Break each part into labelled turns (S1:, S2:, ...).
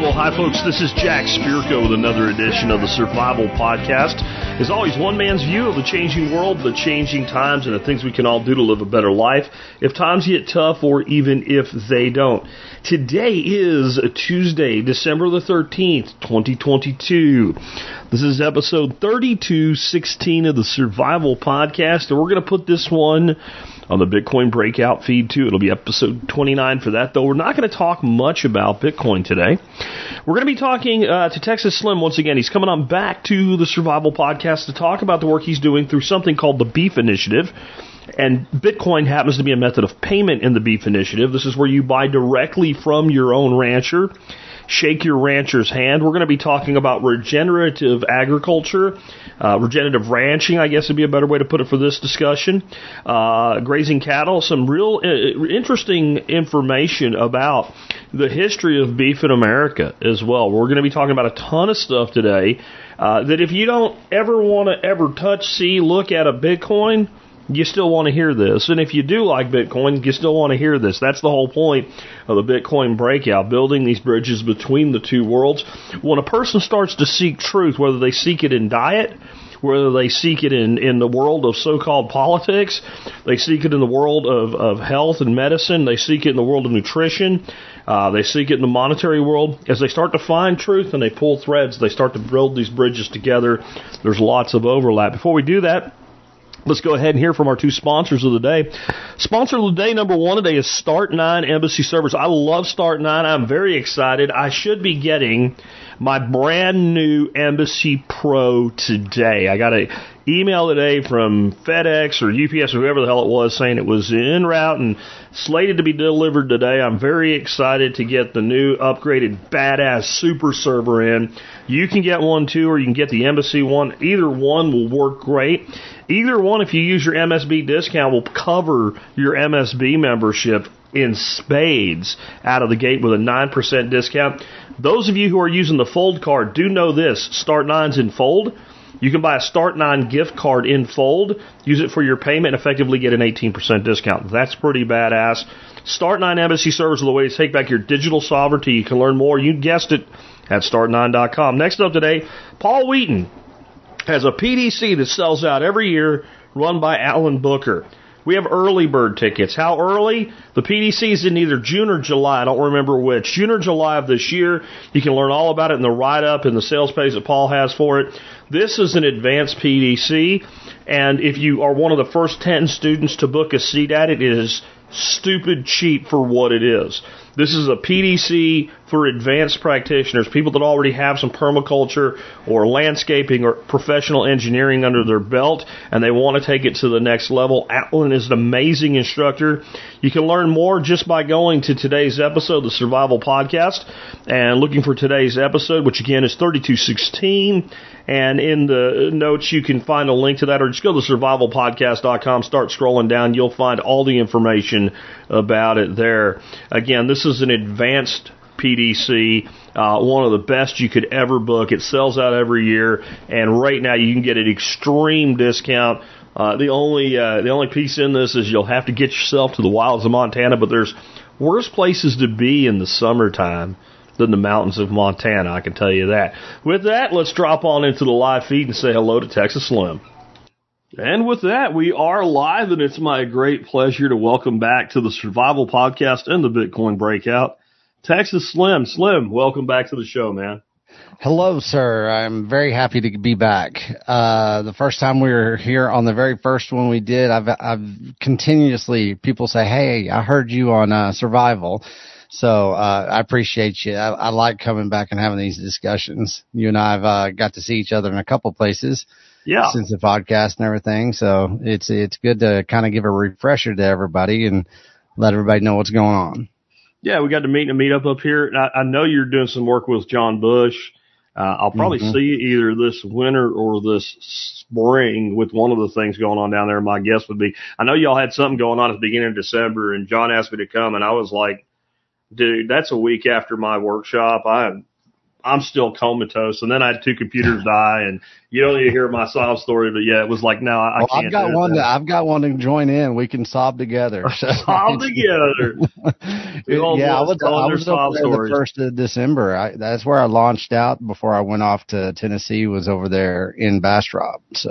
S1: Well, hi, folks. This is Jack Spirko with another edition of the Survival Podcast. As always, one man's view of the changing world, the changing times, and the things we can all do to live a better life if times get tough or even if they don't. Today is Tuesday, December the 13th, 2022. This is episode 3216 of the Survival Podcast, and we're going to put this one on the Bitcoin breakout feed too. It'll be episode 29 for that, though. We're not going to talk much about Bitcoin today. We're going to be talking uh, to Texas Slim once again. He's coming on back to the Survival Podcast to talk about the work he's doing through something called the Beef Initiative. And Bitcoin happens to be a method of payment in the Beef Initiative. This is where you buy directly from your own rancher shake your rancher's hand. We're going to be talking about regenerative agriculture, uh, regenerative ranching, I guess would be a better way to put it for this discussion. Uh, grazing cattle, some real uh, interesting information about the history of beef in America as well. We're going to be talking about a ton of stuff today uh, that if you don't ever want to ever touch, see, look at a Bitcoin, you still want to hear this. And if you do like Bitcoin, you still want to hear this. That's the whole point of the Bitcoin breakout, building these bridges between the two worlds. When a person starts to seek truth, whether they seek it in diet, whether they seek it in, in the world of so-called politics, they seek it in the world of, of health and medicine, they seek it in the world of nutrition, uh, they seek it in the monetary world. As they start to find truth and they pull threads, they start to build these bridges together. There's lots of overlap. Before we do that, Let's go ahead and hear from our two sponsors of the day. Sponsor of the day number one today is Start9 Embassy Servers. I love Start9. I'm very excited. I should be getting my brand new Embassy Pro today. I got a email today from FedEx or UPS or whoever the hell it was saying it was en route and slated to be delivered today. I'm very excited to get the new upgraded badass super server in. You can get one too, or you can get the Embassy one. Either one will work great. Either one, if you use your MSB discount, will cover your MSB membership in spades out of the gate with a 9% discount. Those of you who are using the Fold card do know this. Start Nines in Fold. You can buy a Start 9 gift card in Fold, use it for your payment, and effectively get an 18% discount. That's pretty badass. Start 9 Embassy Servers are the way to take back your digital sovereignty. You can learn more, you guessed it, at start9.com. Next up today, Paul Wheaton has a PDC that sells out every year run by Alan Booker. We have early bird tickets. How early? The PDC is in either June or July. I don't remember which. June or July of this year. You can learn all about it in the write up and the sales page that Paul has for it. This is an advanced PDC, and if you are one of the first 10 students to book a seat at it, it is stupid cheap for what it is. This is a PDC for advanced practitioners, people that already have some permaculture or landscaping or professional engineering under their belt and they want to take it to the next level. Alan is an amazing instructor. You can learn more just by going to today's episode, the Survival Podcast, and looking for today's episode, which again is 3216. And in the notes, you can find a link to that, or just go to survivalpodcast.com, start scrolling down. You'll find all the information about it there. Again, this is an advanced PDC, uh, one of the best you could ever book. It sells out every year, and right now you can get an extreme discount. Uh, the only uh, the only piece in this is you'll have to get yourself to the wilds of Montana, but there's worse places to be in the summertime than the mountains of Montana. I can tell you that. With that, let's drop on into the live feed and say hello to Texas Slim. And with that, we are live, and it's my great pleasure to welcome back to the Survival Podcast and the Bitcoin Breakout, Texas Slim. Slim, welcome back to the show, man.
S2: Hello, sir. I'm very happy to be back. Uh, the first time we were here on the very first one we did, I've, I've continuously people say, "Hey, I heard you on uh, Survival." So uh, I appreciate you. I, I, like coming back and having these discussions. You and I have uh, got to see each other in a couple places.
S1: Yeah.
S2: Since the podcast and everything, so it's it's good to kind of give a refresher to everybody and let everybody know what's going on.
S1: Yeah, we got to meet in a meetup up here. I, I know you're doing some work with John Bush. Uh, I'll probably mm-hmm. see you either this winter or this spring with one of the things going on down there. My guess would be, I know y'all had something going on at the beginning of December and John asked me to come and I was like, dude, that's a week after my workshop. I'm I'm still comatose. And then I had two computers die, and you don't even hear my sob story, but yeah, it was like, no, I,
S2: well,
S1: can't.
S2: I've got one.
S1: That.
S2: To, I've got one to join in. We can sob together.
S1: sob together.
S2: yeah, I was, I was over there the first of December. I, that's where I launched out before I went off to Tennessee. Was over there in Bastrop. So.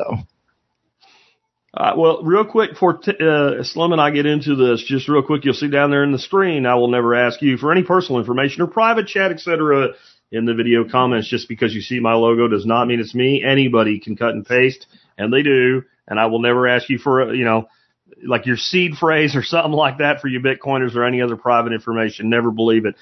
S1: Uh, well, real quick before t- uh, Slim and I get into this, just real quick, you'll see down there in the screen. I will never ask you for any personal information or private chat, etc. In the video comments, just because you see my logo does not mean it's me. Anybody can cut and paste, and they do. And I will never ask you for, you know, like your seed phrase or something like that for you Bitcoiners or any other private information. Never believe it.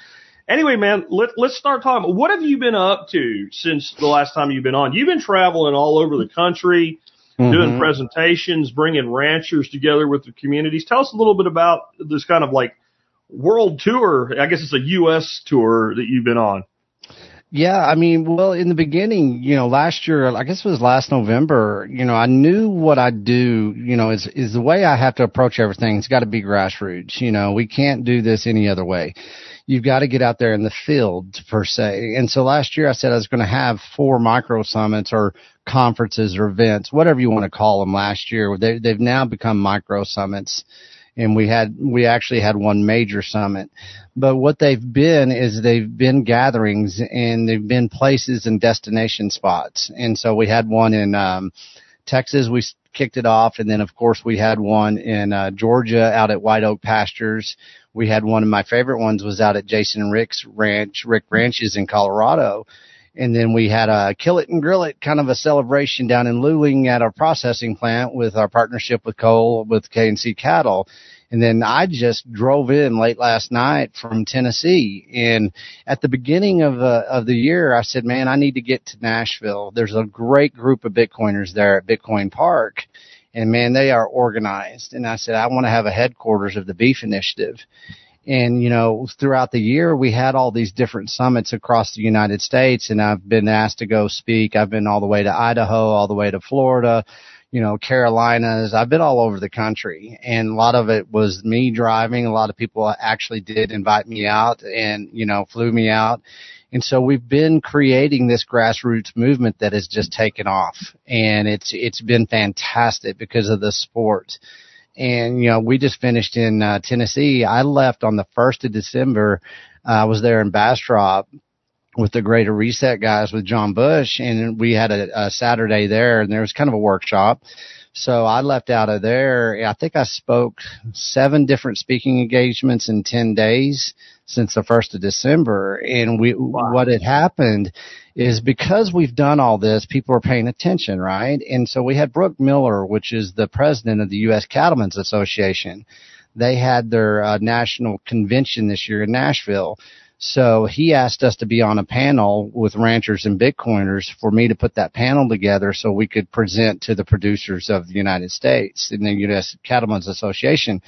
S1: Anyway, man, let, let's start talking. What have you been up to since the last time you've been on? You've been traveling all over the country mm-hmm. doing presentations, bringing ranchers together with the communities. Tell us a little bit about this kind of like world tour. I guess it's a U.S. tour that you've been on.
S2: Yeah, I mean, well, in the beginning, you know, last year, I guess it was last November, you know, I knew what I do, you know, is, is the way I have to approach everything. It's got to be grassroots. You know, we can't do this any other way. You've got to get out there in the field per se. And so last year I said I was going to have four micro summits or conferences or events, whatever you want to call them last year. They, they've now become micro summits. And we had we actually had one major summit. But what they've been is they've been gatherings and they've been places and destination spots. And so we had one in um texas we kicked it off. And then of course we had one in uh, georgia out at white oak pastures we had one of my favorite ones was out at jason and rick's ranch rick ranches in colorado and then we had a kill it and grill it kind of a celebration down in Luling at our processing plant with our partnership with Cole with K&C Cattle. And then I just drove in late last night from Tennessee. And at the beginning of uh, of the year, I said, man, I need to get to Nashville. There's a great group of Bitcoiners there at Bitcoin Park. And man, they are organized. And I said, I want to have a headquarters of the beef initiative. And, you know, throughout the year, we had all these different summits across the United States and I've been asked to go speak. I've been all the way to Idaho, all the way to Florida, you know, Carolinas. I've been all over the country and a lot of it was me driving. A lot of people actually did invite me out and, you know, flew me out. And so we've been creating this grassroots movement that has just taken off and it's, it's been fantastic because of the sport and you know we just finished in uh, Tennessee. I left on the first of December. Uh, I was there in Bastrop with the Greater Reset guys with John Bush, and we had a, a Saturday there, and there was kind of a workshop. So I left out of there. I think I spoke seven different speaking engagements in 10 days since the 1st of December. And we, wow. what had happened is because we've done all this, people are paying attention, right? And so we had Brooke Miller, which is the president of the U.S. Cattlemen's Association. They had their uh, national convention this year in Nashville. So he asked us to be on a panel with ranchers and Bitcoiners for me to put that panel together so we could present to the producers of the United States in the U.S. Cattlemen's Association.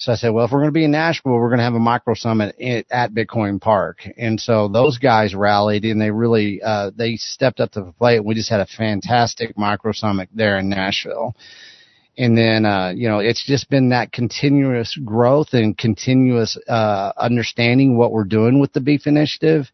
S2: So I said, well, if we're going to be in Nashville, we're going to have a micro summit at Bitcoin Park. And so those guys rallied and they really, uh, they stepped up to the plate. We just had a fantastic micro summit there in Nashville. And then, uh, you know, it's just been that continuous growth and continuous, uh, understanding what we're doing with the beef initiative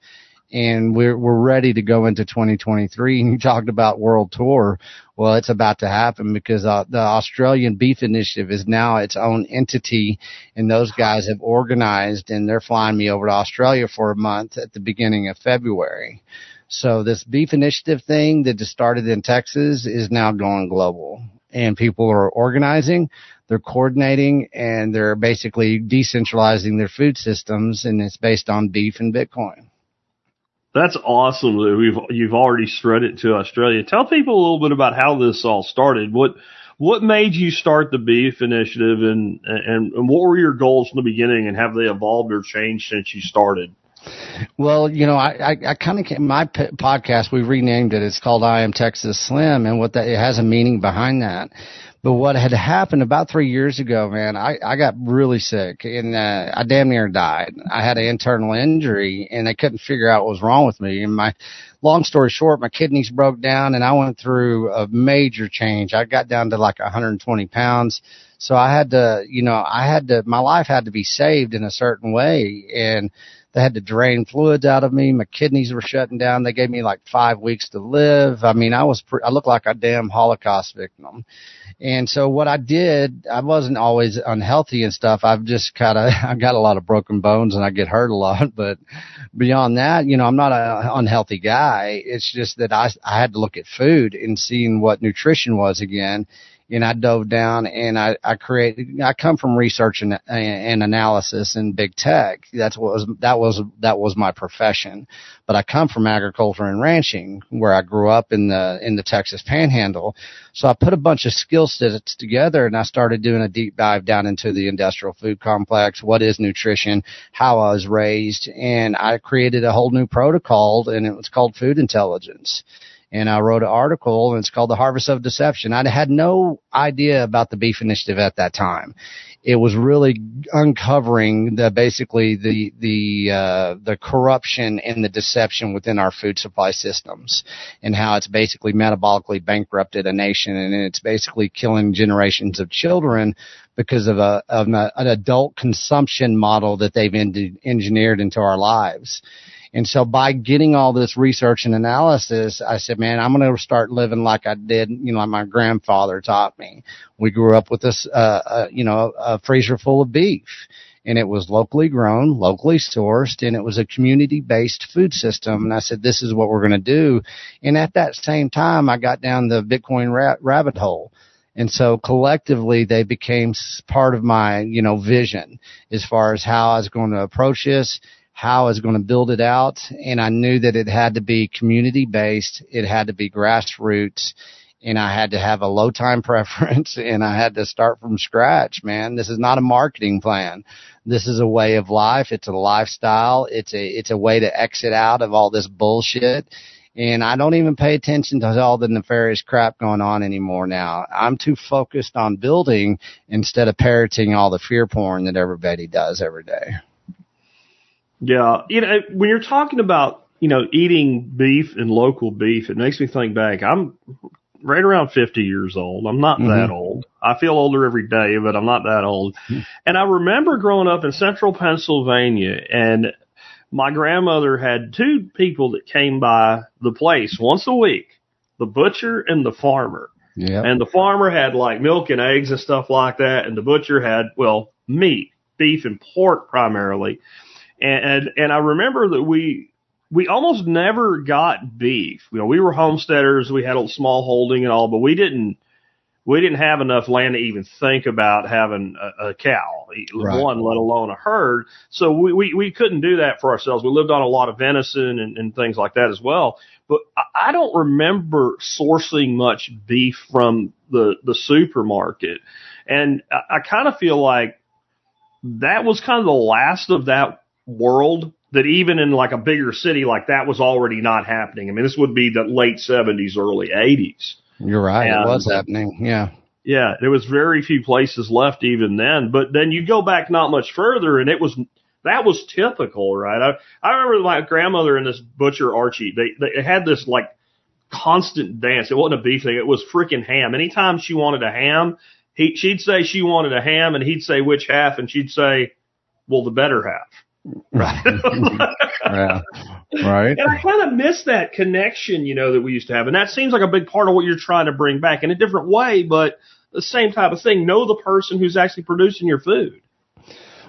S2: and we're we're ready to go into 2023. And you talked about world tour. Well, it's about to happen because uh, the Australian Beef Initiative is now its own entity, and those guys have organized, and they're flying me over to Australia for a month at the beginning of February. So this beef initiative thing that just started in Texas is now going global and people are organizing, they're coordinating, and they're basically decentralizing their food systems and it's based on beef and Bitcoin.
S1: That's awesome that we've you've already spread it to Australia. Tell people a little bit about how this all started. What what made you start the Beef Initiative, and and, and what were your goals from the beginning, and have they evolved or changed since you started?
S2: Well, you know, I, I, I kind of my p- podcast we renamed it. It's called I Am Texas Slim, and what that it has a meaning behind that. But what had happened about three years ago, man, I, I got really sick and uh, I damn near died. I had an internal injury and they couldn't figure out what was wrong with me. And my long story short, my kidneys broke down and I went through a major change. I got down to like 120 pounds. So I had to, you know, I had to, my life had to be saved in a certain way. And They had to drain fluids out of me. My kidneys were shutting down. They gave me like five weeks to live. I mean, I was, pre- I looked like a damn Holocaust victim. And so what I did, I wasn't always unhealthy and stuff. I've just kind of, I got a lot of broken bones and I get hurt a lot. But beyond that, you know, I'm not an unhealthy guy. It's just that I, I had to look at food and seeing what nutrition was again and I dove down and I, I created, I come from research and, and analysis in big tech. That's what was, that was, that was my profession. But I come from agriculture and ranching where I grew up in the, in the Texas panhandle. So I put a bunch of skill sets together and I started doing a deep dive down into the industrial food complex. What is nutrition? How I was raised and I created a whole new protocol and it was called food intelligence and I wrote an article and it's called The Harvest of Deception. I had no idea about the beef initiative at that time. It was really uncovering the basically the the uh, the corruption and the deception within our food supply systems, and how it's basically metabolically bankrupted a nation, and it's basically killing generations of children because of a of an adult consumption model that they've engineered into our lives. And so by getting all this research and analysis, I said, man, I'm going to start living like I did, you know, like my grandfather taught me. We grew up with this, uh, uh, you know, a freezer full of beef and it was locally grown, locally sourced, and it was a community based food system. And I said, this is what we're going to do. And at that same time, I got down the Bitcoin ra- rabbit hole. And so collectively they became part of my, you know, vision as far as how I was going to approach this how I was going to build it out. And I knew that it had to be community based. It had to be grassroots and I had to have a low time preference and I had to start from scratch, man. This is not a marketing plan. This is a way of life. It's a lifestyle. It's a, it's a way to exit out of all this bullshit. And I don't even pay attention to all the nefarious crap going on anymore now. I'm too focused on building instead of parroting all the fear porn that everybody does every day.
S1: Yeah, you know, when you're talking about you know eating beef and local beef, it makes me think back. I'm right around 50 years old. I'm not mm-hmm. that old. I feel older every day, but I'm not that old. Mm-hmm. And I remember growing up in central Pennsylvania and my grandmother had two people that came by the place once a week, the butcher and the farmer.
S2: Yeah.
S1: And the farmer had like milk and eggs and stuff like that. And the butcher had, well, meat, beef and pork primarily. And, and, I remember that we, we almost never got beef. You know, we were homesteaders. We had a small holding and all, but we didn't, we didn't have enough land to even think about having a, a cow, right. one, let alone a herd. So we, we, we couldn't do that for ourselves. We lived on a lot of venison and, and things like that as well. But I, I don't remember sourcing much beef from the, the supermarket. And I, I kind of feel like that was kind of the last of that world that even in like a bigger city like that was already not happening. I mean, this would be the late seventies, early eighties.
S2: You're right. And, it was uh, happening. Yeah.
S1: Yeah. There was very few places left even then, but then you go back not much further and it was, that was typical, right? I, I remember my grandmother and this butcher Archie, they, they had this like constant dance. It wasn't a beef thing. It was freaking ham. Anytime she wanted a ham, he, she'd say she wanted a ham and he'd say which half and she'd say, well, the better half.
S2: Right. yeah. Right.
S1: And I kind of miss that connection, you know, that we used to have. And that seems like a big part of what you're trying to bring back in a different way, but the same type of thing. Know the person who's actually producing your food.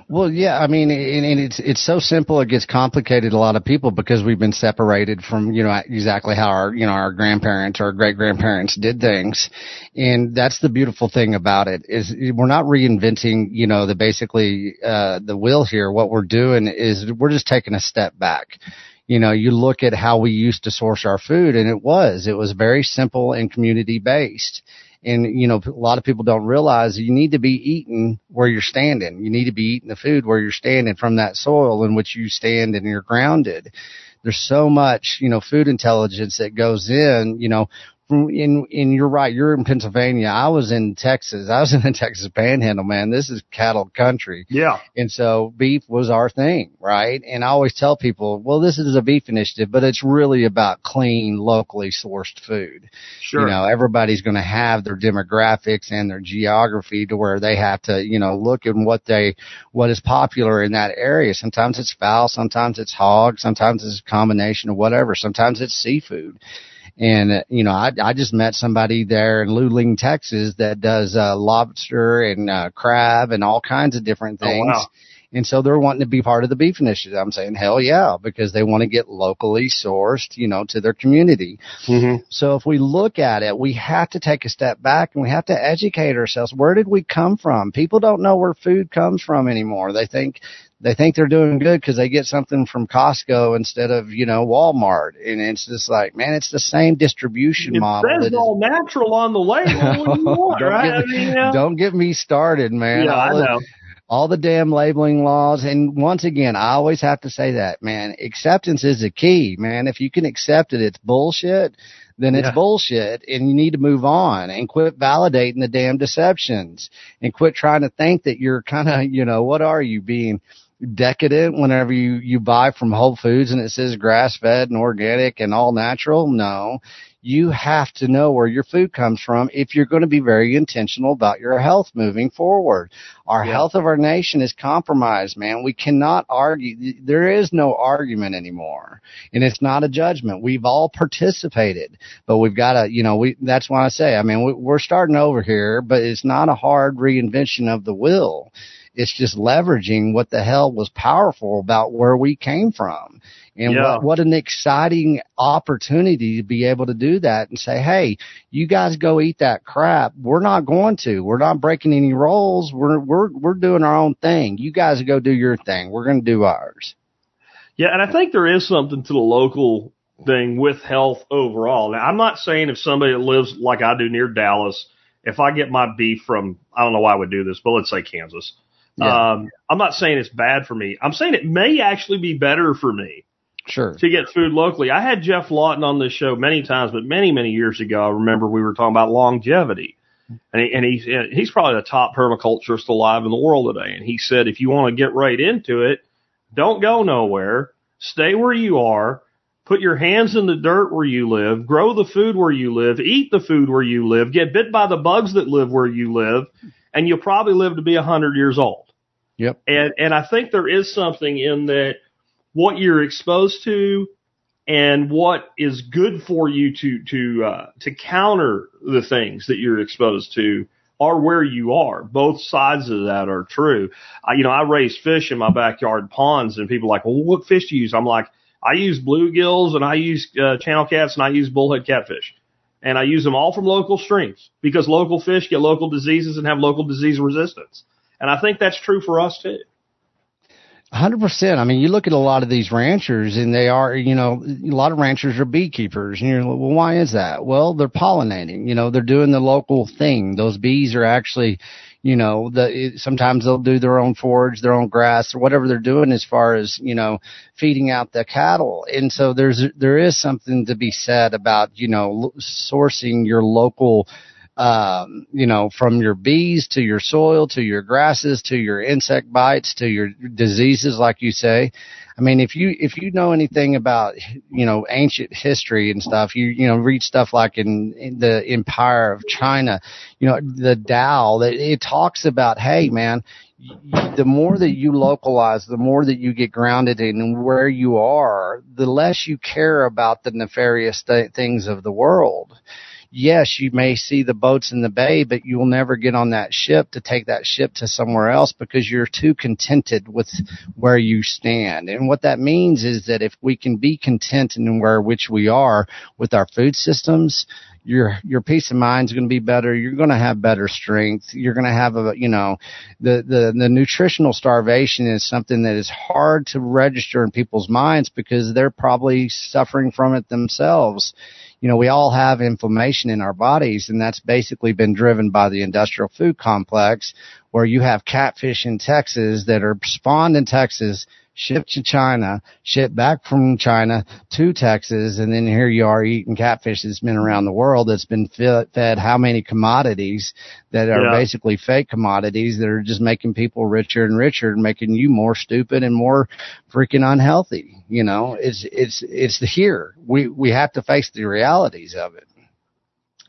S2: Well, yeah, I mean, and, and it's it's so simple. It gets complicated a lot of people because we've been separated from you know exactly how our you know our grandparents or great grandparents did things, and that's the beautiful thing about it is we're not reinventing you know the basically uh, the wheel here. What we're doing is we're just taking a step back you know, you look at how we used to source our food and it was, it was very simple and community based. And, you know, a lot of people don't realize you need to be eating where you're standing. You need to be eating the food where you're standing from that soil in which you stand and you're grounded. There's so much, you know, food intelligence that goes in, you know, from in in you're right. You're in Pennsylvania. I was in Texas. I was in the Texas Panhandle, man. This is cattle country.
S1: Yeah.
S2: And so beef was our thing, right? And I always tell people, well, this is a beef initiative, but it's really about clean, locally sourced food.
S1: Sure.
S2: You know, everybody's going to have their demographics and their geography to where they have to, you know, look at what they, what is popular in that area. Sometimes it's fowl, sometimes it's hog, sometimes it's a combination of whatever, sometimes it's seafood. And, uh, you know, I, I just met somebody there in Luling, Texas that does, uh, lobster and, uh, crab and all kinds of different things.
S1: Oh,
S2: things.
S1: wow.
S2: And so they're wanting to be part of the beef initiative. I'm saying, hell yeah, because they want to get locally sourced, you know, to their community.
S1: Mm-hmm.
S2: So if we look at it, we have to take a step back and we have to educate ourselves. Where did we come from? People don't know where food comes from anymore. They think, they think they're doing good because they get something from Costco instead of, you know, Walmart. And it's just like, man, it's the same distribution
S1: It
S2: model.
S1: says
S2: that is-
S1: all natural on the label. What do you want,
S2: don't,
S1: right?
S2: get,
S1: I mean, know?
S2: don't get me started, man.
S1: yeah, I
S2: All the-
S1: know.
S2: all the damn labeling laws. And once again, I always have to say that, man, acceptance is the key, man. If you can accept it, it's bullshit, then it's
S1: Yeah.
S2: bullshit and you need to move on and quit validating the damn deceptions and quit trying to think that you're kind of, you know, what are you being decadent whenever you, you buy from Whole Foods and it says grass fed and organic and all natural? No. You have to know where your food comes from if you're going to be very intentional about your health moving forward. Our
S1: Yeah.
S2: health of our nation is compromised, man. We cannot argue. There is no argument anymore. And it's not a judgment. We've all participated, but we've got to, you know, we, that's why I say, I mean, we, we're starting over here, but it's not a hard reinvention of the will. It's just leveraging what the hell was powerful about where we came from. And
S1: Yeah.
S2: what, what an exciting opportunity to be able to do that and say, Hey, you guys go eat that crap. We're not going to. We're not breaking any rules. We're, we're, we're doing our own thing. You guys go do your thing. We're going to do ours.
S1: Yeah, and I think there is something to the local thing with health overall. Now, I'm not saying if somebody that lives like I do near Dallas, if I get my beef from, I don't know why I would do this, but let's say Kansas.
S2: Yeah.
S1: Um, I'm not saying it's bad for me. I'm saying it may actually be better for me
S2: Sure.
S1: to get food locally. I had Geoff Lawton on this show many times, but many, many years ago, I remember we were talking about longevity. And, he, and he's, he's probably the top permaculturist alive in the world today. And he said, if you want to get right into it, don't go nowhere. Stay where you are. Put your hands in the dirt where you live. Grow the food where you live. Eat the food where you live. Get bit by the bugs that live where you live. And you'll probably live to be a hundred years old.
S2: Yep.
S1: And, and I think there is something in that what you're exposed to and what is good for you to, to, uh, to counter the things that you're exposed to are where you are. Both sides of that are true. I, you know, I raise fish in my backyard ponds and people are like, well, what fish do you use? I'm like, I use bluegills and I use, uh, channel cats and I use bullhead catfish. And I use them all from local streams because local fish get local diseases and have local disease resistance. And I think that's true for us too.
S2: Hundred percent. I mean, you look at a lot of these ranchers, and they are, you know, a lot of ranchers are beekeepers, and you're like, well, why is that? Well, they're pollinating. You know, they're doing the local thing. Those bees are actually, you know, the it, sometimes they'll do their own forage, their own grass, or whatever they're doing as far as you know, feeding out the cattle. And so there's there is something to be said about you know sourcing your local um, you know, from your bees to your soil to your grasses to your insect bites to your diseases, like you say. I mean, if you if you know anything about you know ancient history and stuff, you you know read stuff like in, in the Empire of China, you know the Tao that it talks about. Hey, man, the more that you localize, the more that you get grounded in where you are, the less you care about the nefarious th- things of the world yes, you may see the boats in the bay, but you will never get on that ship to take that ship to somewhere else because you're too contented with where you stand. And what that means is that if we can be content in where which we are with our food systems, your your peace of mind is going to be better. You're going to have better strength. You're going to have a you know the the the nutritional starvation is something that is hard to register in people's minds because they're probably suffering from it themselves you know, we all have inflammation in our bodies, and that's basically been driven by the industrial food complex, where you have catfish in Texas that are spawned in Texas, shipped to China, shipped back from China to Texas, and then here you are eating catfish that's been around the world that's been fed, how many commodities that are
S1: Yeah.
S2: basically fake commodities that are just making people richer and richer and making you more stupid and more freaking unhealthy. You know, it's, it's, it's the here. We, we have to face the realities of it.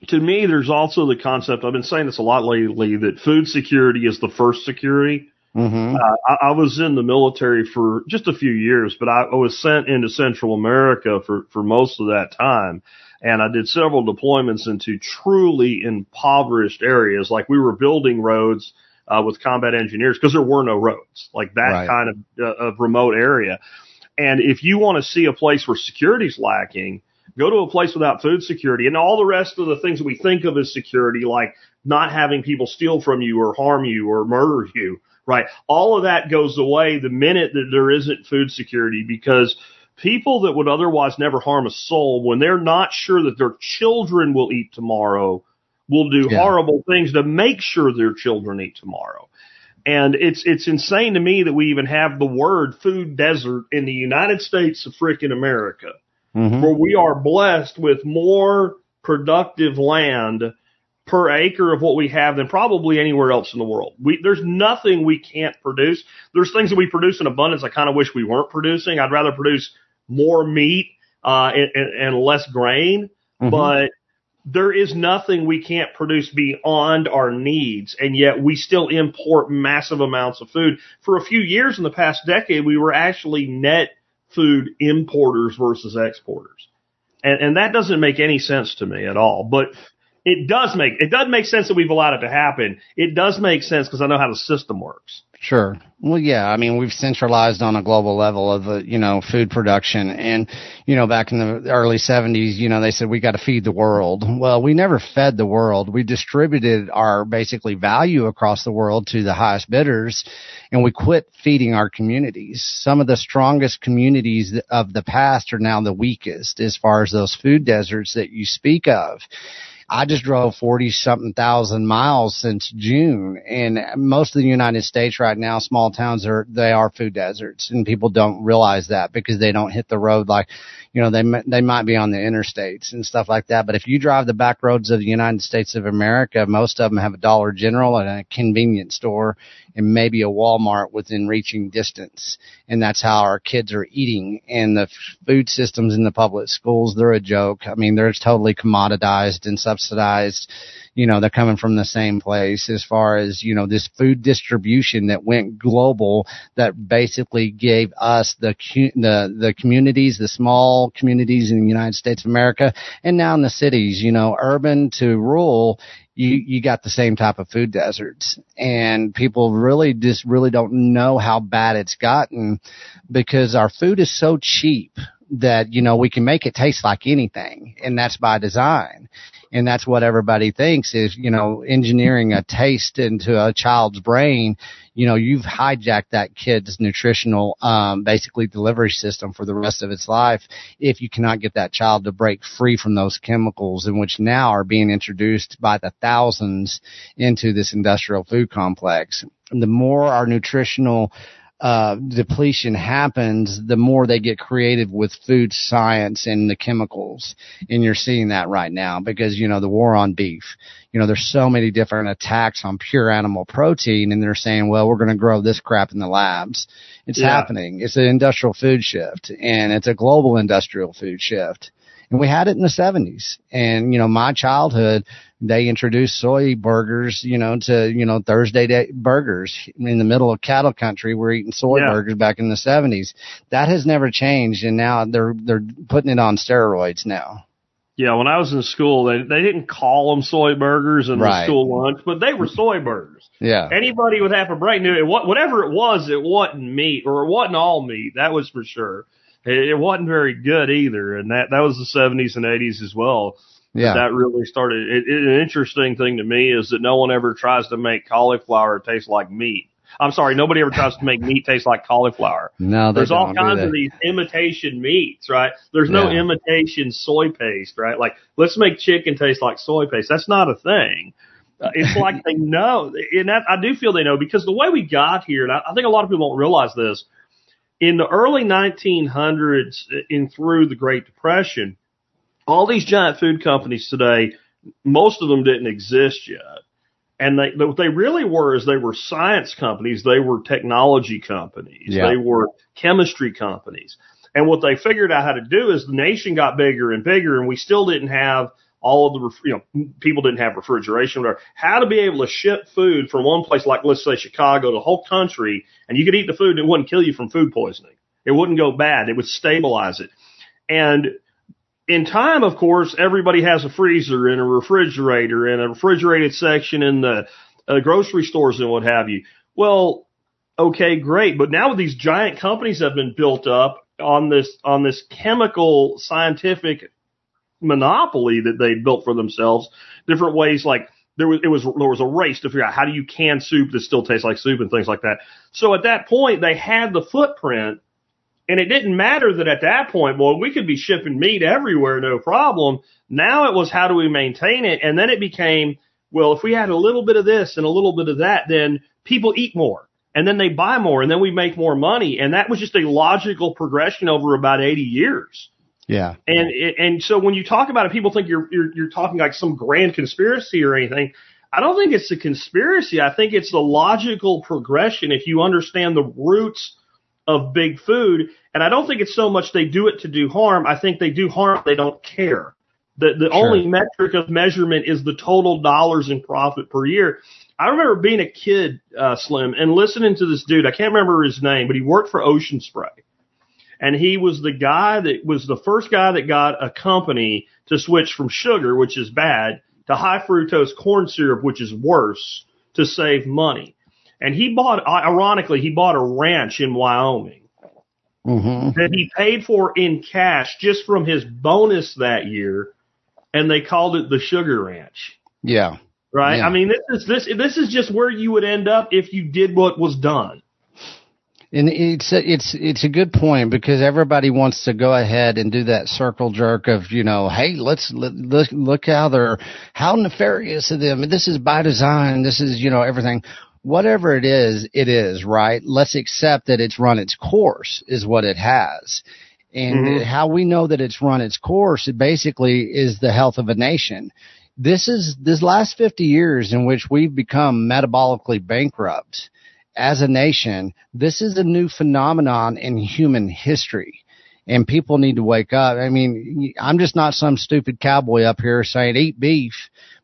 S1: To me, there's also the concept, I've been saying this a lot lately, that food security is the first security.
S2: Hmm
S1: Uh, I, I was in the military for just a few years, but I, I was sent into Central America for, for most of that time. And I did several deployments into truly impoverished areas. Like we were building roads, uh, with combat engineers because there were no roads, like that
S2: Right.
S1: kind of, uh, of remote area. And if you want to see a place where security's lacking, go to a place without food security and all the rest of the things that we think of as security, like not having people steal from you or harm you or murder you, right? All of that goes away the minute that there isn't food security because people that would otherwise never harm a soul, when they're not sure that their children will eat tomorrow, will do
S2: Yeah.
S1: horrible things to make sure their children eat tomorrow. And it's it's insane to me that we even have the word food desert in the United States of frickin' America
S2: hmm
S1: where we are blessed with more productive land per acre of what we have than probably anywhere else in the world. We, there's nothing we can't produce. There's things that we produce in abundance I kind of wish we weren't producing. I'd rather produce more meat, uh, and, and, less grain,
S2: Mhm.
S1: but there is nothing we can't produce beyond our needs, and yet we still import massive amounts of food. For a few years in the past decade, we were actually net food importers versus exporters. And, and that doesn't make any sense to me at all. But it does make, it does make sense that we've allowed it to happen. It does make sense because I know how the system works.
S2: Sure. Well, yeah. I mean, we've centralized on a global level of, uh, you know, food production. And, you know, back in the early 70s, you know, they said we got to feed the world. Well, we never fed the world. We distributed our basically value across the world to the highest bidders and we quit feeding our communities. Some of the strongest communities of the past are now the weakest as far as those food deserts that you speak of. I just drove 40 something thousand miles since June and most of the United States right now, small towns are, they are food deserts and people don't realize that because they don't hit the road like, you know, they, they might be on the interstates and stuff like that. But if you drive the back roads of the United States of America, most of them have a Dollar General and a convenience store and maybe a Walmart within reaching distance. And that's how our kids are eating. And the food systems in the public schools, they're a joke. I mean, they're totally commoditized and subsidized. You know, they're coming from the same place as far as, you know, this food distribution that went global that basically gave us the, the, the communities, the small communities in the United States of America and now in the cities, you know, urban to rural, you, you got the same type of food deserts and people really just really don't know how bad it's gotten because our food is so cheap that, you know, we can make it taste like anything and that's by design. And that's what everybody thinks is, you know, engineering a taste into a child's brain. You know, you've hijacked that kid's nutritional, um, basically delivery system for the rest of its life if you cannot get that child to break free from those chemicals in which now are being introduced by the thousands into this industrial food complex. The more our nutritional uh, depletion happens, the more they get creative with food science and the chemicals. And you're seeing that right now because, you know, the war on beef, you know, there's so many different attacks on pure animal protein and they're saying, well, we're going to grow this crap in the labs. It's
S1: Yeah.
S2: happening. It's an industrial food shift and it's a global industrial food shift. And we had it in the 70s. And, you know, my childhood, they introduced soy burgers, you know, to, you know, Thursday day burgers in the middle of cattle country. We're eating soy
S1: Yeah.
S2: burgers back in the 70s. That has never changed. And now they're, they're putting it on steroids now.
S1: Yeah, when I was in school, they they didn't call them soy burgers in
S2: Right.
S1: the school lunch, but they were soy burgers.
S2: Yeah.
S1: Anybody with half a brain knew it. Whatever it was, it wasn't meat, or it wasn't all meat. That was for sure. It, wasn't very good either, and that that was the seventies and eighties as well.
S2: Yeah.
S1: That really started. It, it, an interesting thing to me is that no one ever tries to make cauliflower taste like meat. I'm sorry, nobody ever tries to make meat taste like cauliflower.
S2: no,
S1: There's all kinds of these imitation meats, right? There's no
S2: Yeah.
S1: imitation soy paste, right? Like, let's make chicken taste like soy paste. That's not a thing. Uh, it's like they know, and that, I do feel they know because the way we got here, and I, I think a lot of people don't realize this. In the early 1900s in through the Great Depression, all these giant food companies today, most of them didn't exist yet. And they, what they really were is they were science companies. They were technology companies.
S2: Yeah.
S1: They were chemistry companies. And what they figured out how to do is the nation got bigger and bigger and we still didn't have all of the, you know, people didn't have refrigeration, whatever. How to be able to ship food from one place, like let's say Chicago, to the whole country, and you could eat the food and it wouldn't kill you from food poisoning. It wouldn't go bad. It would stabilize it. And in time, of course, everybody has a freezer and a refrigerator and a refrigerated section in the uh, grocery stores and what have you. Well, okay, great. But now with these giant companies have been built up on this, on this chemical scientific monopoly that they built for themselves. Different ways like there was, it was, there was a race to figure out how do you can soup that still tastes like soup and things like that. So at that point, they had the footprint and it didn't matter that at that point, well, we could be shipping meat everywhere, no problem. Now it was how do we maintain it? And then it became, well, if we had a little bit of this and a little bit of that, then people eat more and then they buy more and then we make more money. And that was just a logical progression over about 80 years.
S2: Yeah.
S1: And and so when you talk about it, people think you're you're, you're talking like some grand conspiracy or anything. I don't think it's a conspiracy. I think it's the logical progression if you understand the roots of big food. And I don't think it's so much they do it to do harm. I think they do harm. They don't care. The the
S2: Sure.
S1: only metric of measurement is the total dollars in profit per year. I remember being a kid, uh, Slim, and listening to this dude. I can't remember his name, but he worked for Ocean Spray and he was the guy that was the first guy that got a company to switch from sugar, which is bad, to high fructose corn syrup, which is worse, to save money. And he bought, ironically, he bought a ranch in Wyoming
S2: hmm
S1: that he paid for in cash just from his bonus that year, and they called it the Sugar Ranch.
S2: Yeah.
S1: Right?
S2: Yeah.
S1: I mean, this is this this is just where you would end up if you did what was done.
S2: And it's a, it's it's a good point because everybody wants to go ahead and do that circle jerk of you know hey let's let, look look how they're how nefarious of them. This is by design. This is you know everything. Whatever it is it is right? Let's accept that it's run its course is what it has. And
S1: Mhm.
S2: how we know that it's run its course it basically is the health of a nation. This is this last 50 years in which we've become metabolically bankrupt as a nation, this is a new phenomenon in human history. And people need to wake up. I mean, I'm just not some stupid cowboy up here saying eat beef.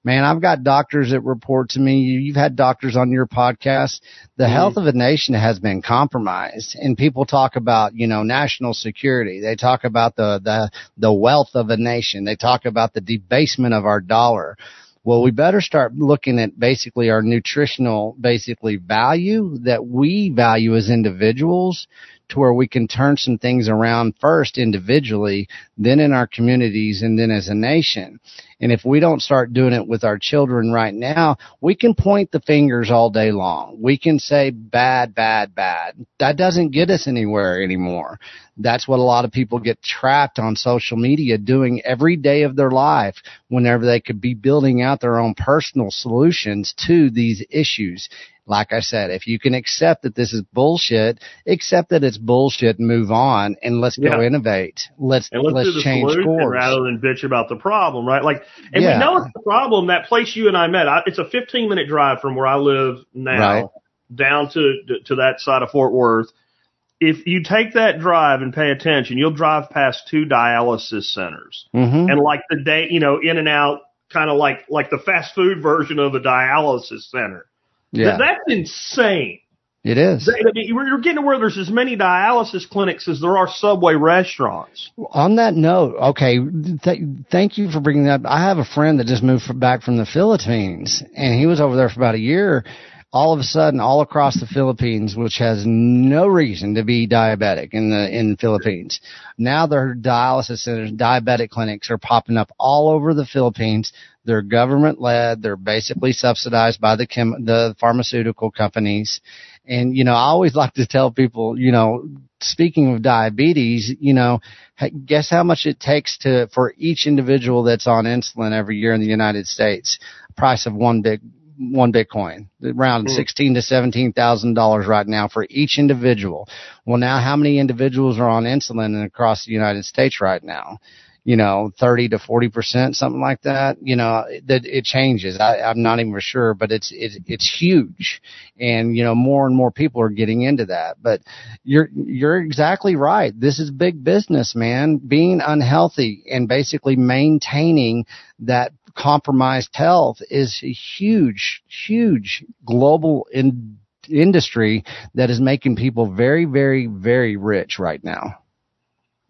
S2: Man, I've got doctors that report to me. You- You've had doctors on your podcast. The
S1: Mhm.
S2: health of a nation has been compromised and people talk about, you know, national security. They talk about the, the, the wealth of a nation. They talk about the debasement of our dollar. Well, we better start looking at basically our nutritional, basically value that we value as individuals to where we can turn some things around first individually, then in our communities, and then as a nation. And if we don't start doing it with our children right now, we can point the fingers all day long. We can say bad, bad, bad. That doesn't get us anywhere anymore. That's what a lot of people get trapped on social media doing every day of their life whenever they could be building out their own personal solutions to these issues. Like I said, if you can accept that this is bullshit, accept that it's bullshit and move on and let's go innovate. Let's,
S1: And let's, do the
S2: change
S1: solution
S2: course.
S1: rather than bitch about the problem, right? Like, and
S2: Yeah.
S1: we know it's the problem. That place you and I met, I, it's a 15 minute drive from where I live now
S2: Right.
S1: down to to that side of Fort Worth. If you take that drive and pay attention, you'll drive past two dialysis centers,
S2: hmm
S1: and like the day, you know, in and out, kind of like like the fast food version of a dialysis center.
S2: Yeah,
S1: That's insane.
S2: it is.
S1: I mean, you're getting to where there's as many dialysis clinics as there are Subway restaurants.
S2: On that note, okay, th- thank you for bringing that. up. I have a friend that just moved back from the Philippines, and he was over there for about a year. All of a sudden, all across the Philippines, which has no reason to be diabetic in the in Philippines, now their dialysis centers, diabetic clinics are popping up all over the Philippines. They're government led. They're basically subsidized by the chem- the pharmaceutical companies. And, you know, I always like to tell people, you know, speaking of diabetes, you know, guess how much it takes to, for each individual that's on insulin every year in the United States? Price of one big one Bitcoin, around
S1: Hmm.
S2: sixteen to seventeen thousand dollars right now for each individual. Well, now how many individuals are on insulin across the United States right now? You know, thirty to forty percent, something like that. You know, that it changes. I, I'm not even sure, but it's it's it's huge, and you know, more and more people are getting into that. But you're you're exactly right. This is big business, man. Being unhealthy and basically maintaining that compromised health is a huge, huge global in, industry that is making people very, very, very rich right now.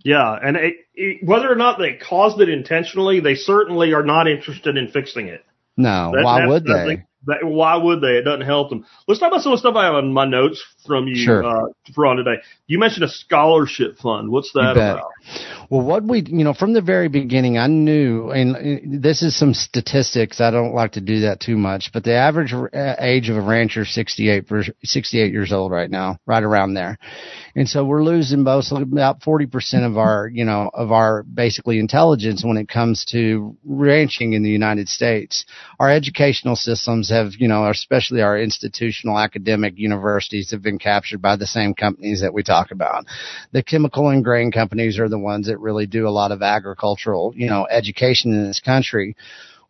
S1: Yeah, and it, it, whether or not they caused it intentionally, they certainly are not interested in fixing it.
S2: No,
S1: That-
S2: why would they?
S1: That- why would they? It doesn't help them. Let's talk about some of the stuff I have on my notes from you
S2: Sure.
S1: uh, for on today. You mentioned a scholarship fund. What's that about?
S2: Well, what we, you know, from the very beginning, I knew, and uh, this is some statistics. I don't like to do that too much, but the average uh, age of a rancher is 68, 68 years old right now, right around there. And so we're losing both about 40% of our, you know, of our basically intelligence when it comes to ranching in the United States. Our educational systems have, you know, especially our institutional academic universities have been captured by the same companies that we talk about. The chemical and grain companies are the ones that really do a lot of agricultural, you know, education in this country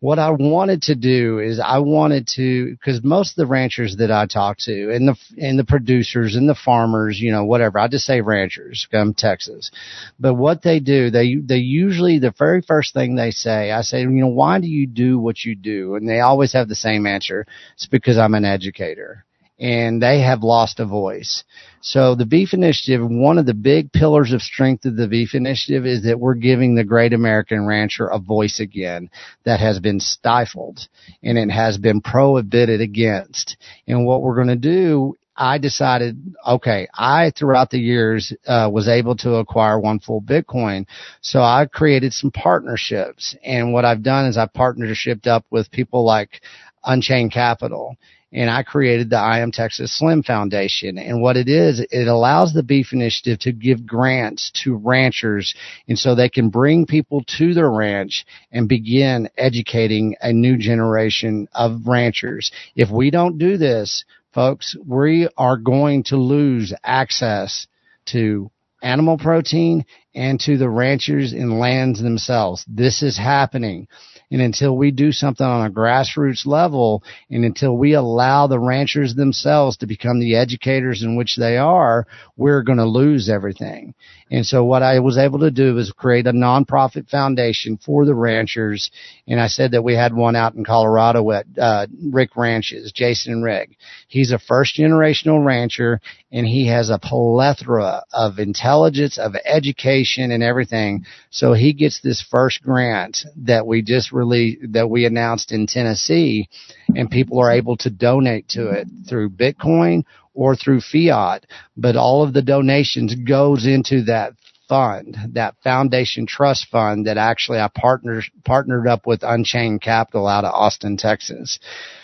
S2: what I wanted to do is I wanted to, because most of the ranchers that I talk to and the, and the producers and the farmers, you know, whatever, I just say ranchers from Texas. But what they do, they, they usually, the very first thing they say, I say, you know, why do you do what you do? And they always have the same answer. It's because I'm an educator and they have lost a voice. So the Beef Initiative, one of the big pillars of strength of the Beef Initiative is that we're giving the great American rancher a voice again that has been stifled and it has been prohibited against. And what we're going to do I decided, okay, I throughout the years uh, was able to acquire one full Bitcoin, so I created some partnerships. And what I've done is I've partnershiped up with people like Unchained Capital, and I created the I Am Texas Slim Foundation. And what it is, it allows the Beef Initiative to give grants to ranchers, and so they can bring people to their ranch and begin educating a new generation of ranchers. If we don't do this, folks, we are going to lose access to animal protein and to the ranchers and lands themselves. This is happening. And until we do something on a grassroots level and until we allow the ranchers themselves to become the educators in which they are, we're going to lose everything. And so what I was able to do was create a nonprofit foundation for the ranchers. And I said that we had one out in Colorado at uh, Rick Ranches, Jason and Rick. He's a first generational rancher and he has a plethora of intelligence, of education and everything. So he gets this first grant that we just that we announced in Tennessee and people are able to donate to it through Bitcoin or through fiat, but all of the donations goes into that fund, that foundation trust fund that actually I partnered, partnered up with Unchained Capital out of Austin, Texas.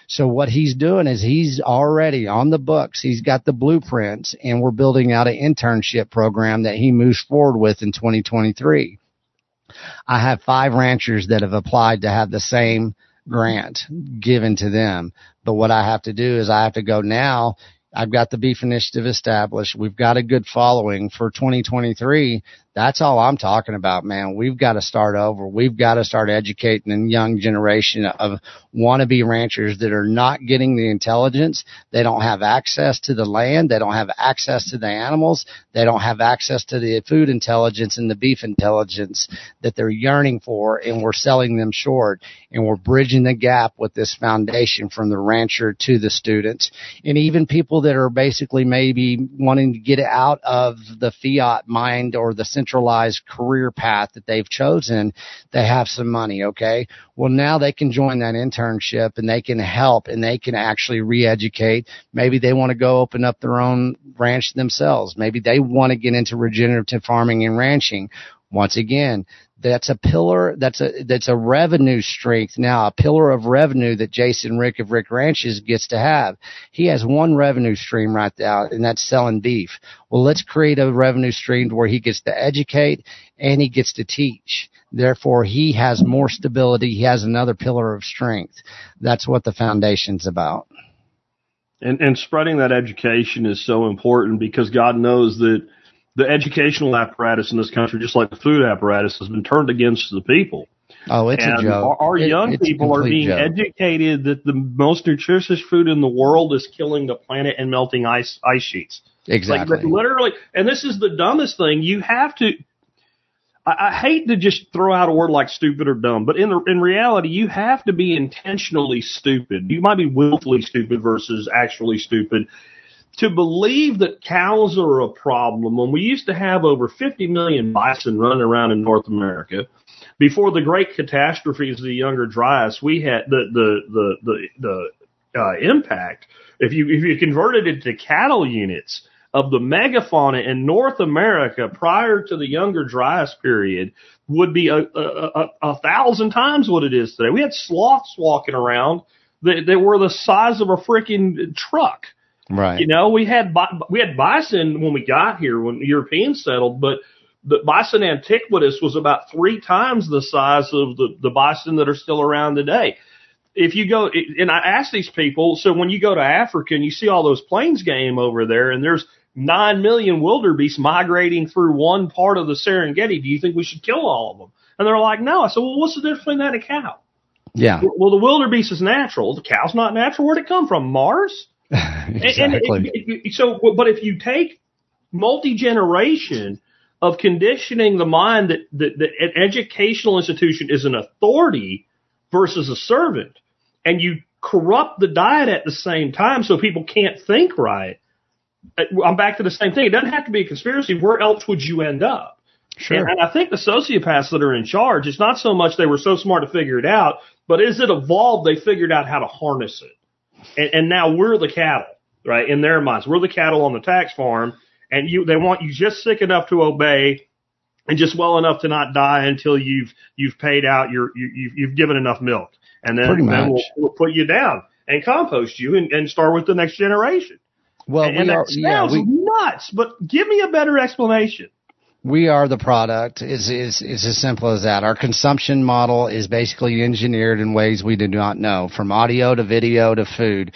S2: So what he's doing is he's already on the books. He's got the blueprints and we're building out an internship program that he moves forward with in 2023. I have five ranchers that have applied to have the same grant given to them. But what I have to do is I have to go now. I've got the beef initiative established. We've got a good following for 2023. That's all I'm talking about, man. We've got to start over. We've got to start educating a young generation of wannabe ranchers that are not getting the intelligence. They don't have access to the land. They don't have access to the animals. They don't have access to the food intelligence and the beef intelligence that they're yearning for. And we're selling them short and we're bridging the gap with this foundation from the rancher to the students and even people that are basically maybe wanting to get out of the fiat mind or the centralized career path that they've chosen, they have some money, okay? Well, now they can join that internship and they can help and they can actually re-educate. Maybe they want to go open up their own ranch themselves. Maybe they want to get into regenerative farming and ranching. Once again, that's a pillar that's a that's a revenue strength now a pillar of revenue that jason rick of rick ranches gets to have he has one revenue stream right now and that's selling beef well let's create a revenue stream where he gets to educate and he gets to teach Therefore, he has more stability. He has another pillar of strength. That's what the foundation's about.
S1: And, and spreading that education is so important because God knows that the educational apparatus in this country, just like the food apparatus, has been turned against the people.
S2: Oh, it's
S1: and
S2: a joke.
S1: Our, our
S2: It-
S1: young people are being
S2: joke.
S1: educated that the most nutritious food in the world is killing the planet and melting ice ice sheets.
S2: Exactly.
S1: Like literally, and this is the dumbest thing. You have to. I, I hate to just throw out a word like stupid or dumb, but in the, in reality, you have to be intentionally stupid. You might be willfully stupid versus actually stupid. To believe that cows are a problem when we used to have over 50 million bison running around in North America, before the great catastrophes of the younger dryas, we had the the the the, the uh, impact. If you if you converted it to cattle units of the megafauna in North America prior to the younger dryas period would be a, a, a, a thousand times what it is today. We had sloths walking around that, that were the size of a freaking truck.
S2: Right.
S1: You know, we had we had bison when we got here when Europeans settled, but the bison antiquitous was about three times the size of the the bison that are still around today. If you go, and I ask these people, so when you go to Africa and you see all those plains game over there, and there's nine million wildebeest migrating through one part of the Serengeti, do you think we should kill all of them? And they're like, no. I said, well, what's the difference between that and a cow?
S2: yeah.
S1: Well, the wildebeest is natural. The cow's not natural. Where'd it come from? Mars? And- and
S2: exactly.
S1: it- it- so, but if you take multi generation of conditioning the mind that, that, that an educational institution is an authority versus a servant, and you corrupt the diet at the same time so people can't think right, uh, I'm back to the same thing. It doesn't have to be a conspiracy. Where else would you end up?
S2: sure.
S1: And, and I think the sociopaths that are in charge, it's not so much they were so smart to figure it out, but as it evolved, they figured out how to harness it. And, and now we're the cattle, right? In their minds, we're the cattle on the tax farm, and you they want you just sick enough to obey, and just well enough to not die until you've you've paid out your you, you've, you've given enough milk, and then, then we'll, we'll put you down and compost you and, and start with the next generation.
S2: well,
S1: and
S2: we
S1: that
S2: are, yeah,
S1: sounds
S2: we,
S1: nuts, but give me a better explanation.
S2: We are the product. Is is is as simple as that. Our consumption model is basically engineered in ways we do not know, from audio to video to food.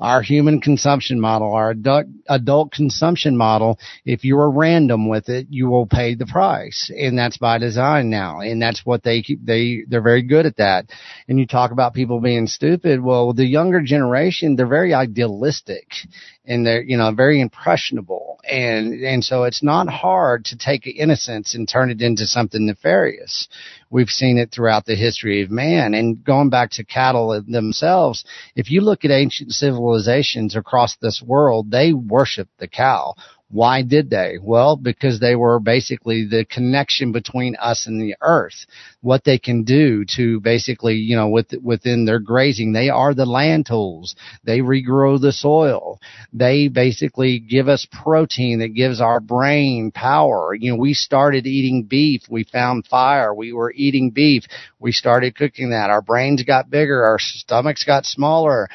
S2: Our human consumption model, our adult, adult consumption model, if you are random with it, you will pay the price. And that's by design now. And that's what they keep, they, they're very good at that. And you talk about people being stupid. Well, the younger generation, they're very idealistic and they're, you know, very impressionable. And, and so it's not hard to take innocence and turn it into something nefarious. We've seen it throughout the history of man. And going back to cattle themselves, if you look at ancient civilizations across this world, they worship the cow. Why did they? Well, because they were basically the connection between us and the earth. What they can do to basically, you know, with, within their grazing, they are the land tools. They regrow the soil. They basically give us protein that gives our brain power. You know, we started eating beef. We found fire. We were eating beef. We started cooking that. Our brains got bigger. Our stomachs got smaller.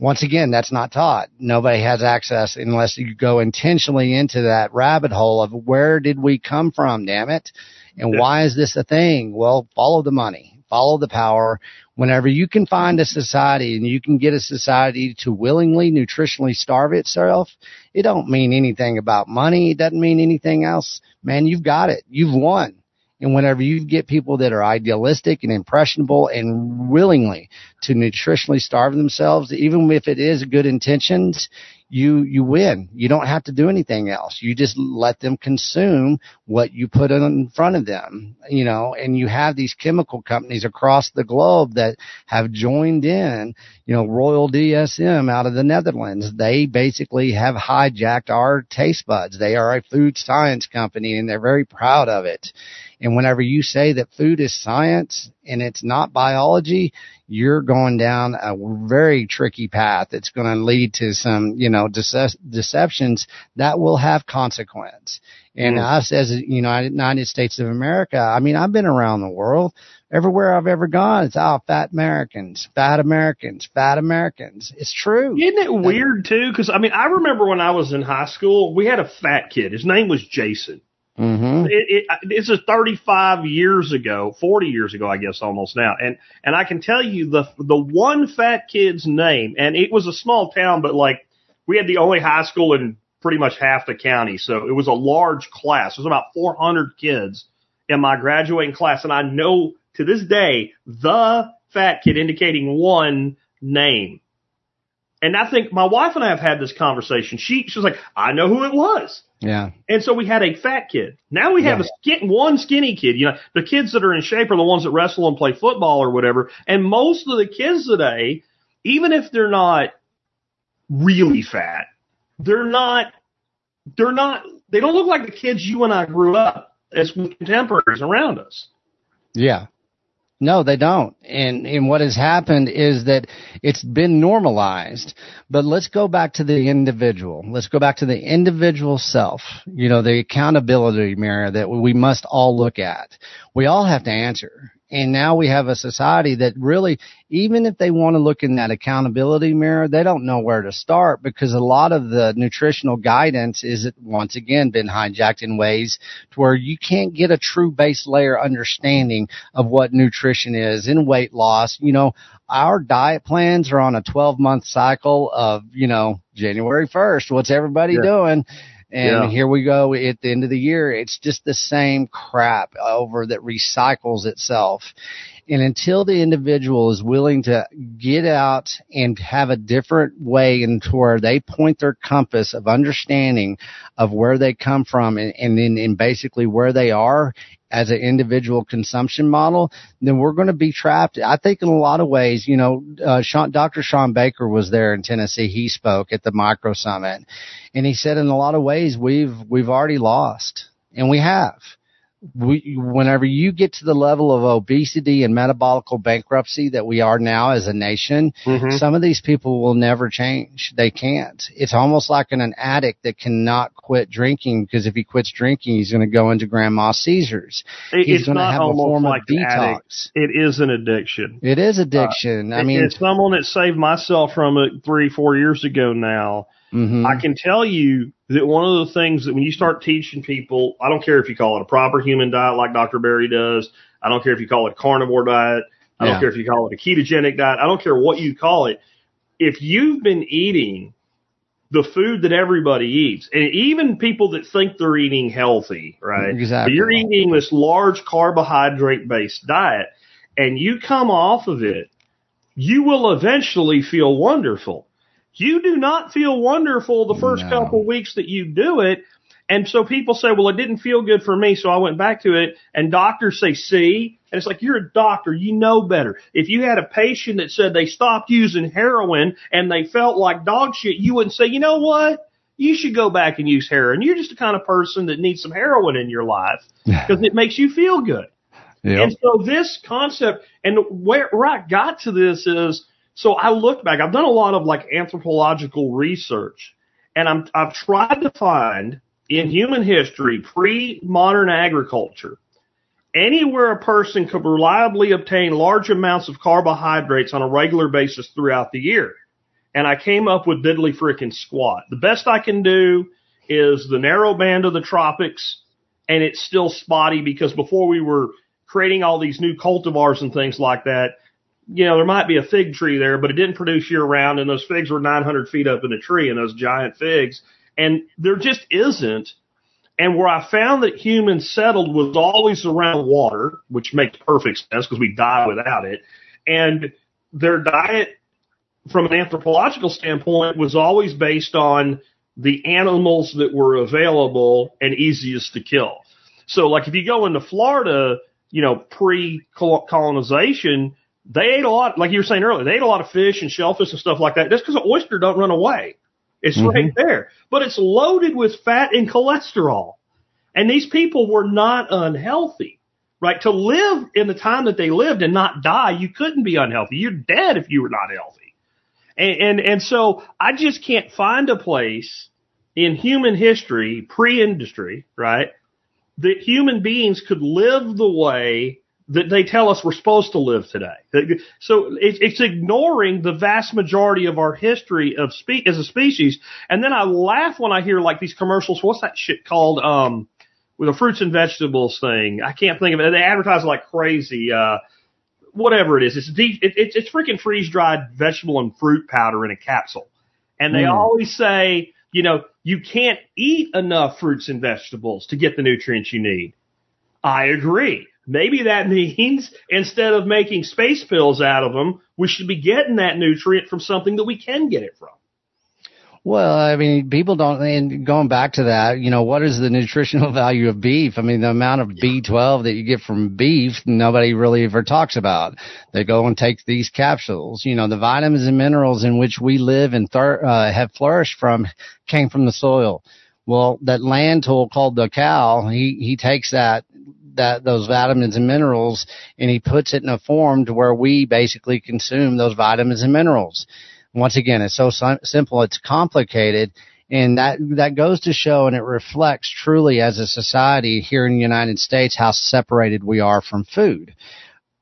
S2: Once again, that's not taught. Nobody has access unless you go intentionally into that rabbit hole of where did we come from, damn it? And
S1: Yeah.
S2: why is this a thing? Well, follow the money, follow the power. Whenever you can find a society and you can get a society to willingly nutritionally starve itself, it don't mean anything about money. It doesn't mean anything else. Man, you've got it. You've won. And whenever you get people that are idealistic and impressionable and willingly to nutritionally starve themselves, even if it is good intentions, you, you win. You don't have to do anything else. You just let them consume what you put in front of them, you know, and you have these chemical companies across the globe that have joined in, you know, Royal DSM out of the Netherlands. They basically have hijacked our taste buds. They are a food science company and they're very proud of it. And whenever you say that food is science and it's not biology, you're going down a very tricky path. It's going to lead to some, you know, dece- deceptions that will have consequence. And
S1: Mm.
S2: us as a United, United States of America, I mean, I've been around the world. Everywhere I've ever gone, it's, oh, fat Americans, fat Americans, fat Americans. It's true.
S1: Isn't it weird too? Because I mean, I remember when I was in high school, we had a fat kid. His name was Jason.
S2: Mm-hmm.
S1: It, it, this is 35 years ago, 40 years ago, I guess almost now. And, and I can tell you the, the one fat kid's name, and it was a small town, but like we had the only high school in pretty much half the county. So it was a large class. It was about 400 kids in my graduating class. And I know to this day, the fat kid indicating one name. And I think my wife and I have had this conversation. She, she was like, I know who it was.
S2: Yeah.
S1: And so we had a fat kid. Now we have
S2: Yeah.
S1: a skin, one skinny kid. You know, the kids that are in shape are the ones that wrestle and play football or whatever. And most of the kids today, even if they're not really fat, they're not, they're not, they don't look like the kids you and I grew up as contemporaries around us.
S2: Yeah. No, they don't. And and what has happened is that it's been normalized. But let's go back to the individual. Let's go back to the individual self. You know, the accountability mirror that we must all look at. We all have to answer. And now we have a society that really, even if they want to look in that accountability mirror, they don't know where to start because a lot of the nutritional guidance is once again been hijacked in ways to where you can't get a true base layer understanding of what nutrition is in weight loss. You know, our diet plans are on a 12 month cycle of, you know, January 1st. What's everybody
S1: Yeah.
S2: doing? And
S1: Yeah.
S2: here we go at the end of the year. It's just the same crap over that recycles itself. And until the individual is willing to get out and have a different way into where they point their compass of understanding of where they come from and, and, and basically where they are as an individual consumption model, then we're going to be trapped. I think in a lot of ways, you know, uh, Shawn, Dr. Shawn Baker was there in Tennessee. He spoke at the micro summit and he said in a lot of ways we've, we've already lost and we have we, whenever you get to the level of obesity and metabolic bankruptcy that we are now as a nation,
S1: Mhm.
S2: some of these people will never change. They can't. It's almost like an, an addict that cannot quit drinking because if he quits drinking, he's going to go into grand mal seizures.
S1: It-
S2: He's going to
S1: not
S2: have a
S1: almost
S2: form
S1: like
S2: of detox.
S1: It is an addiction.
S2: It is addiction. I mean,
S1: it's someone that saved myself from it three, four years ago now.
S2: Mhm.
S1: I can tell you that one of the things that when you start teaching people, I don't care if you call it a proper human diet like Dr. Berry does. I don't care if you call it a carnivore diet. I don't care if you call it a ketogenic diet. I don't care what you call it. If you've been eating the food that everybody eats, and even people that think they're eating healthy, right?
S2: Exactly.
S1: But you're eating this large carbohydrate based diet and you come off of it, you will eventually feel wonderful. You do not feel wonderful the first
S2: No.
S1: couple weeks that you do it. And so people say, well, it didn't feel good for me, so I went back to it. And doctors say, see? And it's like, you're a doctor, you know better. If you had a patient that said they stopped using heroin and they felt like dog shit, you wouldn't say, you know what? You should go back and use heroin. You're just the kind of person that needs some heroin in your life because it makes you feel good.
S2: Yep.
S1: And so this concept, and where, where I got to this is, so I looked back. I've done a lot of like anthropological research, and I'm I've tried to find in human history, pre-modern agriculture, anywhere a person could reliably obtain large amounts of carbohydrates on a regular basis throughout the year. And I came up with diddly frickin' squat. The best I can do is the narrow band of the tropics, and it's still spotty because before we were creating all these new cultivars and things like that, you know, there might be a fig tree there, but it didn't produce year round, and those figs were 900 feet up in a tree, and those giant figs, and there just isn't. And where I found that humans settled was always around water, which makes perfect sense because we die without it. And their diet, from an anthropological standpoint, was always based on the animals that were available and easiest to kill. So, like, if you go into Florida, you know, pre-colonization, they ate a lot, like you were saying earlier, they ate a lot of fish and shellfish and stuff like that. Just because an oyster don't run away. It's
S2: Mhm.
S1: right there. But it's loaded with fat and cholesterol. And these people were not unhealthy, right? To live in the time that they lived and not die, you couldn't be unhealthy. You're dead if you were not healthy. And, and, and so I just can't find a place in human history, pre-industry, right, that human beings could live the way that they tell us we're supposed to live today. So it's, it's ignoring the vast majority of our history of spe- as a species. And then I laugh when I hear like these commercials. What's that shit called? Um, with the fruits and vegetables thing. I can't think of it. They advertise like crazy. Uh, whatever it is, it's deep, it, it's it's freaking freeze dried vegetable and fruit powder in a capsule, and they
S2: Mm.
S1: always say, you know, you can't eat enough fruits and vegetables to get the nutrients you need. I agree. Maybe that means instead of making space pills out of them, we should be getting that nutrient from something that we can get it from.
S2: Well, I mean, people don't, and going back to that, you know, what is the nutritional value of beef? I mean, the amount of B12 that you get from beef, nobody really ever talks about. They go and take these capsules. You know, the vitamins and minerals in which we live and thir- uh, have flourished from came from the soil. Well, that land tool called the cow, he, he takes that, that, those vitamins and minerals and he puts it in a form to where we basically consume those vitamins and minerals once again, it's so sim- simple, it's complicated. And that, that goes to show and it reflects truly as a society here in the United States how separated we are from food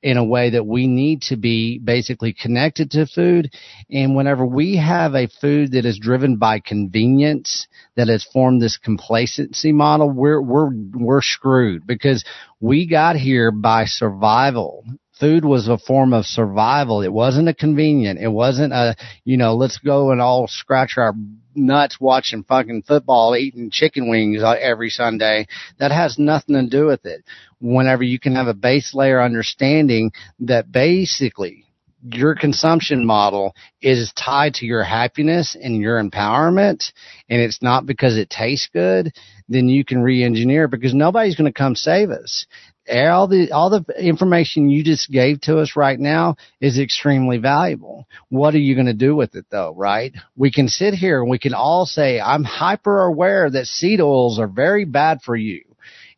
S2: in a way that we need to be basically connected to food. And whenever we have a food that is driven by convenience, that has formed this complacency model, we're, we're, we're screwed because we got here by survival food was a form of survival. It wasn't a convenient. It wasn't a, you know, let's go and all scratch our nuts watching fucking football, eating chicken wings uh, every Sunday. That has nothing to do with it. Whenever you can have a base layer understanding that basically your consumption model is tied to your happiness and your empowerment and it's not because it tastes good, then you can re-engineer because nobody's going to come save us all the all the information you just gave to us right now is extremely valuable. What are you going to do with it though, right? We can sit here and we can all say I'm hyper aware that seed oils are very bad for you.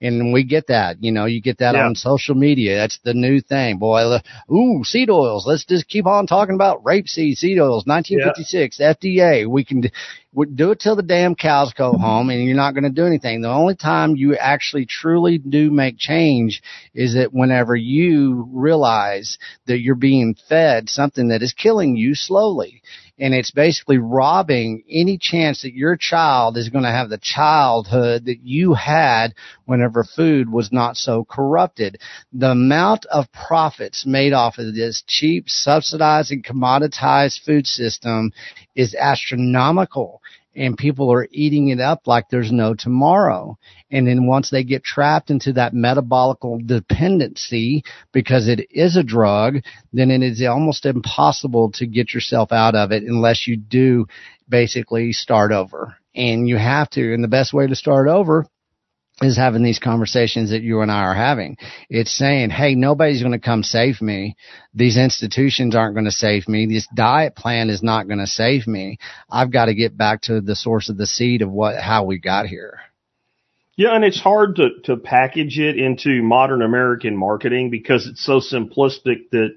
S2: And we get that, you know, you get that
S1: Yeah.
S2: on social media. That's the new thing, boy. Ooh, seed oils. Let's just keep on talking about rapeseed seed oils. 1956 FDA. We can we do it till the damn cows go mm-hmm. home, and you're not going to do anything. The only time you actually truly do make change is that whenever you realize that you're being fed something that is killing you slowly. And it's basically robbing any chance that your child is going to have the childhood that you had whenever food was not so corrupted. The amount of profits made off of this cheap, subsidized, and commoditized food system is astronomical and people are eating it up like there's no tomorrow. And then once they get trapped into that metabolical dependency because it is a drug, then it is almost impossible to get yourself out of it unless you do basically start over. And you have to, and the best way to start over is having these conversations that you and I are having. It's saying, hey, nobody's going to come save me. These institutions aren't going to save me. This diet plan is not going to save me. I've got to get back to the source of the seed of what, how we got here.
S1: Yeah, and it's hard to, to package it into modern American marketing because it's so simplistic that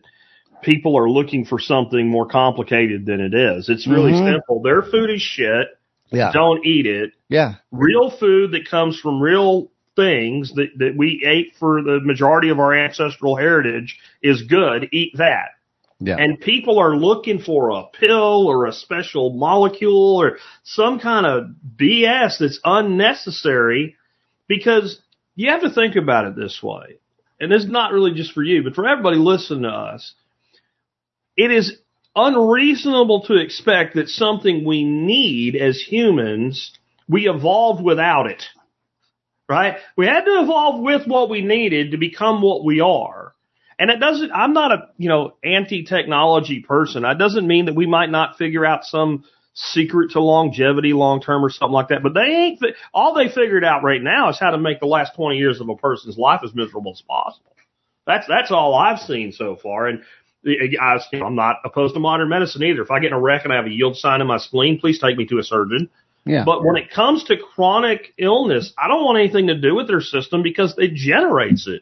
S1: people are looking for something more complicated than it is. It's really
S2: Mhm.
S1: simple. Their food is shit.
S2: Yeah.
S1: Don't eat it.
S2: Yeah.
S1: Real food that comes from real things that, that we ate for the majority of our ancestral heritage is good. Eat that.
S2: Yeah.
S1: And people are looking for a pill or a special molecule or some kind of BS that's unnecessary because you have to think about it this way. And it's not really just for you, but for everybody listening to us. It is unreasonable to expect that something we need as humans, we evolved without it. Right? We had to evolve with what we needed to become what we are. And it doesn't, I'm not a, you know, anti-technology person. That doesn't mean that we might not figure out some secret to longevity long term or something like that. But they ain't, fi- all they figured out right now is how to make the last 20 years of a person's life as miserable as possible. That's, that's all I've seen so far. And I, was- you know, I'm not opposed to modern medicine either. If I get in a wreck and I have a yield sign in my spleen, please take me to a surgeon.
S2: Yeah.
S1: But when it comes to chronic illness, I don't want anything to do with their system because it generates it.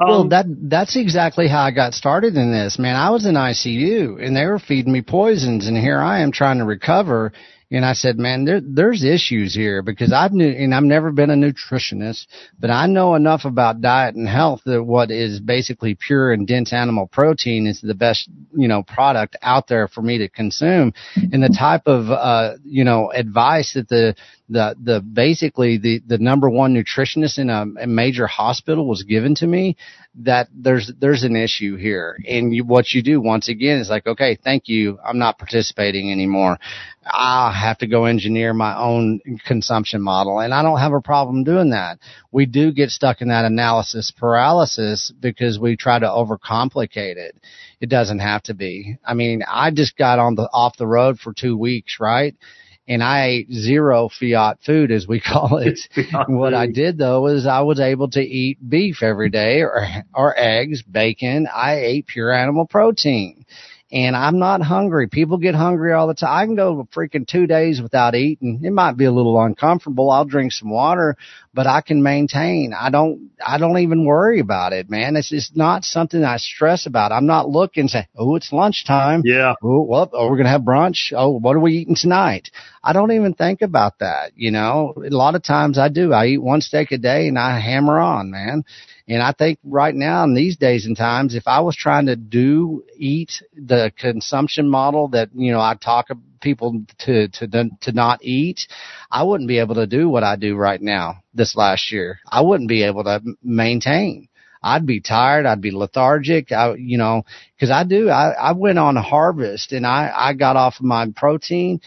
S2: Well,
S1: Um,
S2: that that's exactly how I got started in this, man. I was in ICU and they were feeding me poisons, and here I am trying to recover. And I said, man, there, there's issues here because I've knew, and I've never been a nutritionist, but I know enough about diet and health that what is basically pure and dense animal protein is the best, you know, product out there for me to consume. And the type of, uh, you know, advice that the, the, the basically the, the number one nutritionist in a, a major hospital was given to me that there's, there's an issue here. And you, what you do once again is like, okay, thank you. I'm not participating anymore. I have to go engineer my own consumption model and I don't have a problem doing that. We do get stuck in that analysis paralysis because we try to overcomplicate it. It doesn't have to be. I mean, I just got on the, off the road for two weeks, right? And I ate zero fiat food as we call it. what I did though is I was able to eat beef every day or, or eggs, bacon. I ate pure animal protein and I'm not hungry. People get hungry all the time. I can go freaking two days without eating. It might be a little uncomfortable. I'll drink some water, but I can maintain. I don't, I don't even worry about it, man. It's just not something I stress about. I'm not looking say, oh, it's lunchtime.
S1: Yeah.
S2: Oh, well, oh, we're going to have brunch. Oh, what are we eating tonight? I don't even think about that. You know, a lot of times I do. I eat one steak a day and I hammer on, man. And I think right now in these days and times, if I was trying to do eat the consumption model that, you know, I talk people to, to, to not eat, I wouldn't be able to do what I do right now this last year. I wouldn't be able to maintain. I'd be tired. I'd be lethargic. I, you know, cause I do, I, I went on a harvest and I, I got off of my protein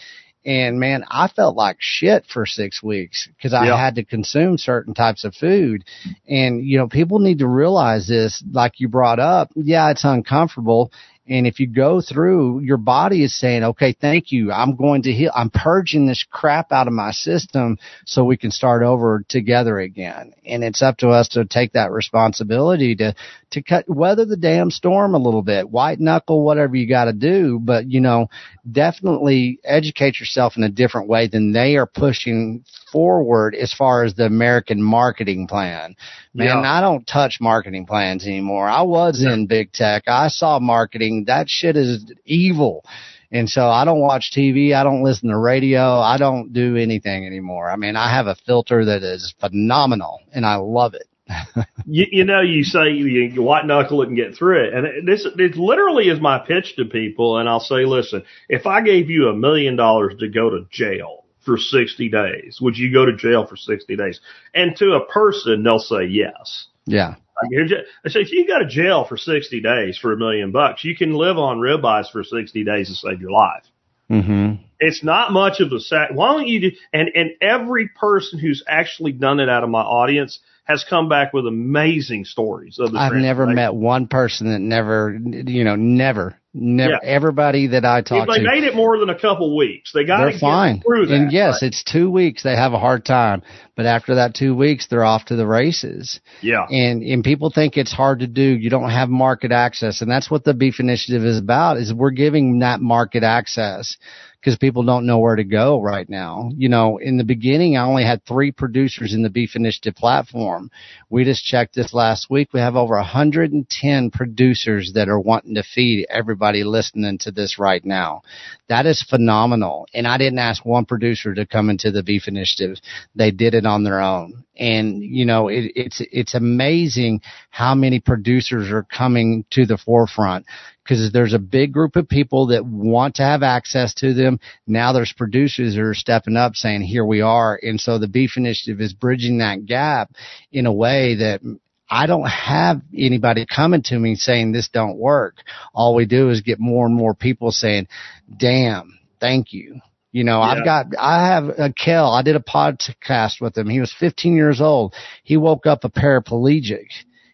S2: and man, I felt like shit for six weeks because I had to consume certain types of food. And, you know, people need to realize this, like you brought up. Yeah, it's uncomfortable. And if you go through, your body is saying, okay, thank you. I'm going to heal. I'm purging this crap out of my system so we can start over together again. And it's up to us to take that responsibility to, to cut, weather the damn storm a little bit, white knuckle, whatever you got to do. But, you know, definitely educate yourself in a different way than they are pushing forward as far as the American marketing plan. Man, yeah. I don't touch marketing plans anymore. I was in big tech. I saw marketing. That shit is evil. And so I don't watch TV. I don't listen to radio. I don't do anything anymore. I mean, I have a filter that is phenomenal and I love it.
S1: you, you know, you say you, you white knuckle it and get through it. And this, it literally is my pitch to people. And I'll say, listen, if I gave you a million dollars to go to jail for 60 days, would you go to jail for 60 days? And to a person, they'll say yes.
S2: Yeah.
S1: I say, if you go to jail for 60 days for a million bucks, you can live on ribeyes for 60 days to save your life.
S2: Mm-hmm.
S1: It's not much of a sac. Why don't you do, and, and every person who's actually done it out of my audience has come back with amazing stories of the
S2: I've never met one person that never, you know, never, never, yeah. everybody that I talked
S1: to. They made it more than a couple weeks. They got
S2: they're fine.
S1: through that.
S2: And yes, right? it's two weeks. They have a hard time, but after that two weeks, they're off to the races.
S1: Yeah.
S2: And, and people think it's hard to do. You don't have market access. And that's what the beef initiative is about is we're giving that market access because people don't know where to go right now. You know, in the beginning, I only had three producers in the Beef Initiative platform. We just checked this last week. We have over 110 producers that are wanting to feed everybody listening to this right now. That is phenomenal. And I didn't ask one producer to come into the Beef Initiative. They did it on their own. And, you know, it, it's, it's amazing how many producers are coming to the forefront because there's a big group of people that want to have access to them. Now there's producers that are stepping up saying, here we are. And so the beef initiative is bridging that gap in a way that I don't have anybody coming to me saying this don't work. All we do is get more and more people saying, damn, thank you. You know, yeah. I've got, I have a Kel. I did a podcast with him. He was 15 years old. He woke up a paraplegic.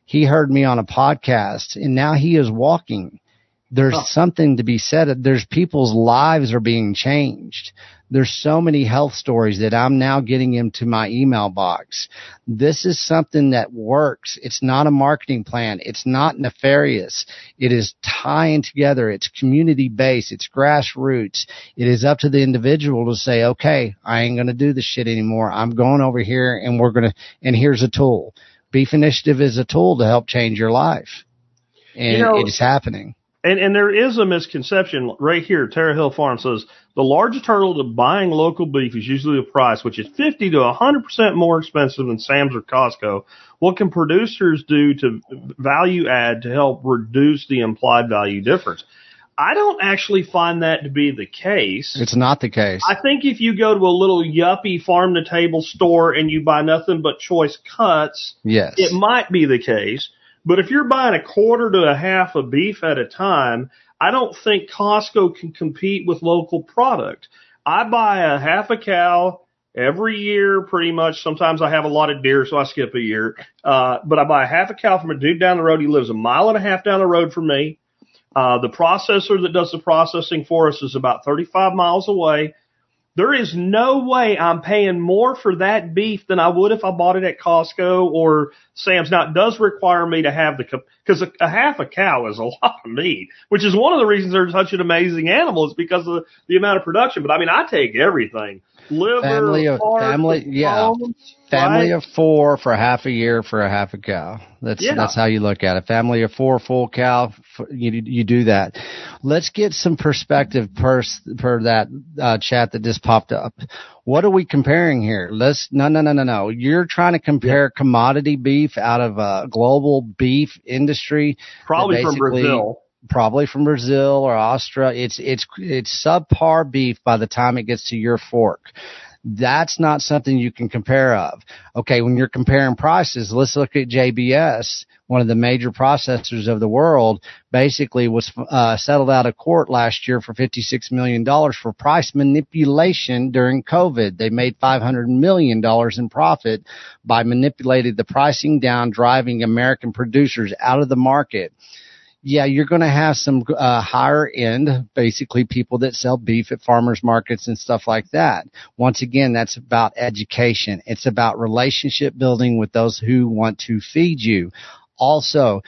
S2: He heard me on a podcast and now he is walking there's oh. something to be said. There's people's lives are being changed. There's so many health stories that I'm now getting into my email box. This is something that works. It's not a marketing plan. It's not nefarious. It is tying together. It's community based. It's grassroots. It is up to the individual to say, okay, I ain't going to do this shit anymore. I'm going over here and we're going to, and here's a tool. Beef Initiative is a tool to help change your life. And you know, it is happening
S1: And and there is a misconception right here. Terra Hill Farm says the largest hurdle to buying local beef is usually the price, which is fifty to hundred percent more expensive than Sam's or Costco. What can producers do to value add to help reduce the implied value difference? I don't actually find that to be the case.
S2: It's not the case.
S1: I think if you go to a little yuppie farm to table store and you buy nothing but choice cuts,
S2: yes.
S1: it might be the case. But if you're buying a quarter to a half of beef at a time, I don't think Costco can compete with local product. I buy a half a cow every year pretty much. Sometimes I have a lot of deer, so I skip a year. Uh, but I buy a half a cow from a dude down the road. He lives a mile and a half down the road from me. Uh, the processor that does the processing for us is about 35 miles away. There is no way I'm paying more for that beef than I would if I bought it at Costco or Sam's. Now it does require me to have the, because a, a half a cow is a lot of meat, which is one of the reasons they're such an amazing animal is because of the amount of production. But I mean, I take everything. Liver,
S2: family of
S1: heart,
S2: family, yeah,
S1: bones,
S2: family
S1: right?
S2: of four for half a year for a half a cow. That's
S1: Yeah.
S2: that's how you look at it. Family of four full cow, you you do that. Let's get some perspective per per that uh, chat that just popped up. What are we comparing here? Let's no no no no no. You're trying to compare commodity beef out of a global beef industry
S1: probably from Brazil.
S2: Probably from Brazil or Australia. It's it's it's subpar beef by the time it gets to your fork. That's not something you can compare of. Okay, when you're comparing prices, let's look at JBS, one of the major processors of the world, basically was uh, settled out of court last year for $56 million for price manipulation during COVID. They made $500 million in profit by manipulating the pricing down, driving American producers out of the market yeah, you're going to have some uh, higher end, basically people that sell beef at farmers markets and stuff like that. Once again, that's about education. It's about relationship building with those who want to feed you. Also,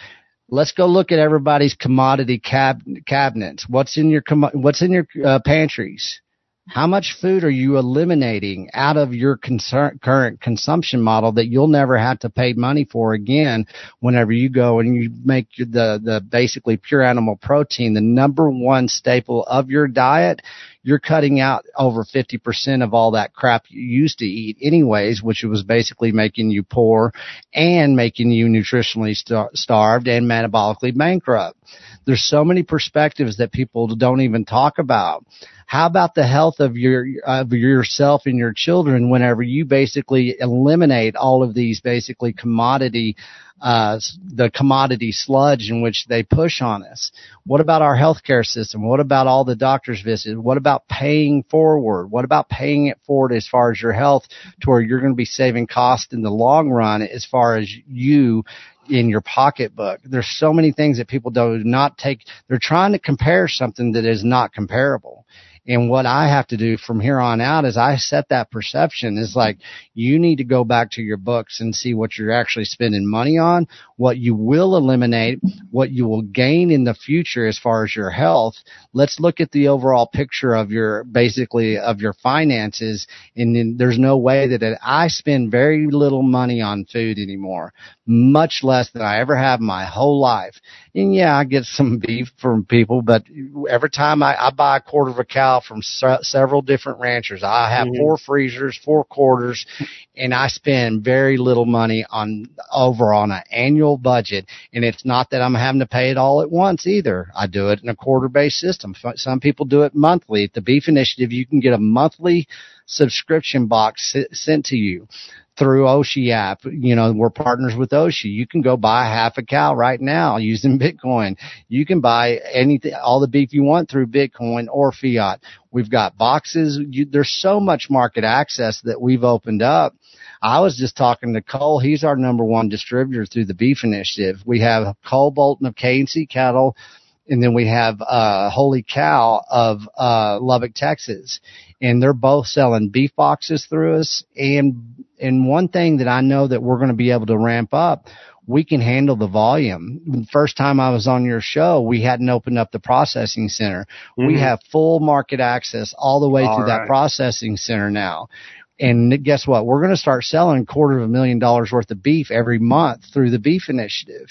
S2: let's go look at everybody's commodity cab- cabinets. What's in your com- what's in your uh, pantries? How much food are you eliminating out of your current consumption model that you'll never have to pay money for again whenever you go and you make the, the basically pure animal protein the number one staple of your diet? You're cutting out over 50% of all that crap you used to eat anyways, which was basically making you poor and making you nutritionally star- starved and metabolically bankrupt. There's so many perspectives that people don't even talk about. How about the health of your of yourself and your children whenever you basically eliminate all of these basically commodity uh, the commodity sludge in which they push on us. What about our healthcare system? What about all the doctor's visits? What about paying forward? What about paying it forward as far as your health to where you're going to be saving cost in the long run as far as you in your pocketbook. There's so many things that people do not take. They're trying to compare something that is not comparable. And what I have to do from here on out is I set that perception is like, you need to go back to your books and see what you're actually spending money on, what you will eliminate, what you will gain in the future as far as your health. Let's look at the overall picture of your, basically of your finances. And then there's no way that I spend very little money on food anymore, much less than I ever have my whole life. And yeah, I get some beef from people, but every time I, I buy a quarter of a cow from se- several different ranchers, I have
S1: Mhm.
S2: four freezers, four quarters, and I spend very little money on over on an annual budget. And it's not that I'm having to pay it all at once either. I do it in a quarter based system. Some people do it monthly. At the Beef Initiative, you can get a monthly subscription box sent to you through Oshi app. You know, we're partners with Oshi. You can go buy half a cow right now using Bitcoin. You can buy anything, all the beef you want through Bitcoin or fiat. We've got boxes. You, there's so much market access that we've opened up. I was just talking to Cole. He's our number one distributor through the Beef Initiative. We have Cole Bolton of KNC Cattle, and then we have uh, Holy Cow of uh, Lubbock, Texas, and they're both selling beef boxes through us. And and one thing that I know that we're going to be able to ramp up, we can handle the volume. The first time I was on your show, we hadn't opened up the processing center. We
S1: Mhm.
S2: have full market access all the way
S1: All
S2: through that processing center now. And guess what? We're going to start selling a quarter of a million dollars worth of beef every month through the beef initiative.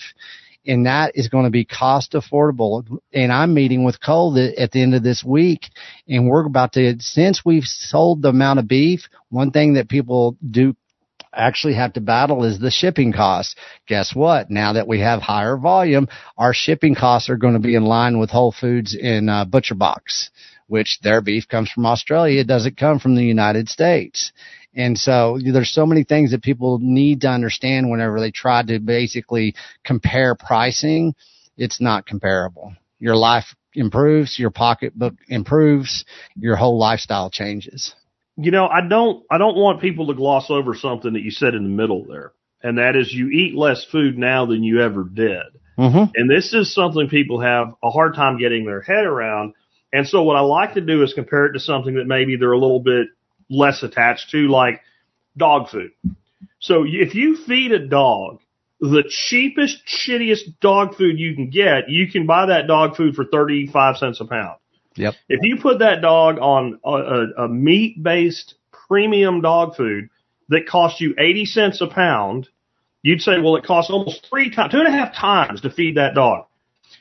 S2: And that is going to be cost affordable. And I'm meeting with Cole at the end of this week, and we're about to, since we've sold the amount of beef, one thing that people do actually have to battle is the shipping costs. Guess what? Now that we have higher volume, our shipping costs are going to be in line with Whole Foods and uh, Butcher Box, which their beef comes from Australia. It doesn't come from the United States. And so there's so many things that people need to understand whenever they try to basically compare pricing. It's not comparable. Your life improves, your pocketbook improves, your whole lifestyle changes.
S1: You know, I don't I don't want people to gloss over something that you said in the middle there. And that is you eat less food now than you ever did.
S2: Mm-hmm.
S1: And this is something people have a hard time getting their head around. And so what I like to do is compare it to something that maybe they're a little bit less attached to, like dog food. So if you feed a dog the cheapest, shittiest dog food you can get, you can buy that dog food for 35 cents a pound.
S2: Yep.
S1: If you put that dog on a, a, a meat based premium dog food that costs you 80 cents a pound, you'd say, well, it costs almost three times, two and a half times to feed that dog.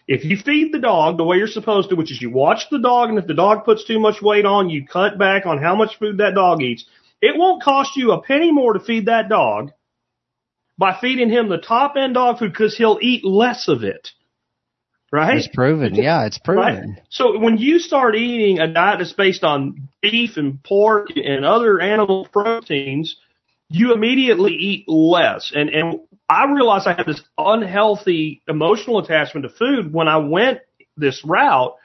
S1: If you feed the dog the way you're supposed to, which is you watch the dog, and if the dog puts too much weight on, you cut back on how much food that dog eats. It won't cost you a penny more to feed that dog by feeding him the top end dog food because he'll eat less of it. Right?
S2: It's proven. Yeah, it's proven.
S1: Right. So when you start eating a diet that's based on beef and pork and other animal proteins, you immediately eat less. And and I realized I had this unhealthy emotional attachment to food when I went this route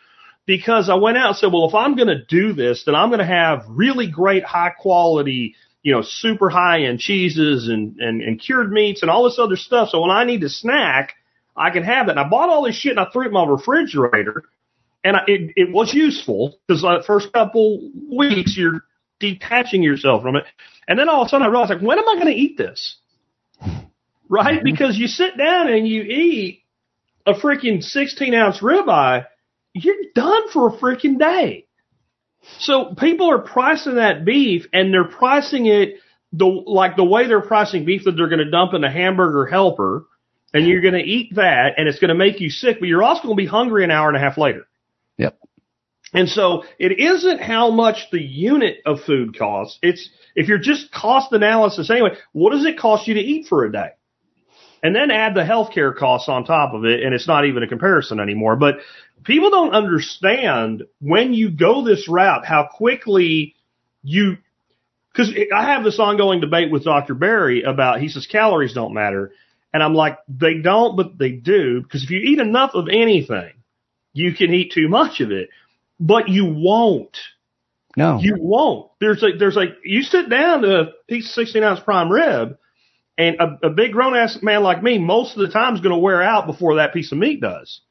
S1: because I went out and said, well, if I'm going to do this, then I'm going to have really great high quality, you know, super high end cheeses and, and, and cured meats and all this other stuff. So when I need to snack, I can have that. And I bought all this shit and I threw it in my refrigerator and I, it, it was useful because the first couple weeks you're detaching yourself from it. And then all of a sudden I realized like, when am I going to eat this? Right? Mm-hmm. Because you sit down and you eat a freaking 16 ounce ribeye, you're done for a freaking day. So people are pricing that beef and they're pricing it the, like the way they're pricing beef that they're going to dump in a hamburger helper and you're going to eat that and it's going to make you sick, but you're also going to be hungry an hour and a half later.
S2: Yep.
S1: And so it isn't how much the unit of food costs. It's if you're just cost analysis anyway, what does it cost you to eat for a day? And then add the healthcare costs on top of it, and it's not even a comparison anymore. But people don't understand when you go this route how quickly you because I have this ongoing debate with Dr. Berry about he says calories don't matter. And I'm like, they don't, but they do. Because if you eat enough of anything, you can eat too much of it, but you won't.
S2: No,
S1: you won't. There's like, there's like, you sit down to a piece of 16 ounce prime rib and a, a big grown ass man like me, most of the time is going to wear out before that piece of meat does.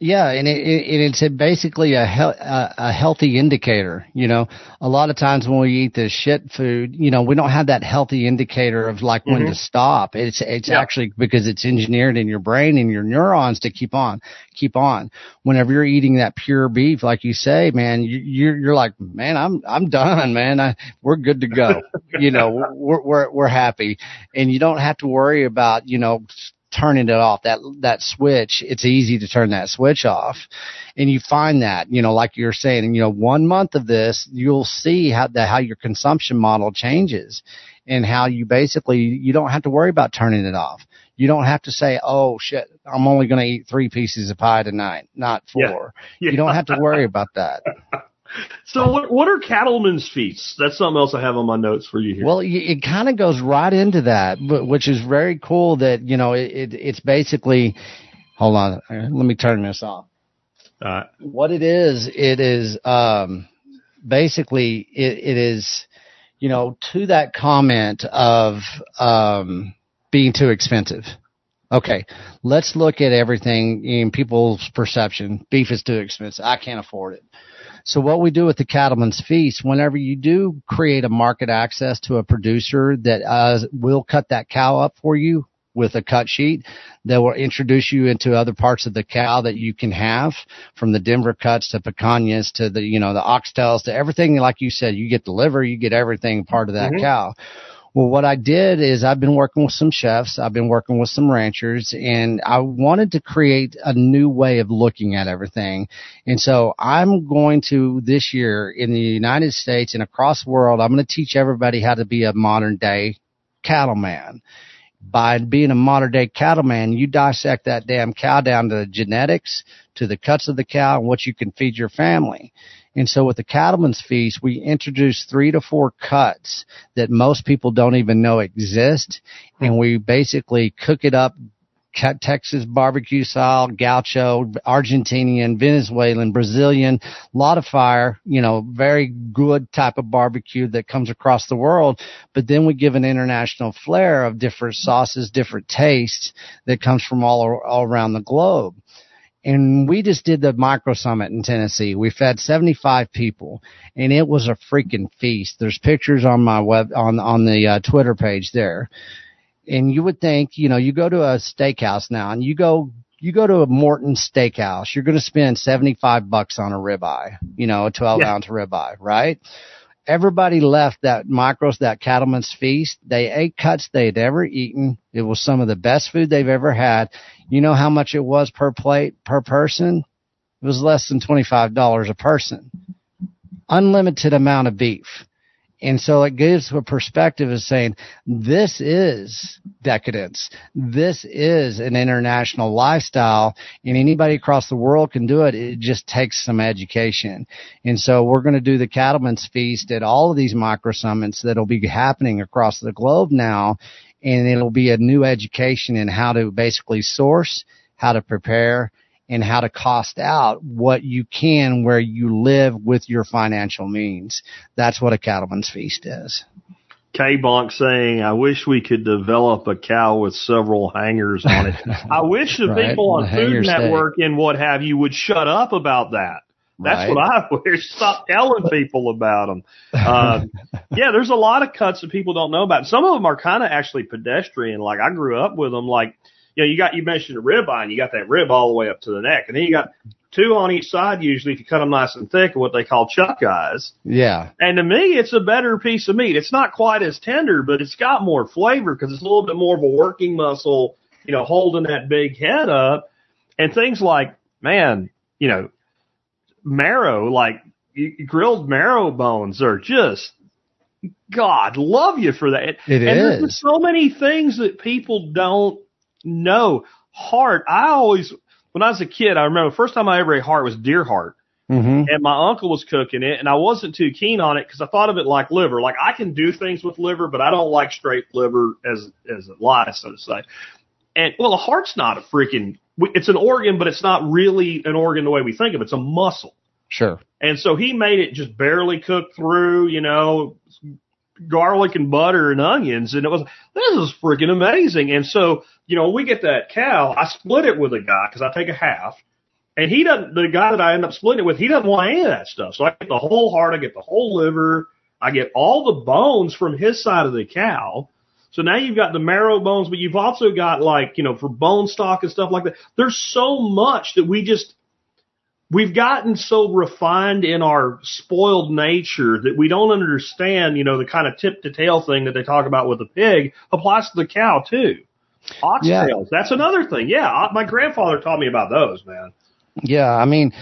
S2: Yeah, and it, it, it's basically a, he- a a healthy indicator. You know, a lot of times when we eat this shit food, you know, we don't have that healthy indicator of like when
S1: Mhm.
S2: to stop. It's it's
S1: Yeah.
S2: actually because it's engineered in your brain and your neurons to keep on, keep on. Whenever you're eating that pure beef, like you say, man, you, you're you're like, man, I'm I'm done, man. I, we're good to go. you know, we're we're we're happy, and you don't have to worry about you know turning it off that that switch it's easy to turn that switch off and you find that you know like you're saying you know one month of this you'll see how the how your consumption model changes and how you basically you don't have to worry about turning it off you don't have to say oh shit i'm only going to eat three pieces of pie tonight not
S1: Yeah.
S2: four
S1: Yeah.
S2: you don't have to worry about that
S1: So what, what are cattlemen's feasts? That's something else I have on my notes for you here.
S2: Well, it kind of goes right into that, but- which is very cool. That you know, it, it it's basically. Hold on, uh, let me turn this off.
S1: uh,
S2: What it is, it is um, basically it, it is, you know, to that comment of um, being too expensive. Okay, let's look at everything in people's perception. Beef is too expensive. I can't afford it. So what we do with the Cattleman's Feast, whenever you do create a market access to a producer that uh, will cut that cow up for you with a cut sheet, that will introduce you into other parts of the cow that you can have, from the Denver cuts to picanhas to the you know the oxtails to everything. Like you said, you get the liver, you get everything part of that
S1: Mhm.
S2: cow. Well, what I did is I've been working with some chefs, I've been working with some ranchers, and I wanted to create a new way of looking at everything. And so I'm going to this year in the United States and across the world, I'm going to teach everybody how to be a modern day cattleman by being a modern day cattleman, you dissect that damn cow down to the genetics, to the cuts of the cow, and what you can feed your family. And so with the cattleman's feast, we introduce three to four cuts that most people don't even know exist. And we basically cook it up Texas barbecue style, gaucho, Argentinian, Venezuelan, Brazilian, lot of fire, you know, very good type of barbecue that comes across the world. But then we give an international flair of different sauces, different tastes that comes from all, all around the globe. And we just did the micro summit in Tennessee. We fed 75 people and it was a freaking feast. There's pictures on my web, on, on the uh, Twitter page there and you would think, you know, you go to a steakhouse now and you go, you go to a Morton steakhouse, you're going to spend 75 bucks on a ribeye, you know, a 12 yeah. ounce ribeye, right? Everybody left that micros, that cattleman's feast. They ate cuts they'd ever eaten. It was some of the best food they've ever had. You know how much it was per plate, per person? It was less than $25 a person. Unlimited amount of beef. And so it gives a perspective of saying, this is decadence. This is an international lifestyle and anybody across the world can do it. It just takes some education. And so we're going to do the Cattleman's Feast at all of these micro summits that'll be happening across the globe now. And it'll be a new education in how to basically source, how to prepare, and how to cost out what you can where you live with your financial means. That's what a cattleman's feast is.
S1: K Bonk saying, I wish we could develop a cow with several hangers on it. I wish the right, people on Food Network steak. and what have you would shut up about that. That's right. what I wish. Stop telling people about them. Uh, yeah, there's a lot of cuts that people don't know about. Some of them are kind of actually pedestrian. Like I grew up with them. Like you know, you got, you mentioned a rib eye and you got that rib all the way up to the neck. And then you got two on each side usually if you cut them nice and thick what they call chuck eyes.
S2: Yeah.
S1: And to me, it's a better piece of meat. It's not quite as tender, but it's got more flavor because it's a little bit more of a working muscle, you know, holding that big head up and things like, man, you know, marrow, like grilled marrow bones are just God, love you for that.
S2: It
S1: and
S2: is.
S1: There's so many things that people don't no, heart. I always, when I was a kid, I remember the first time I ever ate heart was deer heart.
S2: Mm-hmm.
S1: And my uncle was cooking it, and I wasn't too keen on it because I thought of it like liver. Like I can do things with liver, but I don't like straight liver as as it lies, so to say. And well, the heart's not a freaking. It's an organ, but it's not really an organ the way we think of it. It's a muscle.
S2: Sure.
S1: And so he made it just barely cooked through, you know, garlic and butter and onions, and it was this is freaking amazing. And so you know, we get that cow. I split it with a guy because I take a half, and he doesn't. The guy that I end up splitting it with, he doesn't want any of that stuff. So I get the whole heart, I get the whole liver, I get all the bones from his side of the cow. So now you've got the marrow bones, but you've also got like, you know, for bone stock and stuff like that. There's so much that we just we've gotten so refined in our spoiled nature that we don't understand, you know, the kind of tip to tail thing that they talk about with the pig applies to the cow too. Oxtails, yeah. that's another thing. Yeah, my grandfather taught me about those, man.
S2: Yeah, I mean,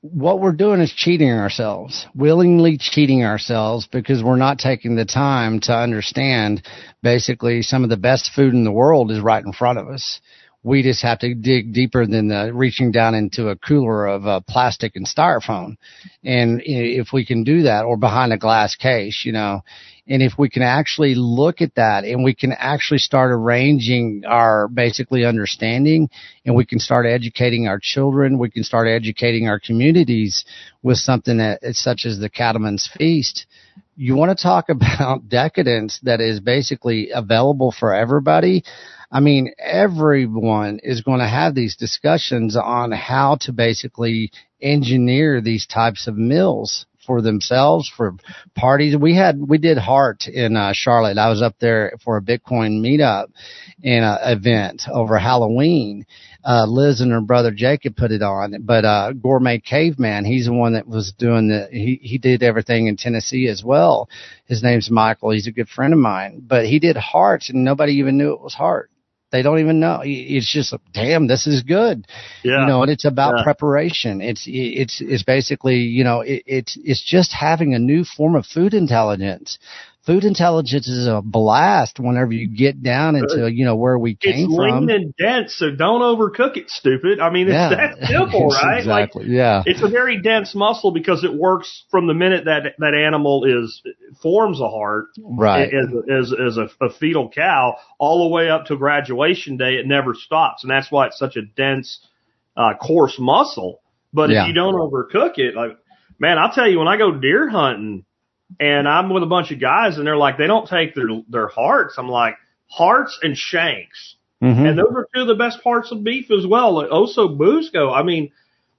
S2: what we're doing is cheating ourselves, willingly cheating ourselves because we're not taking the time to understand basically some of the best food in the world is right in front of us we just have to dig deeper than the, reaching down into a cooler of uh, plastic and styrofoam. And if we can do that or behind a glass case, you know, and if we can actually look at that and we can actually start arranging our basically understanding and we can start educating our children, we can start educating our communities with something that such as the Cattleman's Feast. You want to talk about decadence that is basically available for everybody. I mean, everyone is going to have these discussions on how to basically engineer these types of mills for themselves, for parties. We had, we did Heart in uh, Charlotte. I was up there for a Bitcoin meetup and event over Halloween. Uh, Liz and her brother Jacob put it on, but, uh, Gourmet Caveman, he's the one that was doing the, he, he did everything in Tennessee as well. His name's Michael. He's a good friend of mine, but he did Heart and nobody even knew it was Heart. They don't even know. It's just, damn, this is good.
S1: Yeah.
S2: You know, and it's about
S1: Yeah.
S2: preparation. It's, it's, it's basically, you know, it, it's, it's just having a new form of food intelligence. Food intelligence is a blast whenever you get down into, you know, where we came
S1: it's
S2: came
S1: lean and dense, so don't overcook it, stupid. I mean, it's that simple, right? Like,
S2: exactly. yeah.
S1: it's a very dense muscle because it works from the minute that that animal is forms a heart
S2: Right.
S1: as as, as a, a fetal cow all the way up to graduation day. It never stops, and that's why it's such a dense, uh, coarse muscle. But
S2: Yeah.
S1: if you don't overcook it, like man, I'll tell you, when I go deer hunting and I'm with a bunch of guys and they're like, they don't take their their hearts. I'm like, hearts and shanks.
S2: Mhm.
S1: And those are two of the best parts of beef as well. Like Oso Busco. I mean,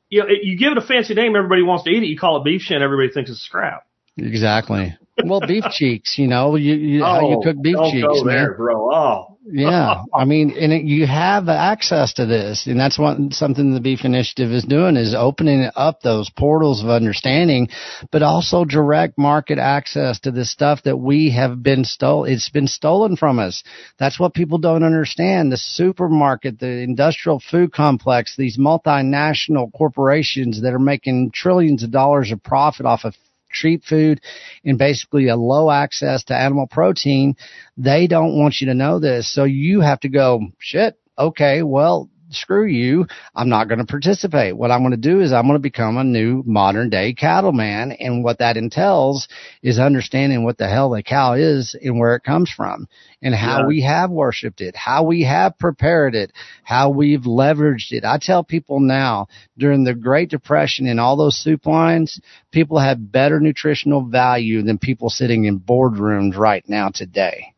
S1: you know, you give it a fancy name, everybody wants to eat it. You call it beef shin, everybody thinks it's scrap.
S2: Exactly. Well, beef cheeks, you know, you, you how you oh, cook beef
S1: Oh,
S2: cheeks,
S1: go
S2: man.
S1: there, bro. Oh,
S2: Yeah, I mean, and it, you have access to this, and that's what something the Beef Initiative is doing is opening up those portals of understanding, but also direct market access to this stuff that we have been stolen. It's been stolen from us. That's what people don't understand. The supermarket, the industrial food complex, these multinational corporations that are making trillions of dollars of profit off of cheap food and basically a low access to animal protein they don't want you to know this. So you have to go, shit, okay, well, screw you. I'm not going to participate. What I'm going to do is I'm going to become a new modern day cattleman. And what that entails is understanding what the hell the cow is and where it comes from and how
S1: Yeah.
S2: we have worshiped it, how we have prepared it, how we've leveraged it. I tell people now during the Great Depression and all those soup lines, people have better nutritional value than people sitting in boardrooms right now today.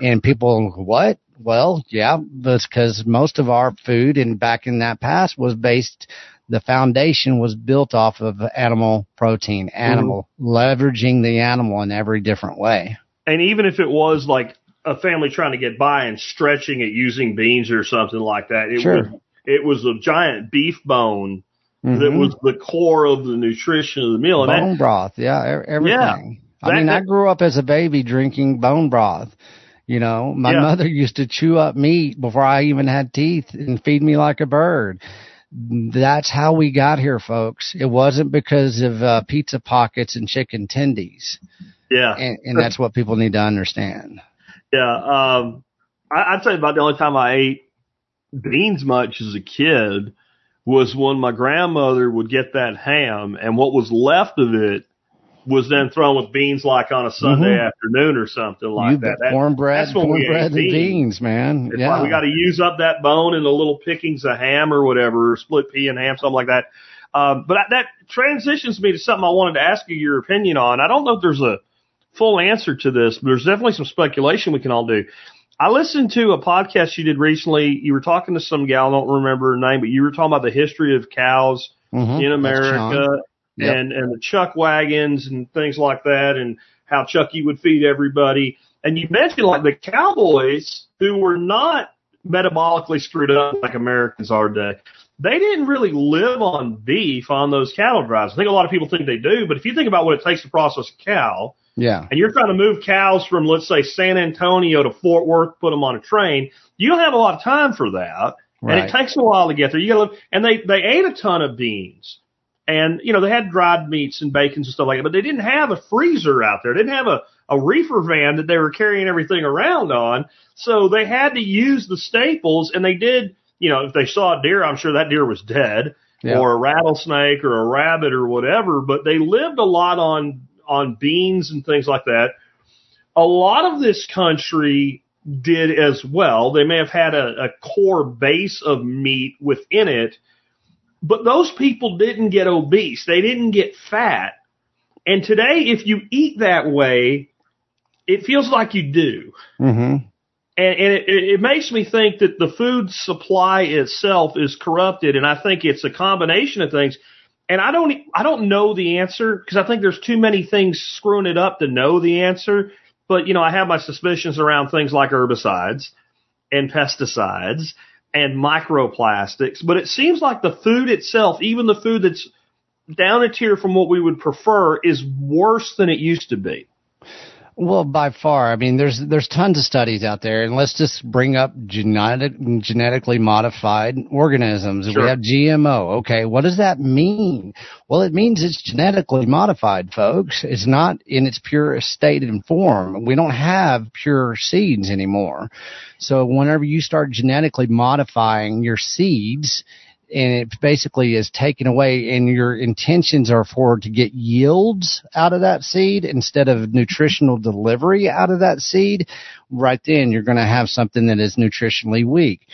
S2: And people, what? Well, yeah, that's because most of our food and back in that past was based, the foundation was built off of animal protein, animal, leveraging the animal in every different way.
S1: and even if it was like a family trying to get by and stretching it using beans or something like that, it
S2: Sure.
S1: was it was a giant beef bone that
S2: Mhm.
S1: was the core of the nutrition of the meal. And that,
S2: bone broth. Yeah, everything. I
S1: That-
S2: mean, I grew up as a baby drinking bone broth. You know, my
S1: Yeah.
S2: mother used to chew up meat before I even had teeth and feed me like a bird. That's how we got here, folks. It wasn't because of uh, pizza pockets and chicken tendies,
S1: yeah,
S2: and, and that's what people need to understand.
S1: Yeah, um, I, I'd say about the only time I ate beans much as a kid was when my grandmother would get that ham, and what was left of it was then thrown with beans, like on a Sunday
S2: Mhm.
S1: afternoon or something like
S2: you
S1: that. That-
S2: cornbread,
S1: that's
S2: cornbread and
S1: beans.
S2: man.
S1: It's
S2: yeah,
S1: like we got to use up that bone and the little pickings of ham or whatever, or split pea and ham, something like that. Um, but that, that transitions me to something I wanted to ask you your opinion on. I don't know if there's a full answer to this, but there's definitely some speculation we can all do. I listened to a podcast you did recently. You were talking to some gal, I don't remember her name, but you were talking about the history of cows
S2: Mhm.
S1: in America.
S2: Yep.
S1: and and the chuck wagons and things like that, and how Chucky would feed everybody. And you mentioned like the cowboys who were not metabolically screwed up like Americans are today. They didn't really live on beef on those cattle drives. I think a lot of people think they do, but if you think about what it takes to process a cow,
S2: Yeah,
S1: and you're trying to move cows from let's say San Antonio to Fort Worth, put them on a train, you don't have a lot of time for that, and it takes a while to get there. You got to, and they they ate a ton of beans, and you know they had dried meats and bacons and stuff like that, but they didn't have a freezer out there. They didn't have a a reefer van that they were carrying everything around on, so they had to use the staples, and they did. You know, if they saw a deer, I'm sure that deer was dead
S2: Yeah.
S1: or a rattlesnake or a rabbit or whatever, but they lived a lot on on beans and things like that. A lot of this country did as well. They may have had a, a core base of meat within it, but those people didn't get obese. They didn't get fat. And today, if you eat that way, it feels like you do.
S2: hmm
S1: And, and it, it makes me think that the food supply itself is corrupted, and I think it's a combination of things. and I don't I don't know the answer because I think there's too many things screwing it up to know the answer. But you know, I have my suspicions around things like herbicides and pesticides and microplastics. But it seems like the food itself, even the food that's down a tier from what we would prefer, is worse than it used to be.
S2: Well, by far. I mean, there's there's tons of studies out there, and let's just bring up genetic, genetically modified organisms.
S1: Sure.
S2: We have GMO. Okay, what does that mean? Well, it means it's genetically modified, folks. It's not in its purest state and form. We don't have pure seeds anymore. So whenever you start genetically modifying your seeds, and it basically is taken away and your intentions are for to get yields out of that seed instead of nutritional delivery out of that seed, right then you're going to have something that is nutritionally weak.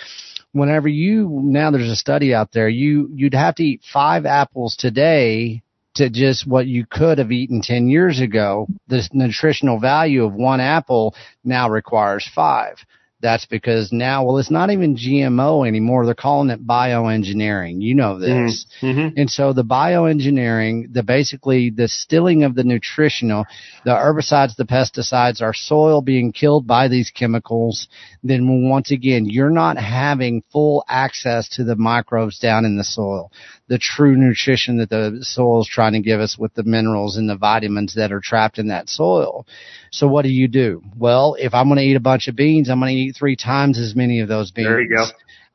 S2: Whenever you, now there's a study out there, you, you'd have to eat five apples today to just what you could have eaten 10 years ago. The nutritional value of one apple now requires five. That's because now, well, it's not even GMO anymore. They're calling it bioengineering. You know this.
S1: Mm-hmm.
S2: And so the bioengineering, the basically the stilling of the nutritional, the herbicides, the pesticides, our soil being killed by these chemicals, then once again, you're not having full access to the microbes down in the soil, the true nutrition that the soil is trying to give us with the minerals and the vitamins that are trapped in that soil. So what do you do? Well, if I'm going to eat a bunch of beans, I'm going to eat three times as many of those beans.
S1: There you go.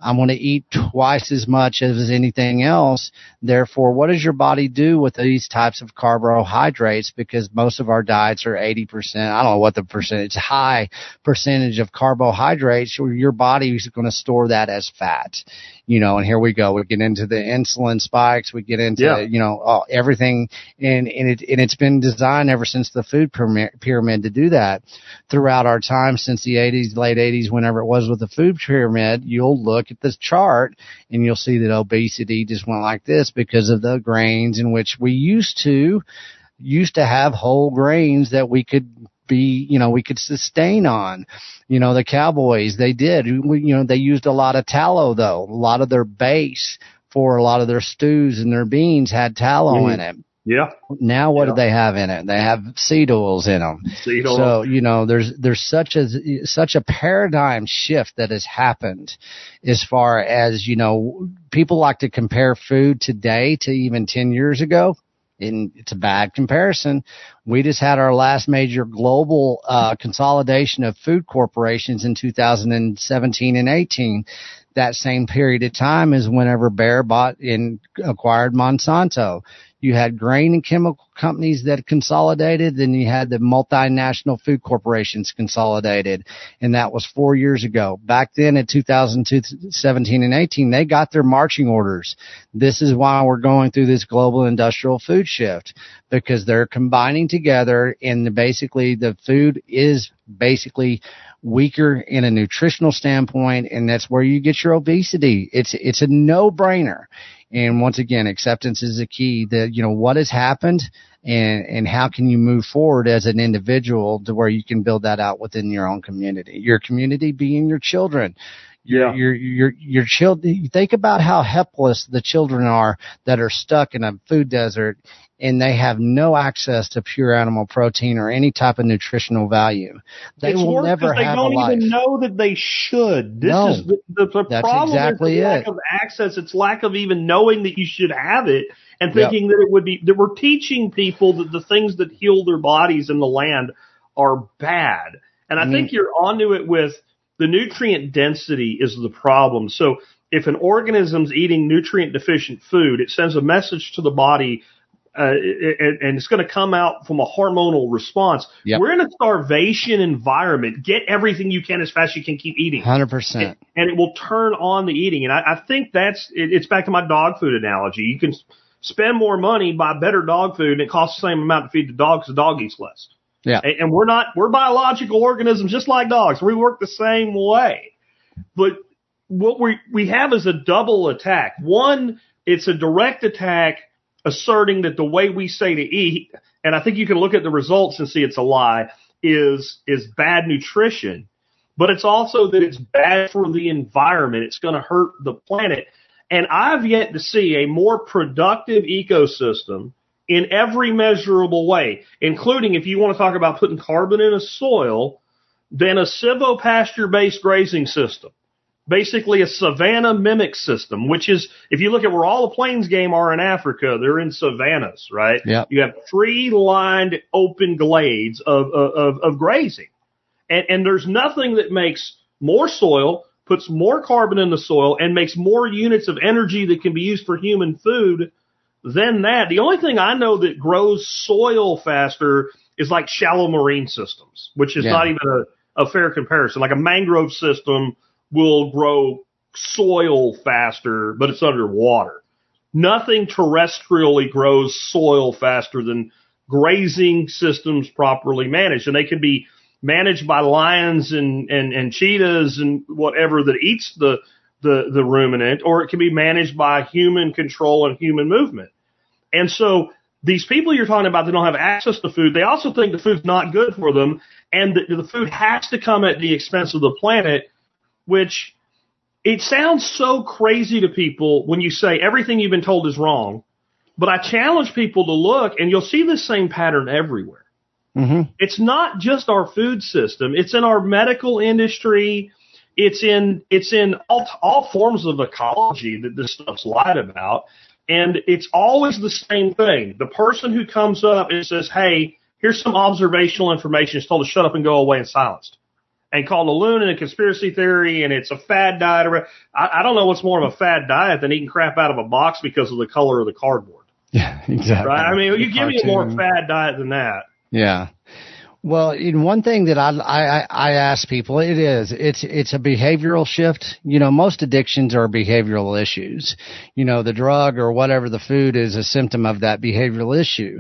S2: I'm going to eat twice as much as anything else. Therefore, what does your body do with these types of carbohydrates? Because most of our diets are 80%. I don't know what the percentage, high percentage of carbohydrates. Your body is going to store that as fat. You know, and here we go. We get into the insulin spikes. We get into,
S1: Yeah.
S2: you know, all, everything. And, and it, and it's been designed ever since the food pyramid, pyramid to do that throughout our time since the 80s, late 80s, whenever it was with the food pyramid, you'll look at this chart and you'll see that obesity just went like this because of the grains in which we used to, used to have whole grains that we could be, you know, we could sustain on. You know, the cowboys, they did, we, you know, they used a lot of tallow though. A lot of their base for a lot of their stews and their beans had tallow
S1: Mhm.
S2: in it.
S1: Yeah.
S2: Now what
S1: Yeah.
S2: do they have in it? They have seed oils in them.
S1: Seed oil.
S2: So you know, there's there's such a such a paradigm shift that has happened, as far as you know, people like to compare food today to even ten years ago, and it's a bad comparison. We just had our last major global uh, consolidation of food corporations in 2017 and 18. That same period of time is whenever Bayer bought and acquired Monsanto you had grain and chemical companies that consolidated, then you had the multinational food corporations consolidated, and that was four years ago. Back then in 2017 and 18, they got their marching orders. This is why we're going through this global industrial food shift because they're combining together and basically the food is basically weaker in a nutritional standpoint and that's where you get your obesity. It's, it's a no brainer. And once again, acceptance is the key that, you know, what has happened and, and how can you move forward as an individual to where you can build that out within your own community, your community being your children.
S1: Yeah.
S2: Your, your, your children, think about how helpless the children are that are stuck in a food desert and they have no access to pure animal protein or any type of nutritional value. They
S1: it's
S2: will never
S1: they
S2: have
S1: don't
S2: a life.
S1: even know that they should. This
S2: No.
S1: is the, the, the
S2: That's
S1: problem
S2: exactly
S1: is the lack
S2: it.
S1: of access. It's lack of even knowing that you should have it and
S2: Yep.
S1: thinking that it would be that we're teaching people that the things that heal their bodies in the land are bad. And I
S2: I
S1: think you're onto it with the nutrient density is the problem. So if an organism's eating nutrient deficient food, it sends a message to the body uh, it- and it's going to come out from a hormonal response.
S2: Yep.
S1: We're in a starvation environment. Get everything you can as fast as you can keep eating.
S2: 100%.
S1: And it will turn on the eating. And I, I think that's, it, it's back to my dog food analogy. You can spend more money, buy better dog food, and it costs the same amount to feed the dog because the dog eats less.
S2: Yeah.
S1: And, and we're not, we're biological organisms just like dogs. We work the same way. But what we, we have is a double attack. One, it's a direct attack asserting that the way we say to eat, and I think you can look at the results and see it's a lie, is, is bad nutrition. But it's also that it's bad for the environment. It's going to hurt the planet. And I've yet to see a more productive ecosystem in every measurable way, including if you want to talk about putting carbon in a soil, than a silvopasture based grazing system. Basically a savanna mimic system, which is, if you look at where all the plains game are in Africa, they're in savannas, right?
S2: Yep.
S1: You have tree lined open glades of, of, of grazing. And, and there's nothing that makes more soil, puts more carbon in the soil, and makes more units of energy that can be used for human food than that. The only thing I know that grows soil faster is like shallow marine systems, which is
S2: Yeah.
S1: not even a, a fair comparison. Like a mangrove system will grow soil faster, but it's underwater. Nothing terrestrially grows soil faster than grazing systems properly managed. And they can be managed by lions and, and, and cheetahs and whatever that eats the, the, the ruminant, or it can be managed by human control and human movement. And so these people you're talking about that don't have access to food, they also think the food's not good for them and that the food has to come at the expense of the planet, which it sounds so crazy to people when you say everything you've been told is wrong. But I challenge people to look and you'll see the same pattern everywhere.
S2: hmm
S1: It's not just our food system. It's in our medical industry. It's in, it's in all, all forms of ecology that this stuff's lied about. And it's always the same thing. The person who comes up and says, Hey, here's some observational information is told to shut up and go away and silenced and called a loon and a conspiracy theory and it's a fad diet. I, I don't know what's more of a fad diet than eating crap out of a box because of the color of the cardboard,
S2: Yeah, exactly.
S1: right? I mean, you give me a more fad diet than that.
S2: Yeah. Well, in one thing that I, I, I- ask people, it is, it's, it's a behavioral shift. You know, most addictions are behavioral issues. You know, the drug or whatever the food is a symptom of that behavioral issue.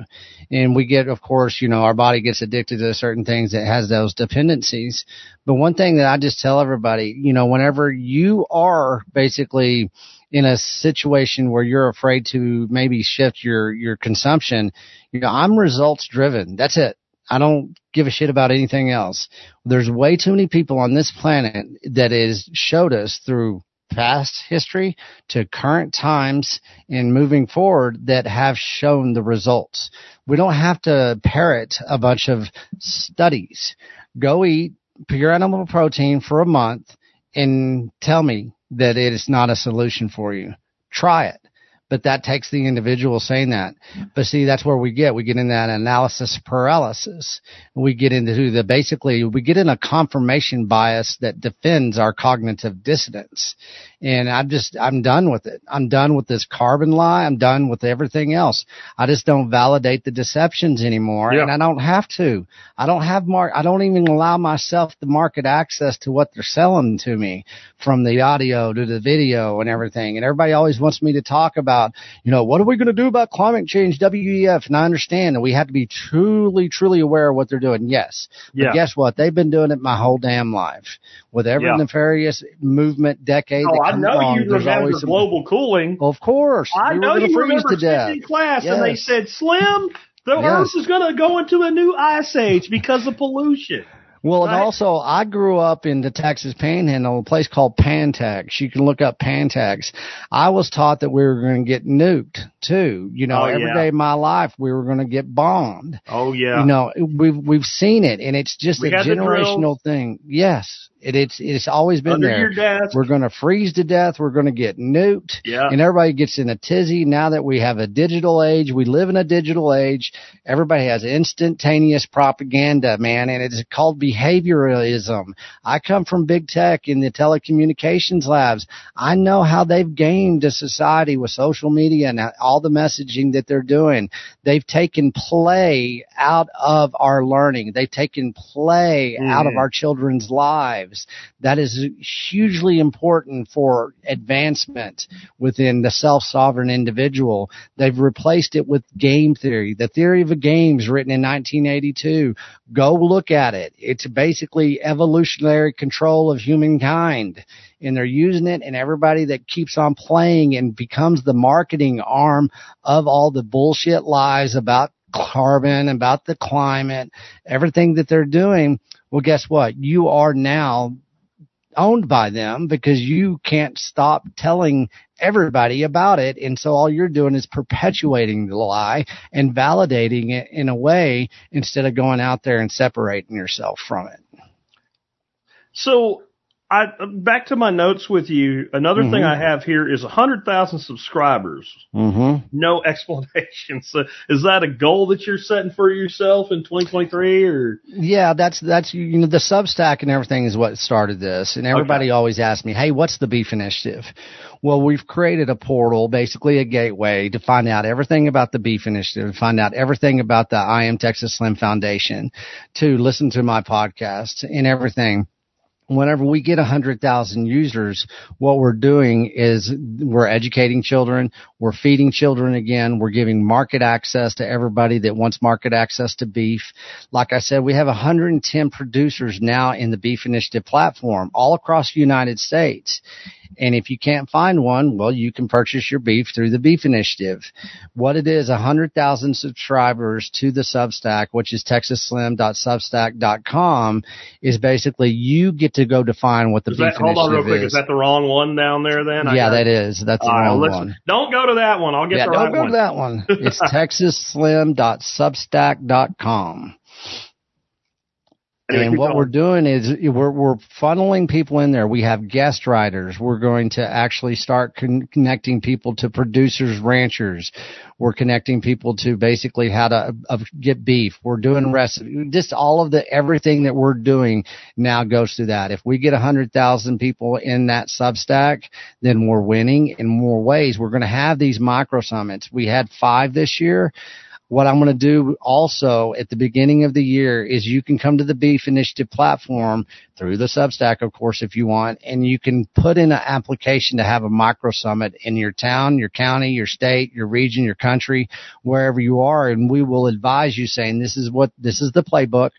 S2: And we get, of course, you know, our body gets addicted to certain things that has those dependencies. But one thing that I just tell everybody, you know, whenever you are basically in a situation where you're afraid to maybe shift your, your consumption, you know, I'm results driven. That's it. I don't give a shit about anything else. There's way too many people on this planet that is showed us through past history to current times and moving forward that have shown the results. We don't have to parrot a bunch of studies. Go eat pure animal protein for a month and tell me that it is not a solution for you. Try it. But that takes the individual saying that. But see, that's where we get. We get in that analysis paralysis. We get into the basically, we get in a confirmation bias that defends our cognitive dissonance. And I'm just, I'm done with it. I'm done with this carbon lie. I'm done with everything else. I just don't validate the deceptions anymore.
S1: Yeah.
S2: And I don't have to. I don't have mark, I don't even allow myself the market access to what they're selling to me from the audio to the video and everything. And everybody always wants me to talk about, you know, what are we going to do about climate change, WEF? And I understand that we have to be truly, truly aware of what they're doing. Yes. But
S1: Yeah.
S2: guess what? They've been doing it my whole damn life. With every
S1: Yeah.
S2: nefarious movement decade
S1: Oh, I know
S2: along,
S1: you
S2: there's
S1: remember
S2: some-
S1: global cooling.
S2: Of course.
S1: I
S2: we
S1: know you remember
S2: to death.
S1: class and they said, Slim, the
S2: Yes.
S1: Earth is going to go into a new ice age because of pollution.
S2: Well, and also, I grew up in the Texas Panhandle, a place called Pantex. You can look up Pantex. I was taught that we were going to get nuked too. You know,
S1: Oh,
S2: every
S1: yeah.
S2: day of my life we were going to get bombed.
S1: Oh yeah.
S2: You know, we've we've seen it, and it's just
S1: We
S2: a generational thing. Yes, it, it's it's always been
S1: Under
S2: there.
S1: your desk.
S2: We're going to freeze to death. We're going to get nuked.
S1: Yeah.
S2: And everybody gets in a tizzy now that we have a digital age. We live in a digital age. Everybody has instantaneous propaganda, man, and it's called behavioralism. I come from big tech in the telecommunications labs. I know how they've gamed a society with social media and all the messaging that they're doing. They've taken play out of our learning. They've taken play out of
S1: Mhm.
S2: our children's lives. That is hugely important for advancement within the self-sovereign individual. They've replaced it with game theory. The theory of a games written in 1982. Go look at it. It's basically evolutionary control of humankind. And they're using it and everybody that keeps on playing and becomes the marketing arm of all the bullshit lies about carbon, about the climate, everything that they're doing. Well, guess what? You are now owned by them because you can't stop telling everybody about it. And so all you're doing is perpetuating the lie and validating it in a way instead of going out there and separating yourself from it.
S1: So I back to my notes with you. Another thing I have here is hundred thousand subscribers.
S2: Mm-hmm.
S1: No explanation. So is that a goal that you're setting for yourself in 2023 or?
S2: Yeah, that's that's you know the Substack and everything is what started this, and everybody always asks me, "Hey, what's the Beef Initiative?" Well, we've created a portal, basically a gateway to find out everything about the Beef Initiative, find out everything about the I Am Texas Slim Foundation, to listen to my podcast and everything whenever we get 100,000 users, what we're doing is we're educating children, we're feeding children again, we're giving market access to everybody that wants market access to beef. Like I said, we have 110 producers now in the Beef Initiative platform all across the United States. And if you can't find one, well, you can purchase your beef through the Beef Initiative. What it is, 100,000 subscribers to the Substack, which is texasslim.substack.com, is basically you get to go define what the
S1: Is
S2: Beef
S1: that, hold on real quick. Is that the wrong one down there then?
S2: Yeah, that is. That's the
S1: right,
S2: wrong one.
S1: Don't go to that one. I'll get
S2: Yeah,
S1: the right one.
S2: don't go
S1: one.
S2: to that one. It's texasslim.substack.com.
S1: Anyway,
S2: And what
S1: going.
S2: we're doing is we're, we're funneling people in there. We have guest writers. We're going to actually start con- connecting people to producers, ranchers. We're connecting people to basically how to uh, get beef. We're doing recipes. Just all of the everything that we're doing now goes through that. If we get a hundred thousand people in that Substack, then we're winning in more ways. We're going to have these micro summits. We had five this year what I'm going to do also at the beginning of the year is you can come to the Beef Initiative platform through the Substack, of course, if you want, and you can put in an application to have a micro summit in your town, your county, your state, your region, your country, wherever you are, and we will advise you saying this is what this is the playbook.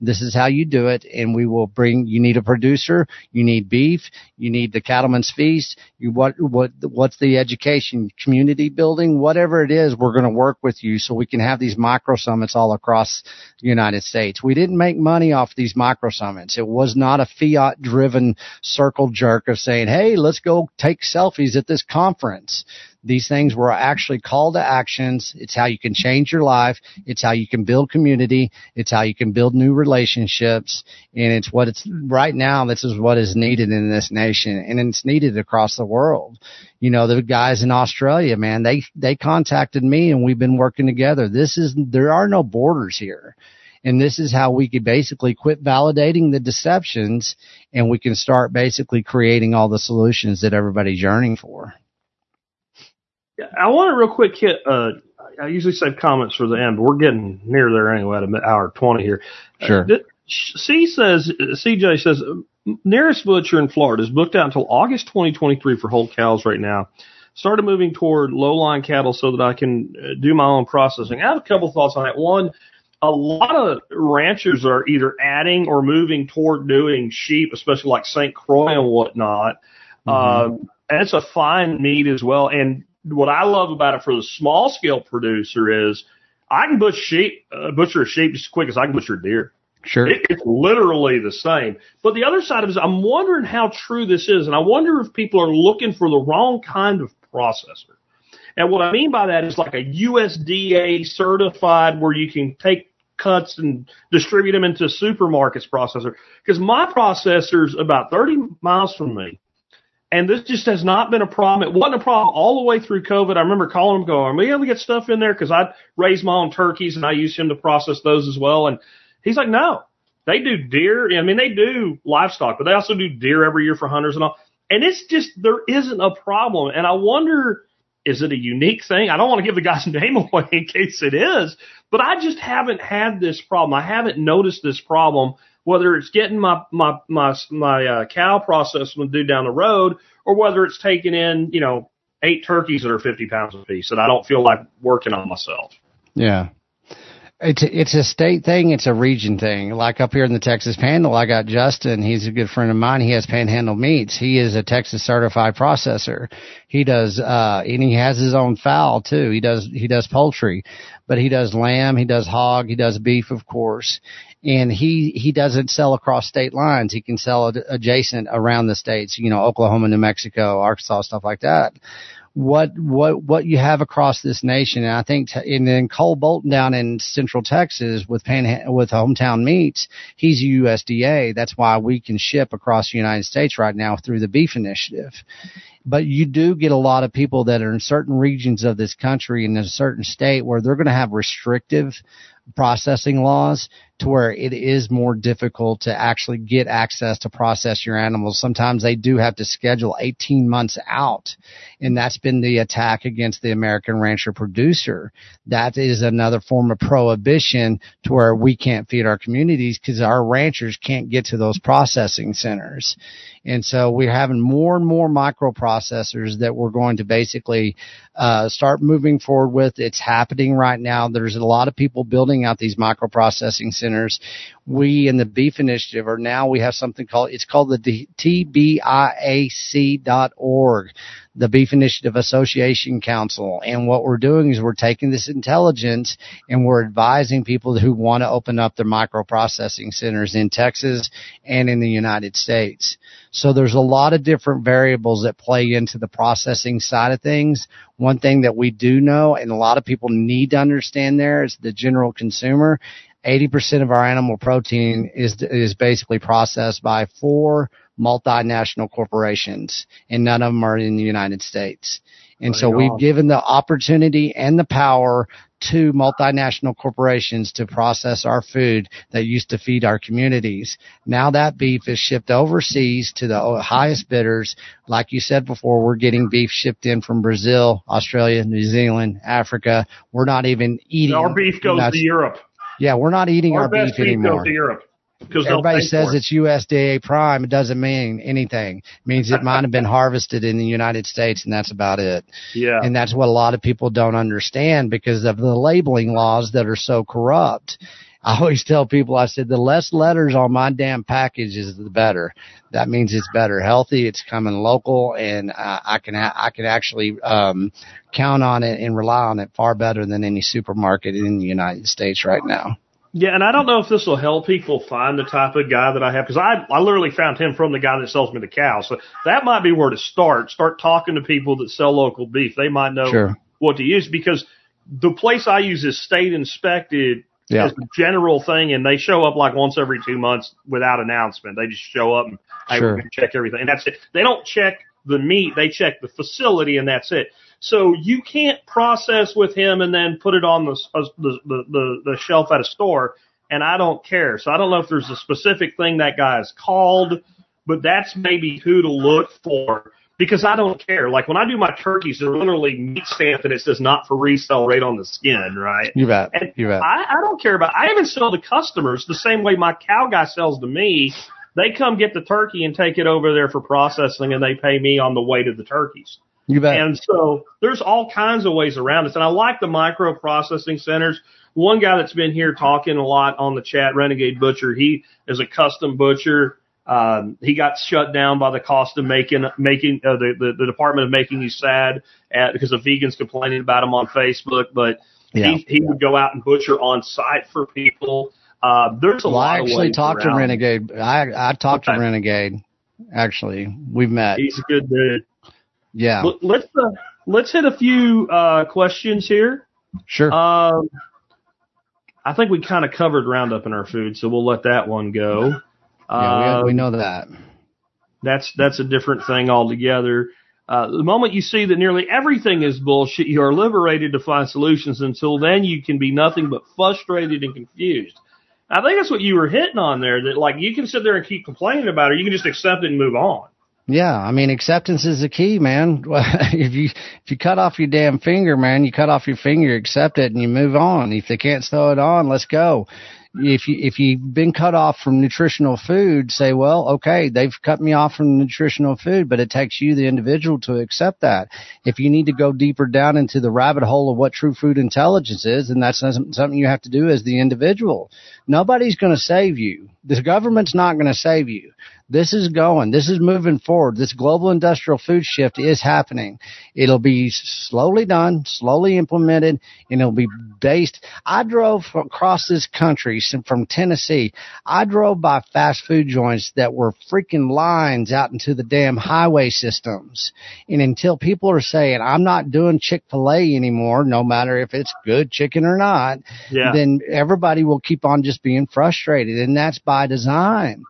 S2: This is how you do it, and we will bring. You need a producer. You need beef. You need the cattleman's feast. You what what what's the education, community building, whatever it is. We're going to work with you so we can have these micro summits all across the United States. We didn't make money off these micro summits. It was not a fiat driven circle jerk of saying, "Hey, let's go take selfies at this conference." These things were actually call to actions. It's how you can change your life. It's how you can build community. It's how you can build new relationships. And it's what it's right now. This is what is needed in this nation and it's needed across the world. You know, the guys in Australia, man, they, they contacted me and we've been working together. This is, there are no borders here. And this is how we could basically quit validating the deceptions and we can start basically creating all the solutions that everybody's yearning for.
S1: I want to real quick hit. Uh, I usually save comments for the end, but we're getting near there anyway at an hour twenty here.
S2: Sure.
S1: Uh, C says CJ says nearest butcher in Florida is booked out until August 2023 for whole cows right now. Started moving toward low line cattle so that I can uh, do my own processing. I have a couple thoughts on that. One, a lot of ranchers are either adding or moving toward doing sheep, especially like St. Croix and whatnot. Uh, and it's a fine meat as well. And what I love about it for the small scale producer is I can butcher sheep, uh, butcher a sheep just as quick as I can butcher a deer.
S2: Sure.
S1: It, it's literally the same. But the other side of it is I'm wondering how true this is, and I wonder if people are looking for the wrong kind of processor. And what I mean by that is like a USDA certified where you can take cuts and distribute them into supermarkets processor. Because my processor's about 30 miles from me. And this just has not been a problem. It wasn't a problem all the way through COVID. I remember calling him going, are we able to get stuff in there? Cause I raise my own turkeys and I use him to process those as well. And he's like, no, they do deer. I mean, they do livestock, but they also do deer every year for hunters and all. And it's just, there isn't a problem. And I wonder, is it a unique thing? I don't want to give the guy's name away in case it is, but I just haven't had this problem. I haven't noticed this problem, whether it's getting my, my, my, my, uh, cow processed with dude down the road or whether it's taking in, you know, eight turkeys that are 50 pounds a piece that I don't feel like working on myself.
S2: Yeah. It's it's a state thing. It's a region thing. Like up here in the Texas Panhandle, I got Justin. He's a good friend of mine. He has Panhandle Meats. He is a Texas certified processor. He does, uh, and he has his own fowl too. He does he does poultry, but he does lamb. He does hog. He does beef, of course. And he he doesn't sell across state lines. He can sell ad- adjacent around the states. You know, Oklahoma, New Mexico, Arkansas, stuff like that what what what you have across this nation. And I think, t- and then Cole Bolton down in Central Texas with Pan with Hometown Meats, he's USDA. That's why we can ship across the United States right now through the Beef Initiative. But you do get a lot of people that are in certain regions of this country in a certain state where they're going to have restrictive processing laws to where it is more difficult to actually get access to process your animals. Sometimes they do have to schedule 18 months out. And that's been the attack against the American rancher producer. That is another form of prohibition to where we can't feed our communities because our ranchers can't get to those processing centers. And so we're having more and more microprocessors that we're going to basically uh, start moving forward with. It's happening right now. There's a lot of people building out these microprocessing centers. We in the Beef Initiative are now we have something called it's called the TBIAC.org, the Beef Initiative Association Council. And what we're doing is we're taking this intelligence and we're advising people who want to open up their microprocessing centers in Texas and in the United States. So there's a lot of different variables that play into the processing side of things. One thing that we do know and a lot of people need to understand there is the general consumer 80% of our animal protein is is basically processed by four multinational corporations, and none of them are in the United States. And so we've given the opportunity and the power to multinational corporations to process our food that used to feed our communities. Now that beef is shipped overseas to the highest bidders. Like you said before, we're getting beef shipped in from Brazil, Australia, New Zealand, Africa. We're not even eating.
S1: Our beef goes to Europe.
S2: Yeah, we're not eating our,
S1: Our
S2: beef
S1: beef
S2: anymore.
S1: goes to Europe
S2: Everybody says
S1: it.
S2: it's USDA prime. It doesn't mean anything. It means it might have been harvested in the United States and that's about it.
S1: yeah.
S2: And that's what a lot of people don't understand because of the labeling laws that are so corrupt. I always tell people, I said, the less letters on my damn package is the better. That means it's better healthy, it's coming local, and uh, I can ha- I can actually um, count on it and rely on it far better than any supermarket in the United States right now.
S1: Yeah, and I don't know if this will help people find the type of guy that I have because I I literally found him from the guy that sells me the cow. So that might be where to start. Start talking to people that sell local beef. They might know
S2: Sure.
S1: what to use because the place I use is state inspected
S2: Yeah.
S1: as a general thing, and they show up like once every two months without announcement. They just show up and hey,
S2: Sure.
S1: check everything, and that's it. They don't check the meat; they check the facility, and that's it. So you can't process with him and then put it on the uh, the the, the, the shelf at a store. And I don't care. So I don't know if there's a specific thing that guy is called, but that's maybe who to look for because I don't care. Like when I do my turkeys, they're literally meat stamped and it says not for resale right on the skin, right?
S2: You bet.
S1: And
S2: You bet.
S1: I, I don't care about. I even sell to customers the same way my cow guy sells to me. They come get the turkey and take it over there for processing, and they pay me on the weight of the turkeys.
S2: You bet.
S1: And so there's all kinds of ways around this. And I like the micro processing centers. One guy that's been here talking a lot on the chat, Renegade Butcher, he is a custom butcher. Um, he got shut down by the cost of making making uh, the, the the Department of Making You Sad at, because of vegans complaining about him on Facebook. But
S2: Yeah.
S1: he he would go out and butcher on site for people. Uh, there's a
S2: Well,
S1: lot
S2: I actually talked to. Renegade. I I talked
S1: Okay.
S2: to Renegade. Actually, we've met.
S1: He's a good dude.
S2: Yeah,
S1: Let- Let's uh, let's hit a few uh, questions here.
S2: sure.
S1: Um, I think we kind of covered Roundup in our food, so we'll let that one go.
S2: yeah,
S1: Um,
S2: we, we know that.
S1: that's that's a different thing altogether. Uh, the moment you see that nearly everything is bullshit, you are liberated to find solutions. Until then, you can be nothing but frustrated and confused. I think that's what you were hitting on there. That like you can sit there and keep complaining about it, you can just accept it and move on.
S2: Yeah, I mean acceptance is the key, man. if you if you cut off your damn finger, man, you cut off your finger, accept it, and you move on. If they can't sew it on, let's go. if you if you've been cut off from nutritional food, say, well, okay, they've cut me off from nutritional food, but it takes you, the individual, to accept that. If you need to go deeper down into the rabbit hole of what true food intelligence is, then that's something you have to do as the individual. Nobody's going to save you. The government's not going to save you. This is going. This is moving forward. This global industrial food shift is happening. It'll be slowly done, slowly implemented, and it'll be based. I drove across this country from Tennessee. I drove by fast food joints that were freaking lines out into the damn highway systems. And until people are saying, I'm not doing Chick-fil-A anymore, no matter if it's good chicken or not,
S1: Yeah.
S2: then everybody will keep on just being frustrated. And that's by design.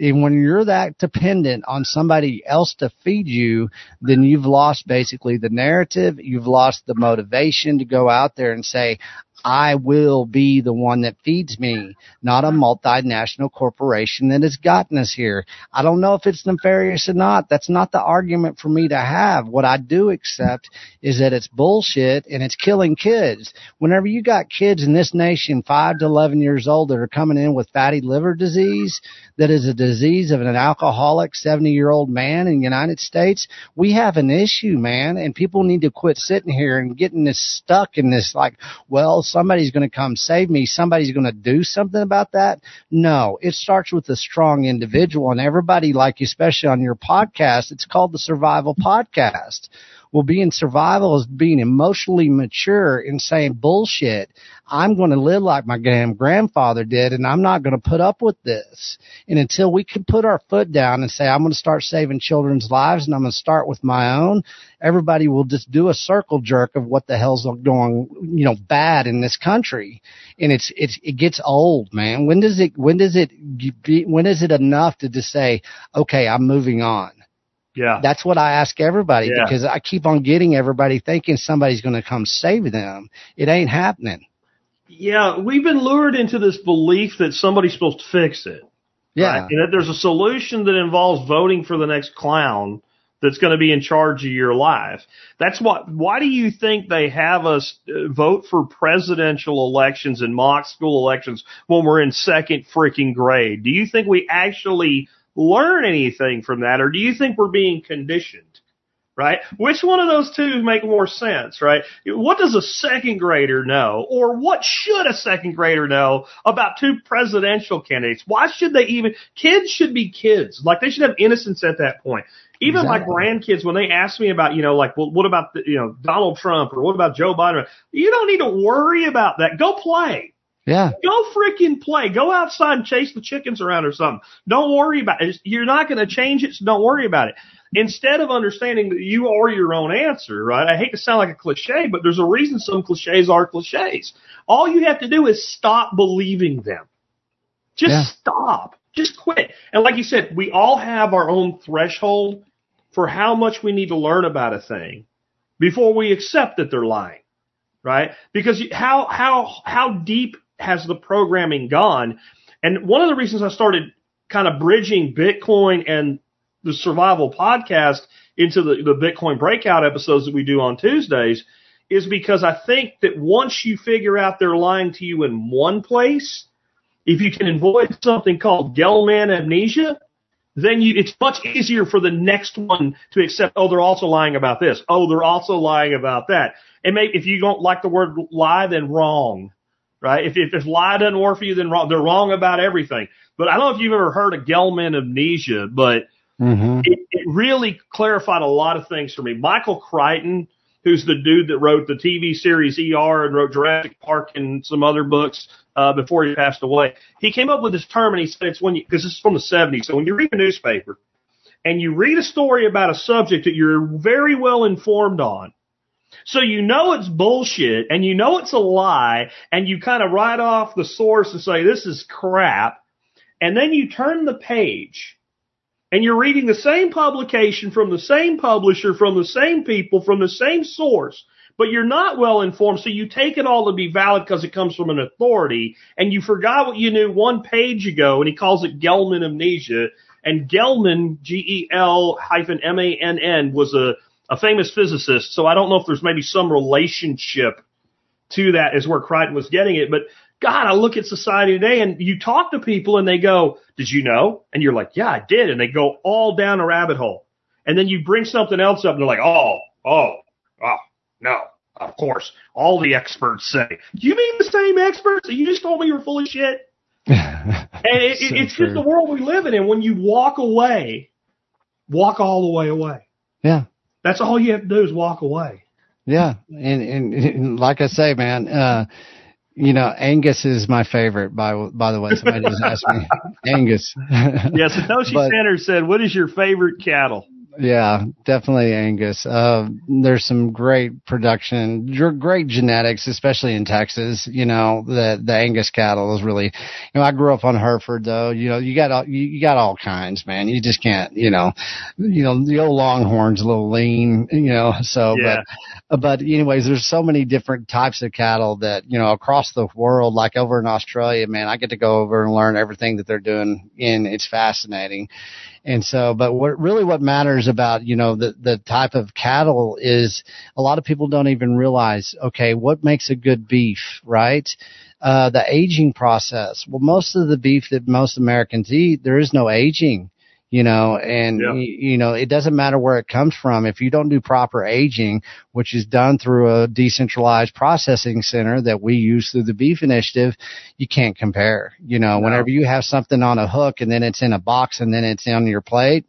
S2: And when you're that dependent on somebody else to feed you, then you've lost basically the narrative. You've lost the motivation to go out there and say, I will be the one that feeds me, not a multinational corporation that has gotten us here. I don't know if it's nefarious or not. That's not the argument for me to have. What I do accept is that it's bullshit and it's killing kids. Whenever you got kids in this nation, five to 11 years old that are coming in with fatty liver disease, that is a disease of an alcoholic 70 year old man in the United States, we have an issue, man, and people need to quit sitting here and getting this stuck in this like, well, somebody's going to come save me. Somebody's going to do something about that. No, it starts with a strong individual and everybody like, you, especially on your podcast, it's called the survival podcast. Well, being survival is being emotionally mature and saying bullshit. I'm going to live like my damn grandfather did and I'm not going to put up with this. And until we can put our foot down and say, I'm going to start saving children's lives and I'm going to start with my own, everybody will just do a circle jerk of what the hell's going, you know, bad in this country. And it's, it's, it gets old, man. When does it, when does it, when is it enough to just say, okay, I'm moving on?
S1: Yeah.
S2: That's what I ask everybody
S1: Yeah.
S2: because I keep on getting everybody thinking somebody's going to come save them. It ain't happening.
S1: Yeah, we've been lured into this belief that somebody's supposed to fix it.
S2: Yeah.
S1: Right? And that there's a solution that involves voting for the next clown that's going to be in charge of your life. That's what, why do you think they have us uh, vote for presidential elections and mock school elections when we're in second freaking grade? Do you think we actually learn anything from that or do you think we're being conditioned? Right? Which one of those two make more sense, right? What does a second grader know or what should a second grader know about two presidential candidates? Why should they even, kids should be kids. Like they should have innocence at that point. Even
S2: Exactly.
S1: my grandkids, when they ask me about, you know, like, well, what about, the, you know, Donald Trump or what about Joe Biden? You don't need to worry about that. Go play.
S2: Yeah.
S1: Go freaking play. Go outside and chase the chickens around or something. Don't worry about it. You're not going to change it, so don't worry about it. Instead of understanding that you are your own answer, right? I hate to sound like a cliche, but there's a reason some cliches are cliches. All you have to do is stop believing them. Just
S2: Yeah.
S1: stop. Just quit. And like you said, we all have our own threshold for how much we need to learn about a thing before we accept that they're lying right? Because how how how deep has the programming gone? And one of the reasons I started kind of bridging Bitcoin and the survival podcast into the, the Bitcoin breakout episodes that we do on Tuesdays is because I think that once you figure out they're lying to you in one place, if you can avoid something called Gell-Mann amnesia, then you, it's much easier for the next one to accept, oh, they're also lying about this. Oh, they're also lying about that. And maybe if you don't like the word lie, then wrong, right? If, if, if lie doesn't work for you, then wrong. They're wrong about everything. But I don't know if you've ever heard of Gell-Mann amnesia, but
S2: Mm-hmm.
S1: it, it really clarified a lot of things for me. Michael Crichton, who's the dude that wrote the TV series ER and wrote Jurassic Park and some other books uh, before he passed away, he came up with this term and he said it's when you, because this is from the 70s. So when you read a newspaper and you read a story about a subject that you're very well informed on, so you know it's bullshit and you know it's a lie and you kind of write off the source and say this is crap. And then you turn the page and you're reading the same publication from the same publisher, from the same people, from the same source, but you're not well informed. So you take it all to be valid because it comes from an authority and you forgot what you knew one page ago and he calls it Gell-Mann amnesia. And Gell-Mann, G-E-L hyphen M-A-N-N was a, a famous physicist. So I don't know if there's maybe some relationship to that is where Crichton was getting it. But God, I look at society today and you talk to people and they go, did you know? And you're like, yeah, I did. And they go all down a rabbit hole. And then you bring something else up and they're like, oh, oh, oh, no, of course. All the experts say, you mean the same experts? That you just told me you're full of shit. and it,
S2: So
S1: it, it's
S2: true.
S1: just the world we live in. And when you walk away, walk all the way away.
S2: Yeah.
S1: That's all you have to do is walk away.
S2: Yeah, and, and, and like I say, man, uh, you know, Angus is my favorite. By by the way, somebody just asked me, Angus.
S1: Yeah, Satoshi
S2: But-
S1: Sanders said, what is your favorite cattle?
S2: Yeah, definitely Angus. Uh, there's some great production, great genetics, especially in Texas. You know, the the Angus cattle is really. You know, I grew up on Hereford, though. You know, you got all you, got all kinds, man. You just can't. You know, you know the old Longhorn's a little lean. You know, so
S1: Yeah.
S2: but but anyways, there's so many different types of cattle that you know across the world. Like over in Australia, man, I get to go over and learn everything that they're doing, and it's fascinating. And so, but what really what matters about, you know, the, the type of cattle is a lot of people don't even realize, okay, what makes a good beef, right? Uh, the aging process. Well, most of the beef that most Americans eat, there is no aging, you know, and,
S1: Yeah.
S2: you know, it doesn't matter where it comes from. If you don't do proper aging, which is done through a decentralized processing center that we use through the beef initiative, you can't compare. You know,
S1: No.
S2: whenever you have something on a hook and then it's in a box and then it's on your plate,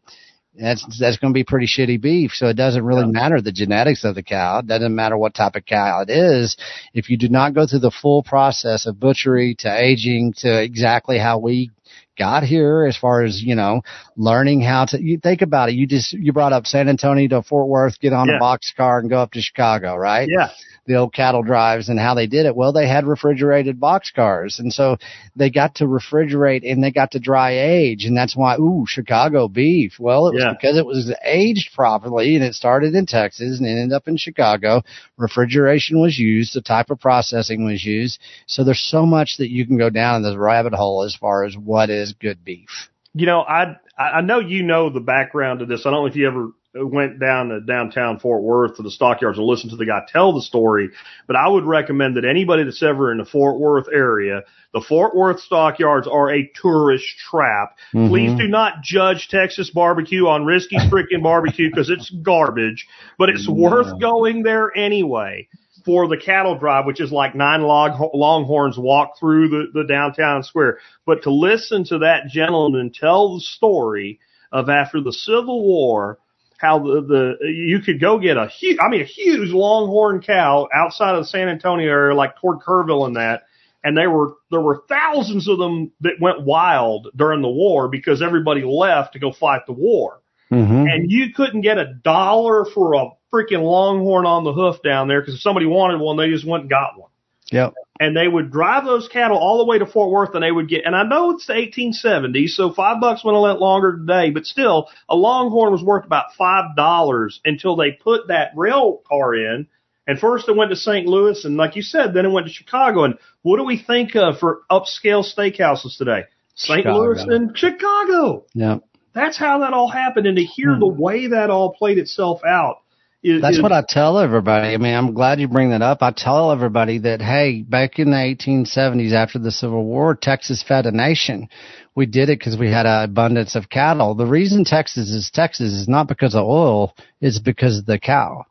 S2: that's that's going to be pretty shitty beef. So it doesn't really
S1: Yeah.
S2: matter the genetics of the cow. It doesn't matter what type of cow it is. If you do not go through the full process of butchery to aging to exactly how we got here as far as you know learning how to you think about it you just you brought up san antonio to fort worth get on
S1: Yeah.
S2: a box car and go up to chicago right
S1: Yeah.
S2: The old cattle drives and how they did it. Well, they had refrigerated box cars. And so they got to refrigerate and they got to dry age. And that's why, ooh, Chicago beef. Well, it was
S1: Yeah.
S2: because it was aged properly and it started in Texas and ended up in Chicago. Refrigeration was used. The type of processing was used. So there's so much that you can go down in this rabbit hole as far as what is good beef.
S1: You know, I I know you know the background to this. I don't know if you ever went down to downtown Fort Worth to the stockyards and listened to the guy tell the story, but I would recommend that anybody that's ever in the Fort Worth area, the Fort Worth stockyards are a tourist trap. Please
S2: Mhm.
S1: do not judge Texas barbecue on risky freaking barbecue because it's garbage, but it's worth going there anyway for the cattle drive, which is like nine log longhorns walk through the, the downtown square. But to listen to that gentleman tell the story of after the Civil War, how the, the you could go get a huge, I mean, a huge longhorn cow outside of the San Antonio area, like toward Kerrville and that. And there were there were thousands of them that went wild during the war because everybody left to go fight the war
S2: Mhm.
S1: and you couldn't get a dollar for a freaking longhorn on the hoof down there because if somebody wanted one, they just went and got one.
S2: Yep.
S1: And they would drive those cattle all the way to Fort Worth and they would get, and I know it's the 1870s, so five bucks went a lot longer today, but still, a longhorn was worth about five dollars until they put that rail car in. And first it went to St. Louis, and like you said, then it went to Chicago. And what do we think of for upscale steakhouses today? St. Louis and Chicago.
S2: Yeah.
S1: That's how that all happened, and to hear
S2: Hmm.
S1: the way that all played itself out is
S2: That's
S1: is-
S2: what I tell everybody. I mean, I'm glad you bring that up. I tell everybody that, hey, back in the 1870s after the Civil War, Texas fed a nation. We did it because we had an abundance of cattle. The reason Texas is Texas is not because of oil, it's because of the cow.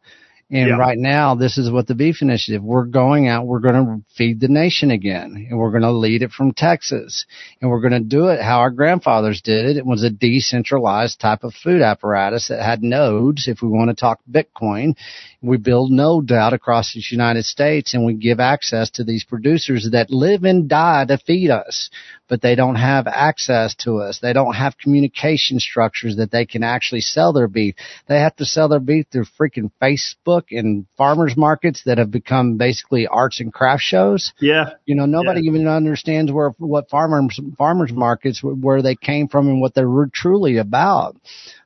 S2: And
S1: Yeah.
S2: right now, this is what the beef initiative, we're going out, we're going to feed the nation again, and we're going to lead it from Texas. And we're going to do it how our grandfathers did it. It was a decentralized type of food apparatus that had nodes. If we want to talk Bitcoin, we build nodes out across the United States and we give access to these producers that live and die to feed us, but they don't have access to us. They don't have communication structures that they can actually sell their beef. They have to sell their beef through freaking Facebook and farmers markets that have become basically arts and craft shows.
S1: yeah,
S2: You know, nobody even understands where what farmers farmers markets where they came from and what they're re- truly about.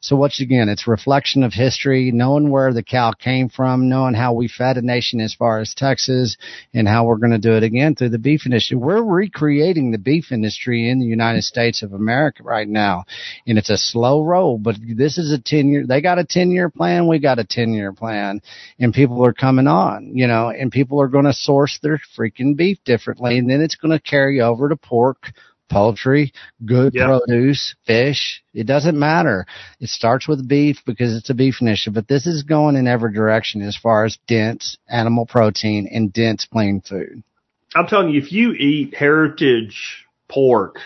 S2: So once again, it's reflection of history, knowing where the cow came from, knowing how we fed a nation as far as Texas, and how we're going to do it again through the beef industry. We're recreating the beef industry in the United States of America right now, and it's a slow roll. But this is a ten year. They got a ten year plan. We got a ten year plan, and people are coming on, you know, and people are going to source their freaking beef differently. And then it's going to carry over to pork, poultry, good
S1: Yep.
S2: produce, fish. It doesn't matter. It starts with beef because it's a beef nation, but this is going in every direction as far as dense animal protein and dense plain food.
S1: I'm telling you, if you eat heritage pork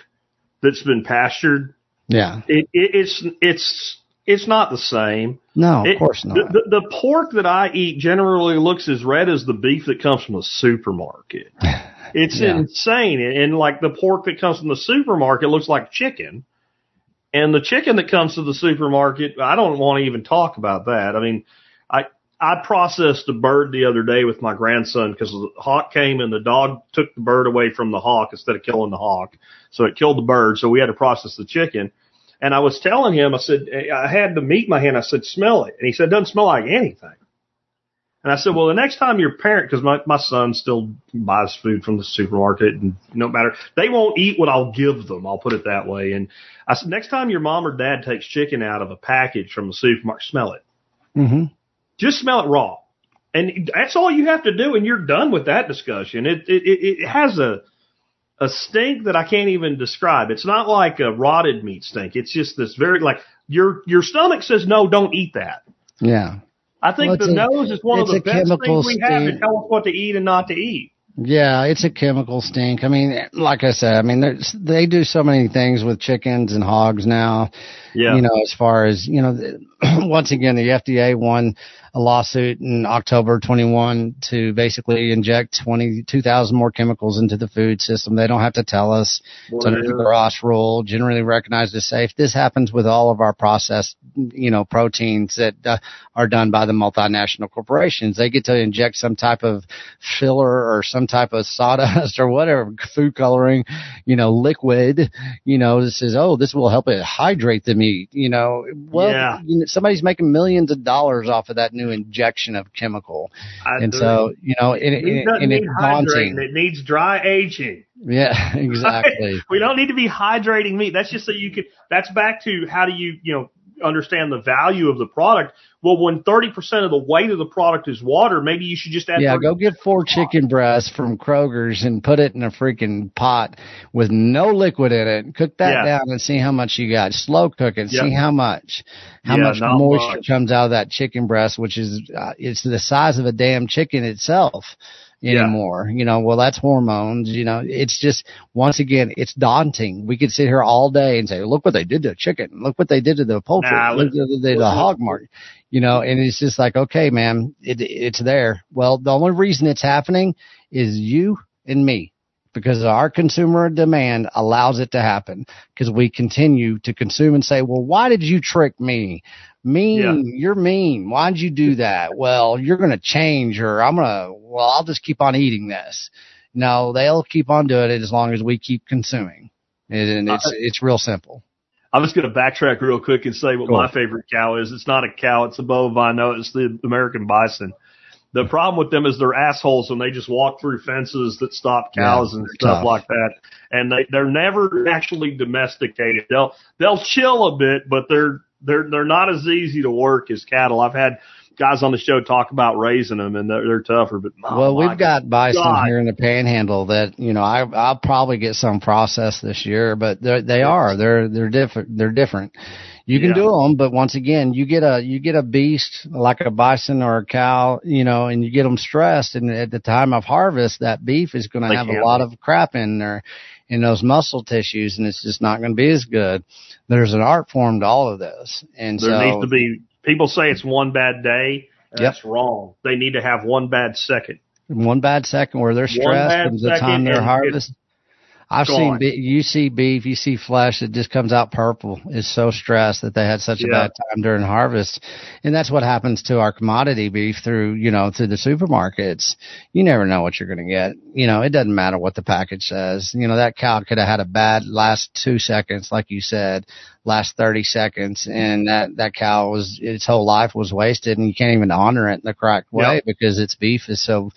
S1: that's been pastured,
S2: Yeah.
S1: it, it it's it's it's not the same.
S2: No, of
S1: It-
S2: course not.
S1: The, the, the pork that I eat generally looks as red as the beef that comes from the supermarket. It's
S2: Yeah.
S1: insane. And, and like the pork that comes from the supermarket looks like chicken. And the chicken that comes to the supermarket, I don't want to even talk about that. I mean, I, I processed a bird the other day with my grandson because the hawk came and the dog took the bird away from the hawk instead of killing the hawk. So it killed the bird. So we had to process the chicken. And I was telling him, I said, I had the meat in my hand. I said, smell it. And he said, it doesn't smell like anything. And I said, well, the next time your parent, because my, my son still buys food from the supermarket and no matter, they won't eat what I'll give them. I'll put it that way. And I said, next time your mom or dad takes chicken out of a package from the supermarket, smell it.
S2: hmm
S1: Just smell it raw. And that's all you have to do. And you're done with that discussion. It, it, it, it has a, a stink that I can't even describe. It's not like a rotted meat stink. It's just this very, like your, your stomach says, no, don't eat that.
S2: Yeah.
S1: I think
S2: Well,
S1: the
S2: a-
S1: nose is one of the best things we have to tell us what to eat and not to eat.
S2: Yeah, it's a chemical stink. I mean, like I said, I mean, there's, they do so many things with chickens and hogs now.
S1: Yeah.
S2: You know, as far as, you know, once again, the FDA won a lawsuit in October 21 to basically inject 22,000 more chemicals into the food system. They don't have to tell us. It's under the GRAS rule, generally recognized as safe. This happens with all of our processed, you know, proteins that uh, are done by the multinational corporations. They get to inject some type of filler or some type of sawdust or whatever, food coloring, you know, liquid, you know, this is, oh, this will help it hydrate the meat, you know. Well,
S1: Yeah.
S2: you know, somebody's making millions of dollars off of that new injection of chemical.
S1: I
S2: and
S1: do.
S2: so, you know,
S1: it
S2: and,
S1: doesn't
S2: and it's daunting.
S1: It needs dry aging.
S2: Yeah, exactly.
S1: we don't need to be hydrating meat. That's just so you could. That's back to how do you you know understand the value of the product. Well, when thirty percent of the weight of the product is water, maybe you should just add.
S2: Yeah, go get four chicken breasts from Kroger's and put it in a freaking pot with no liquid in it. Cook that
S1: Yeah.
S2: down and see how much you got. Slow cook it.
S1: Yep.
S2: See how much, how
S1: Yeah,
S2: much moisture
S1: much.
S2: comes out of that chicken breast, which is uh, it's the size of a damn chicken itself
S1: Yeah.
S2: anymore. You know, well that's hormones. You know, it's just once again, it's daunting. We could sit here all day and say, look what they did to the chicken. Look what they did to the poultry.
S1: Nah,
S2: look what they did to the hog market you know, and it's just like, okay, man, it, it's there. Well, the only reason it's happening is you and me because our consumer demand allows it to happen because we continue to consume and say, well, why did you trick me? Mean,
S1: Yeah.
S2: you're mean. Why'd you do that? Well, you're going to change or I'm going to, well, I'll just keep on eating this. No, they'll keep on doing it as long as we keep consuming. And it's, it's real simple.
S1: I'm just going to backtrack real quick and say what
S2: Go
S1: my favorite cow is. It's not a cow; it's a bovine. No, it's the American bison. The problem with them is they're assholes and they just walk through fences that stop cows
S2: Yeah,
S1: and stuff
S2: tough.
S1: like that. And they they're never actually domesticated. They'll they'll chill a bit, but they're they're they're not as easy to work as cattle. I've had guys on the show talk about raising them and they're, they're tougher. But oh
S2: well, we've got bison
S1: God.
S2: here in the Panhandle that you know I I'll probably get some processed this year, but they they are they're they're different they're different. You can
S1: Yeah.
S2: do them, but once again, you get a you get a beast like a bison or a cow, you know, and you get them stressed, and at the time of harvest, that beef is going to have a lot of crap in there, in those muscle tissues, and it's just not going to be as good. There's an art form to all of this, and
S1: There
S2: so
S1: needs to be people say it's one bad day.
S2: Yep.
S1: That's wrong. They need to have one bad second.
S2: one bad second where they're stressed from the time they're
S1: and
S2: harvest. I've
S1: gone.
S2: seen be- you see beef, you see flesh that just comes out purple. It's so stressed that they had such a bad time during harvest, and that's what happens to our commodity beef through you know through the supermarkets. You never know what you're going to get. You know it doesn't matter what the package says. You know that cow could have had a bad last two seconds, like you said, last thirty seconds, and that that cow was its whole life was wasted, and you can't even honor it in the correct way
S1: Yep.
S2: because its beef is so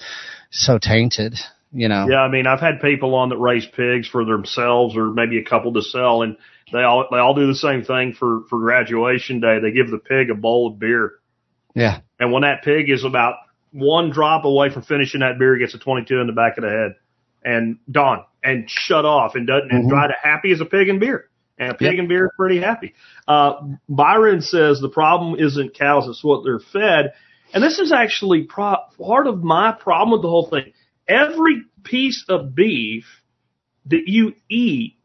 S2: so tainted. You know.
S1: Yeah, I mean, I've had people on that raise pigs for themselves or maybe a couple to sell, and they all they all do the same thing for for graduation day. They give the pig a bowl of beer.
S2: Yeah.
S1: And when that pig is about one drop away from finishing that beer, gets a 22 in the back of the head and done and shut off and doesn't and
S2: Mhm.
S1: dried happy as a pig in beer. And a pig
S2: Yep.
S1: in beer is pretty happy. Uh, Byron says the problem isn't cows, it's what they're fed. And this is actually pro- part of my problem with the whole thing. Every piece of beef that you eat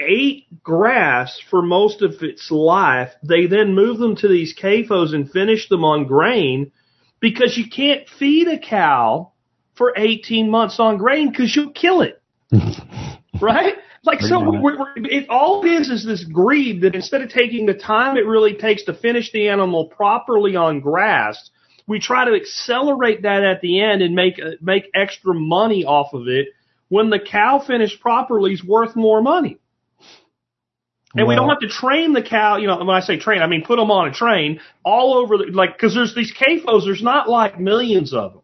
S1: ate grass for most of its life. They then move them to these CAFOs and finish them on grain because you can't feed a cow for 18 months on grain because you'll kill it. right? Like, so we're, we're, it, all it is is this greed that instead of taking the time it really takes to finish the animal properly on grass, we try to accelerate that at the end and make uh, make extra money off of it when the cow finished properly is worth more money. And we don't have to train the cow, you know, when I say train, I mean put them on a train all over the, like, cause there's these CAFOs, there's not like millions of them.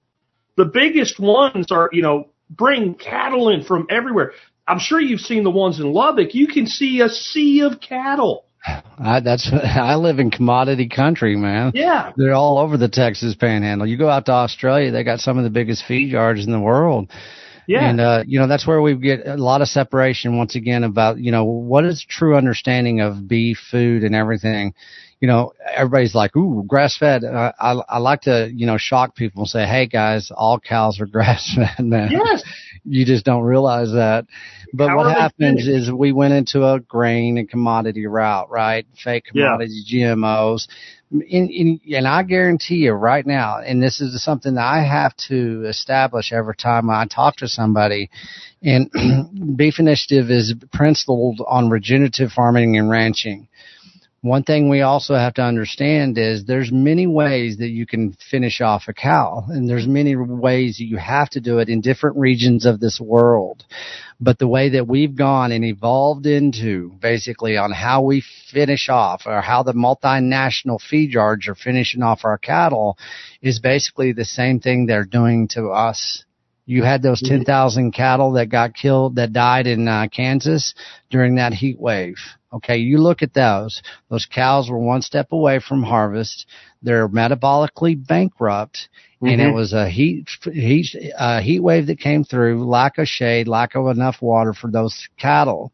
S1: The biggest ones are, you know, bring cattle in from everywhere. I'm sure you've seen the ones in Lubbock. You can see a sea of cattle.
S2: I, that's I live in commodity country, man.
S1: Yeah.
S2: They're all over the Texas Panhandle. You go out to Australia, they got some of the biggest feed yards in the world.
S1: Yeah.
S2: And uh, you know that's where we get a lot of separation once again about you know what is true understanding of beef food and everything. You know everybody's like, ooh, grass fed. Uh, I I like to you know shock people and say, hey guys, all cows are grass fed, man.
S1: yes.
S2: You just don't realize that. But
S1: How
S2: what happens is we went into a grain and commodity route, right? Fake
S1: Yeah.
S2: GMOs. In, in, and I guarantee you right now, and this is something that I have to establish every time I talk to somebody, and Beef Initiative is principled on regenerative farming and ranching. One thing we also have to understand is there's many ways that you can finish off a cow, and there's many ways that you have to do it in different regions of this world. But the way that we've gone and evolved into basically on how we finish off or how the multinational feed yards are finishing off our cattle is basically the same thing they're doing to us. You had those 10,000 cattle that got killed, that died in uh, Kansas during that heat wave. Okay, you look at those. Those cows were one step away from harvest. They're metabolically bankrupt and it
S1: Mhm.
S2: was a heat heat uh, heat wave that came through, lack of shade, lack of enough water for those cattle.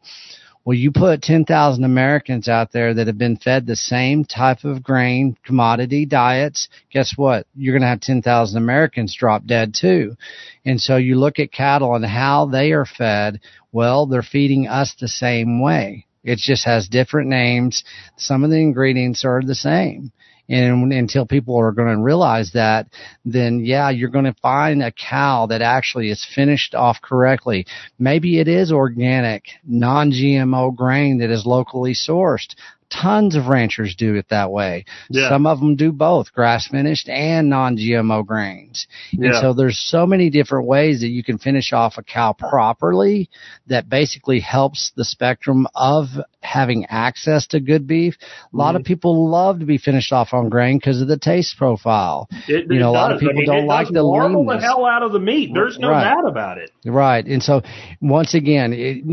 S2: Well, you put 10,000 Americans out there that have been fed the same type of grain commodity diets. Guess what? You're going to have 10,000 Americans drop dead too. And so you look at cattle and how they are fed. Well, they're feeding us the same way. It just has different names. Some of the ingredients are the same. And until people are going to realize that, then yeah, you're going to find a cow that actually is finished off correctly. Maybe it is organic, non-GMO grain that is locally sourced. Tons of ranchers do it that way.
S1: Yeah.
S2: Some of them do both grass finished and non-GMO grains. And
S1: Yeah.
S2: so there's so many different ways that you can finish off a cow properly that basically helps the spectrum of having access to good beef. A lot
S1: Mm-hmm.
S2: of people love to be finished off on grain because of the taste profile.
S1: It,
S2: You know, a lot of people
S1: I mean,
S2: don't like the
S1: marble the hell out of the meat. There's no
S2: Right.
S1: doubt about it.
S2: Right. And so once again, it,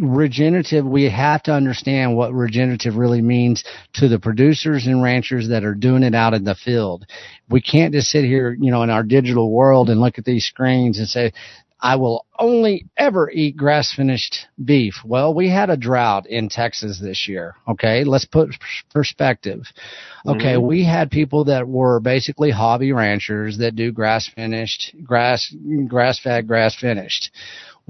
S2: regenerative, we have to understand what regenerative really means to the producers and ranchers that are doing it out in the field. We can't just sit here, you know, in our digital world and look at these screens and say, I will only ever eat grass finished beef. Well, we had a drought in Texas this year. Okay. Let's put perspective. Okay. Mm-hmm. We had people that were basically hobby ranchers that do grass finished, grass, grass fed, grass finished.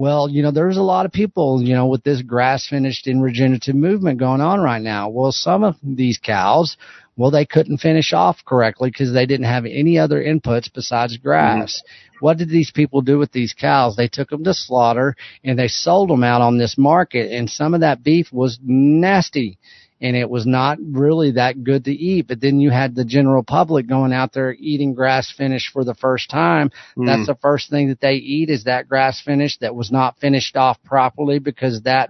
S2: Well, you know, there's a lot of people, you know, with this grass finished and regenerative movement going on right now. Well, some of these cows, well, they couldn't finish off correctly because they didn't have any other inputs besides grass. Mm-hmm. What did these people do with these cows? They took them to slaughter and they sold them out on this market and some of that beef was nasty and it was not really that good to eat. But then you had the general public going out there eating grass finish for the first time. That's the first thing that they eat is that grass finish that was not finished off properly because that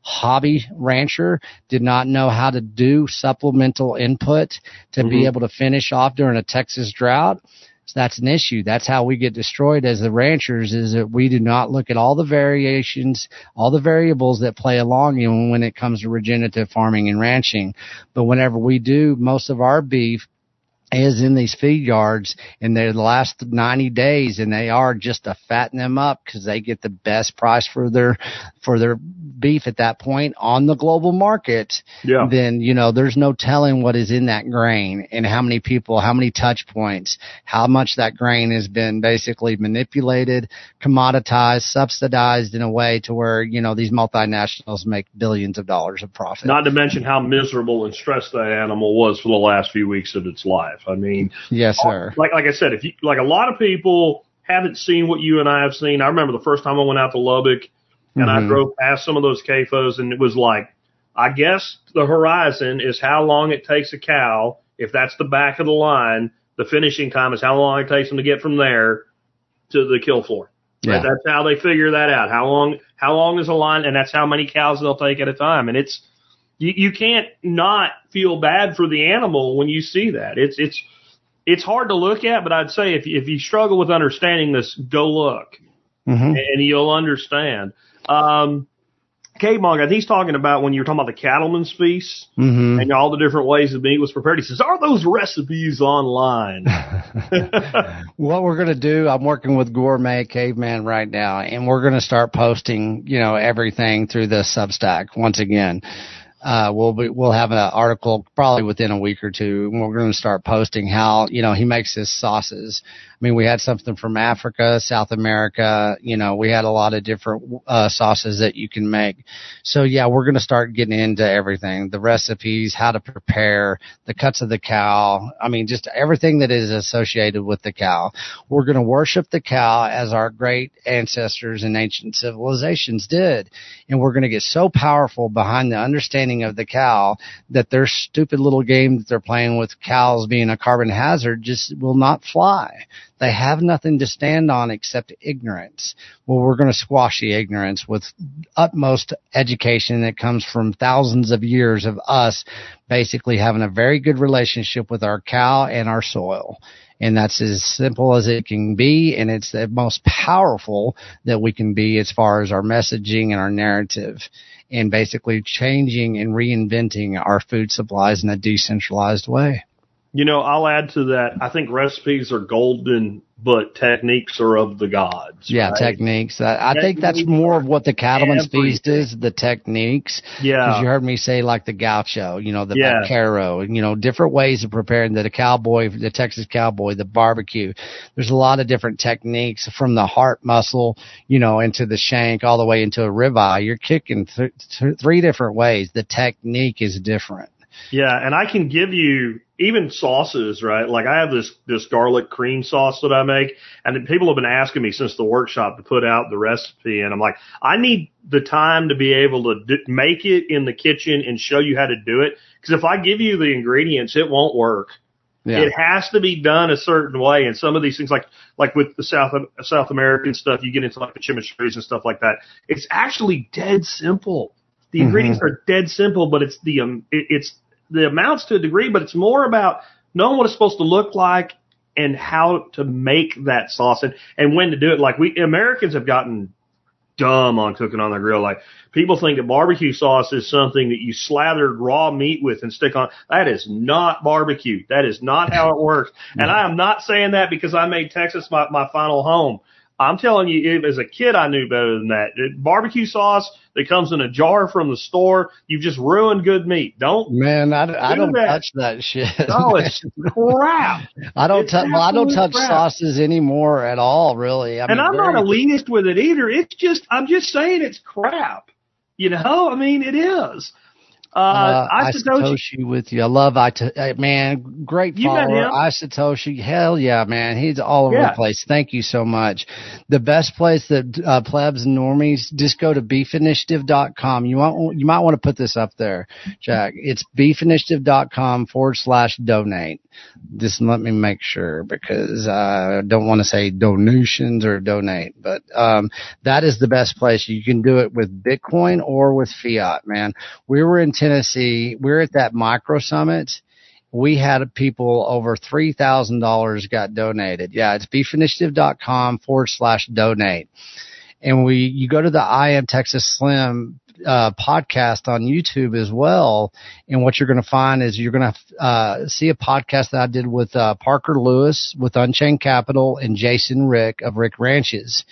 S2: hobby rancher did not know how to do supplemental input to be
S1: Mhm.
S2: able to finish off during a Texas drought. So that's an issue. That's how we get destroyed as the ranchers is that we do not look at all the variations, all the variables that play along even when it comes to regenerative farming and ranching. But whenever we do most of our beef is in these feed yards in their last 90 days and they are just to fatten them up because they get the best price for their for their beef at that point on the global market
S1: Yeah.
S2: then you know there's no telling what is in that grain and how many people how many touch points how much that grain has been basically manipulated commoditized subsidized in a way to where you know these multinationals make billions of dollars of profit
S1: Not to mention how miserable and stressed that animal was for the last few weeks of its life. I mean,
S2: yes uh, sir
S1: like like I said, if you like a lot of people haven't seen what you and I have seen. I remember the first time I went out to Lubbock and I
S2: Mhm.
S1: drove past some of those CAFOs and it was like, I guess the horizon is how long it takes a cow. If that's the back of the line, the finishing time is how long it takes them to get from there to the kill floor.
S2: Yeah.
S1: Right? That's how they figure that out. How long, how long is a line? And that's how many cows they'll take at a time. And it's, you, you can't not feel bad for the animal when you see that. It's, it's, it's hard to look at, but I'd say if you, if you struggle with understanding this, go look
S2: Mhm.
S1: and you'll understand. Um, Cave Monk, he's talking about when you were talking about the cattleman's feast
S2: Mhm.
S1: and all the different ways the meat was prepared. He says, "Are those recipes online?"
S2: what we're going to do, I'm working with Gourmet Caveman right now, and we're going to start posting, you know, everything through the Substack once again. Uh, we'll be, we'll have an article probably within a week or two, and we're going to start posting how, you know, he makes his sauces. I mean, we had something from Africa, South America, you know, we had a lot of different, uh, sauces that you can make. So yeah, we're going to start getting into everything, the recipes, how to prepare, the cuts of the cow. I mean, just everything that is associated with the cow. We're going to worship the cow as our great ancestors and ancient civilizations did. And we're going to get so powerful behind the understanding of the cow that their stupid little game that they're playing with cows being a carbon hazard just will not fly. They have nothing to stand on except ignorance. Well, we're going to squash the ignorance with utmost education that comes from thousands of years of us basically having a very good relationship with our cow and our soil. And that's as simple as it can be. And it's the most powerful that we can be as far as our messaging and our narrative and basically changing and reinventing our food supplies in a decentralized way.
S1: You know, I'll add to that. I think recipes are golden, but techniques are of the gods.
S2: Yeah,
S1: right?
S2: techniques. I, I think that's more of what the cattleman's
S1: everything.
S2: feast is, the techniques. Yeah. Because you heard me say like the gaucho, you know, the
S1: Yeah.
S2: vaquero, you know, different ways of preparing the, the cowboy, the Texas cowboy, the barbecue. There's a lot of different techniques from the heart muscle, you know, into the shank all the way into a ribeye. You're kicking th- th- three different ways. The technique is different.
S1: yeah, and I can give you even sauces, right? Like I have this this garlic cream sauce that I make, and people have been asking me since the workshop to put out the recipe, and I'm like, I need the time to be able to d- make it in the kitchen and show you how to do it. Because if I give you the ingredients, it won't work.
S2: Yeah.
S1: It has to be done a certain way, and some of these things, like like with the South South American stuff, you get into like the chimichurris and stuff like that. It's actually dead simple. The
S2: Mhm.
S1: ingredients are dead simple, but it's the um, it, it's the amounts to a degree, but it's more about knowing what it's supposed to look like and how to make that sauce and and when to do it. Like we Americans have gotten dumb on cooking on the grill. Like people think that barbecue sauce is something that you slathered raw meat with and stick on. That is not barbecue. That is not how it works. And I am not saying that because I made Texas my, my final home. I'm telling you, as a kid, I knew better than that. Barbecue sauce that comes in a jar from the store, you've just ruined good meat. Don't.
S2: Man, I, I
S1: Do
S2: don't
S1: that.
S2: touch that shit.
S1: Oh, it's crap.
S2: I don't touch. Well, I don't touch
S1: crap.
S2: sauces anymore at all, really. I
S1: and
S2: mean,
S1: I'm not
S2: very-
S1: elitist with it either. It's just, I'm just saying it's crap. You know, I mean, it is. Uh,
S2: Uh,
S1: Isatoshi,
S2: Isatoshi with you. I love Ito- uh, man, great
S1: You met
S2: follower.
S1: him?
S2: Isatoshi, hell yeah, man. He's all over
S1: Yeah.
S2: the place. Thank you so much. The best place that uh, plebs and normies just go to beefinitiative.com. You want you might want to put this up there, Jack. It's beefinitiative.com forward slash donate. Just let me make sure because I don't want to say donations or donate, but um, that is the best place. You can do it with Bitcoin or with fiat, man. We were in Tennessee. We're at that micro summit. We had people over $3,000 got donated. Yeah, it's beefinitiative.com forward slash donate. And we, you go to the I am Texas Slim uh, podcast on YouTube as well. And what you're going to find is you're going to uh, see a podcast that I did with uh, Parker Lewis with Unchained Capital and Jason Rick of Rick Ranches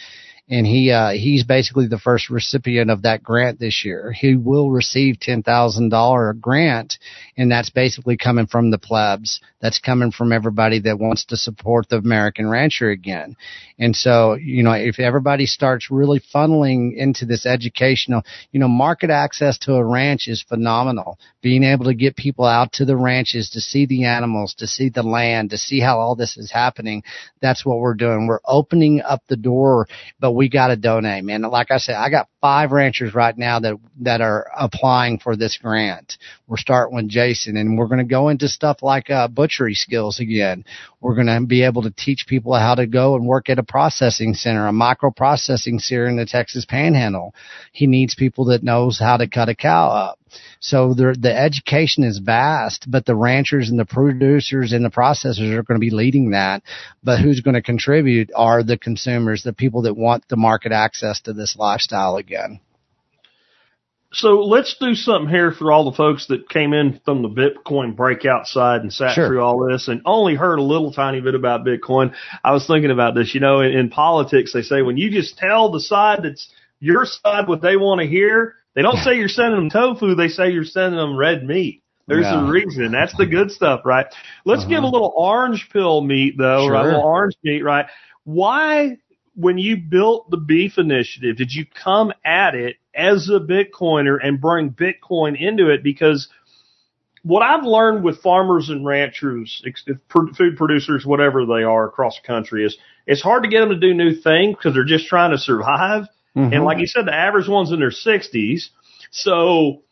S2: and he uh, he's basically the first recipient of that grant this year. He will receive ten thousand dollar grant, and that's basically coming from the plebs. That's coming from everybody that wants to support the American rancher again. And so, you know, if everybody starts really funneling into this educational, you know, market access to a ranch is phenomenal. Being able to get people out to the ranches to see the animals, to see the land, to see how all this is happening. That's what we're doing. We're opening up the door, but we got to donate, man. Like I said, I got five ranchers right now that, that are applying for this grant. We're starting with Jason and we're going to go into stuff like, uh, butchery skills again. We're going to be able to teach people how to go and work at a processing center, a micro processing center in the Texas Panhandle. He needs people that knows how to cut a cow up. So the the education is vast, but the ranchers and the producers and the processors are going to be leading that. But who's going to contribute are the consumers, the people that want the market access to this lifestyle again.
S1: So let's do something here for all the folks that came in from the Bitcoin breakout side and sat
S2: Sure.
S1: through all this and only heard a little tiny bit about Bitcoin. I was thinking about this. You know, in, in politics, they say when you just tell the side that's your side what they want to hear, they don't say you're sending them tofu. They say you're sending them red meat. There's
S2: Yeah.
S1: a reason. That's the good stuff, right? Let's
S2: Uh-huh.
S1: give a little orange pill meat though, right? A little orange meat, right? Why, when you built the beef initiative, did you come at it as a Bitcoiner and bring Bitcoin into it? Because what I've learned with farmers and ranchers, food producers, whatever they are across the country is it's hard to get them to do new things because they're just trying to survive. And like you said, the average one's in their sixties. So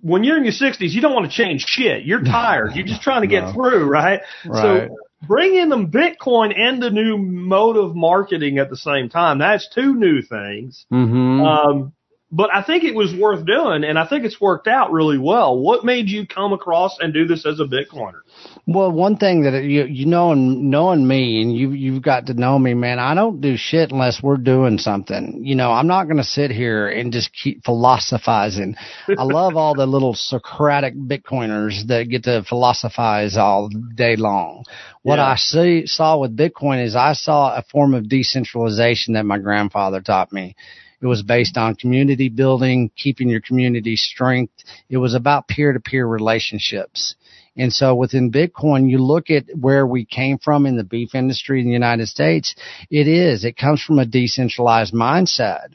S1: when you're in your sixties, you don't want to change shit. You're tired. You're just trying to get
S2: No.
S1: through, right?
S2: Right.
S1: So bring in them Bitcoin and the new mode of marketing at the same time. That's two new things.
S2: Mm-hmm.
S1: Um, but I think it was worth doing, and I think it's worked out really well. What made you come across and do this as a Bitcoiner?
S2: Well, one thing that you you know knowing me and you you've got to know me, man. I don't do shit unless we're doing something. You know, I'm not going to sit here and just keep philosophizing. I love all the little Socratic Bitcoiners that get to philosophize all day long. What
S1: Yeah.
S2: I see saw with Bitcoin is I saw a form of decentralization that my grandfather taught me. It was based on community building, keeping your community strength. It was about peer to peer relationships. And so within Bitcoin, you look at where we came from in the beef industry in the United States. It is, it comes from a decentralized mindset.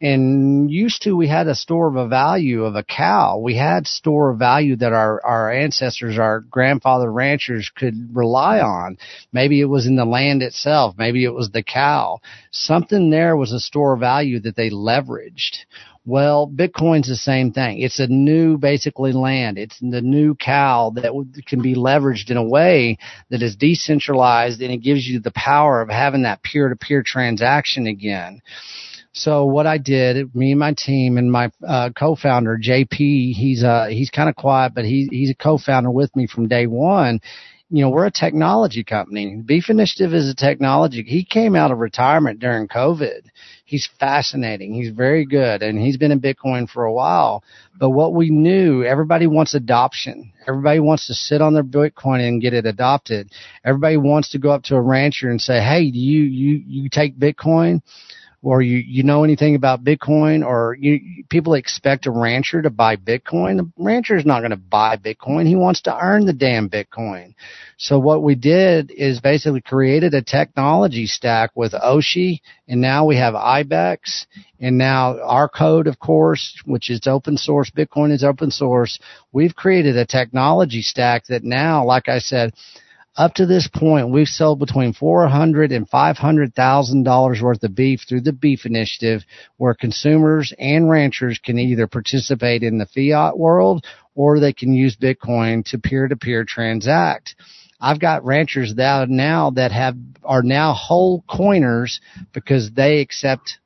S2: And used to, we had a store of a value of a cow. We had store of value that our, our ancestors, our grandfather ranchers could rely on. Maybe it was in the land itself. Maybe it was the cow. Something there was a store of value that they leveraged. Well, Bitcoin's the same thing. It's a new, basically, land. It's the new cow that can be leveraged in a way that is decentralized and it gives you the power of having that peer to peer transaction again. So what I did, me and my team and my uh, co-founder JP, he's uh he's kind of quiet, but he he's a co-founder with me from day one. You know, we're a technology company. Beef Initiative is a technology. He came out of retirement during COVID. He's fascinating. He's very good, and he's been in Bitcoin for a while. But what we knew, everybody wants adoption. Everybody wants to sit on their Bitcoin and get it adopted. Everybody wants to go up to a rancher and say, "Hey, do you you you take Bitcoin?" Or you, you know anything about Bitcoin or you, people expect a rancher to buy Bitcoin. The rancher is not going to buy Bitcoin. He wants to earn the damn Bitcoin. So what we did is basically created a technology stack with Oshi and now we have IBEX and now our code, of course, which is open source. Bitcoin is open source. We've created a technology stack that now, like I said, up to this point, we've sold between four hundred and five hundred thousand dollars worth of beef through the Beef Initiative, where consumers and ranchers can either participate in the fiat world or they can use Bitcoin to peer-to-peer transact. I've got ranchers that now that have are now whole coiners because they accept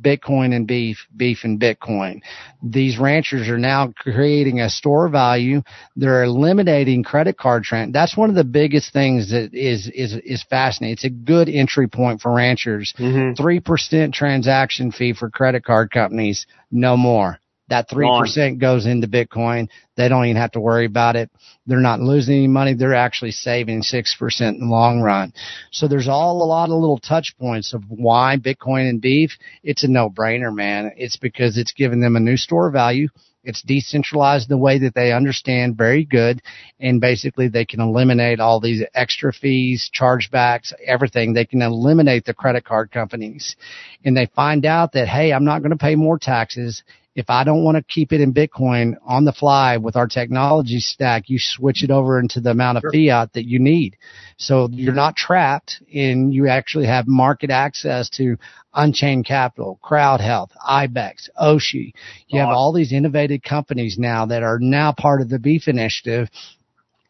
S2: Bitcoin and beef, beef and Bitcoin. These ranchers are now creating a store value. They're eliminating credit card trend. That's one of the biggest things that is is is fascinating. It's a good entry point for ranchers.
S1: Mm-hmm.
S2: Three percent transaction fee for credit card companies, no more. That 3% goes into Bitcoin. They don't even have to worry about it. They're not losing any money. They're actually saving 6% in the long run. So there's all a lot of little touch points of why Bitcoin and beef. It's a no brainer, man. It's because it's giving them a new store value. It's decentralized the way that they understand very good. And basically they can eliminate all these extra fees, chargebacks, everything. They can eliminate the credit card companies and they find out that, Hey, I'm not going to pay more taxes. If I don't want to keep it in Bitcoin on the fly with our technology stack, you switch it over into the amount of sure. fiat that you need. So you're not trapped and you actually have market access to Unchained Capital, Crowd Health, IBEX, Oshi. You have all these innovative companies now that are now part of the Beef Initiative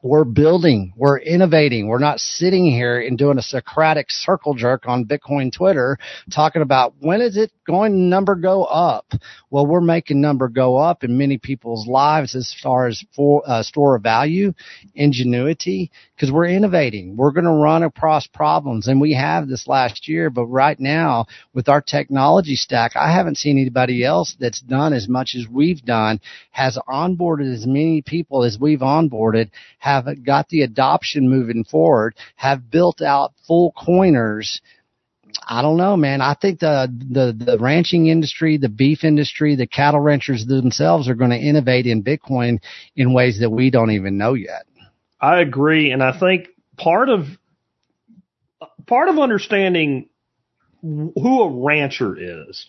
S2: we're building, we're innovating. We're not sitting here and doing a Socratic circle jerk on Bitcoin Twitter talking about when is it going number go up? Well, we're making number go up in many people's lives as far as for, uh, store of value, ingenuity, because we're innovating. We're going to run across problems and we have this last year, but right now with our technology stack, I haven't seen anybody else that's done as much as we've done, has onboarded as many people as we've onboarded, have got the adoption moving forward, have built out full coiners. I don't know, man. I think the, the, the ranching industry, the beef industry, the cattle ranchers themselves are going to innovate in Bitcoin in ways that we don't even know yet.
S1: I agree. And I think part of, part of understanding who a rancher is,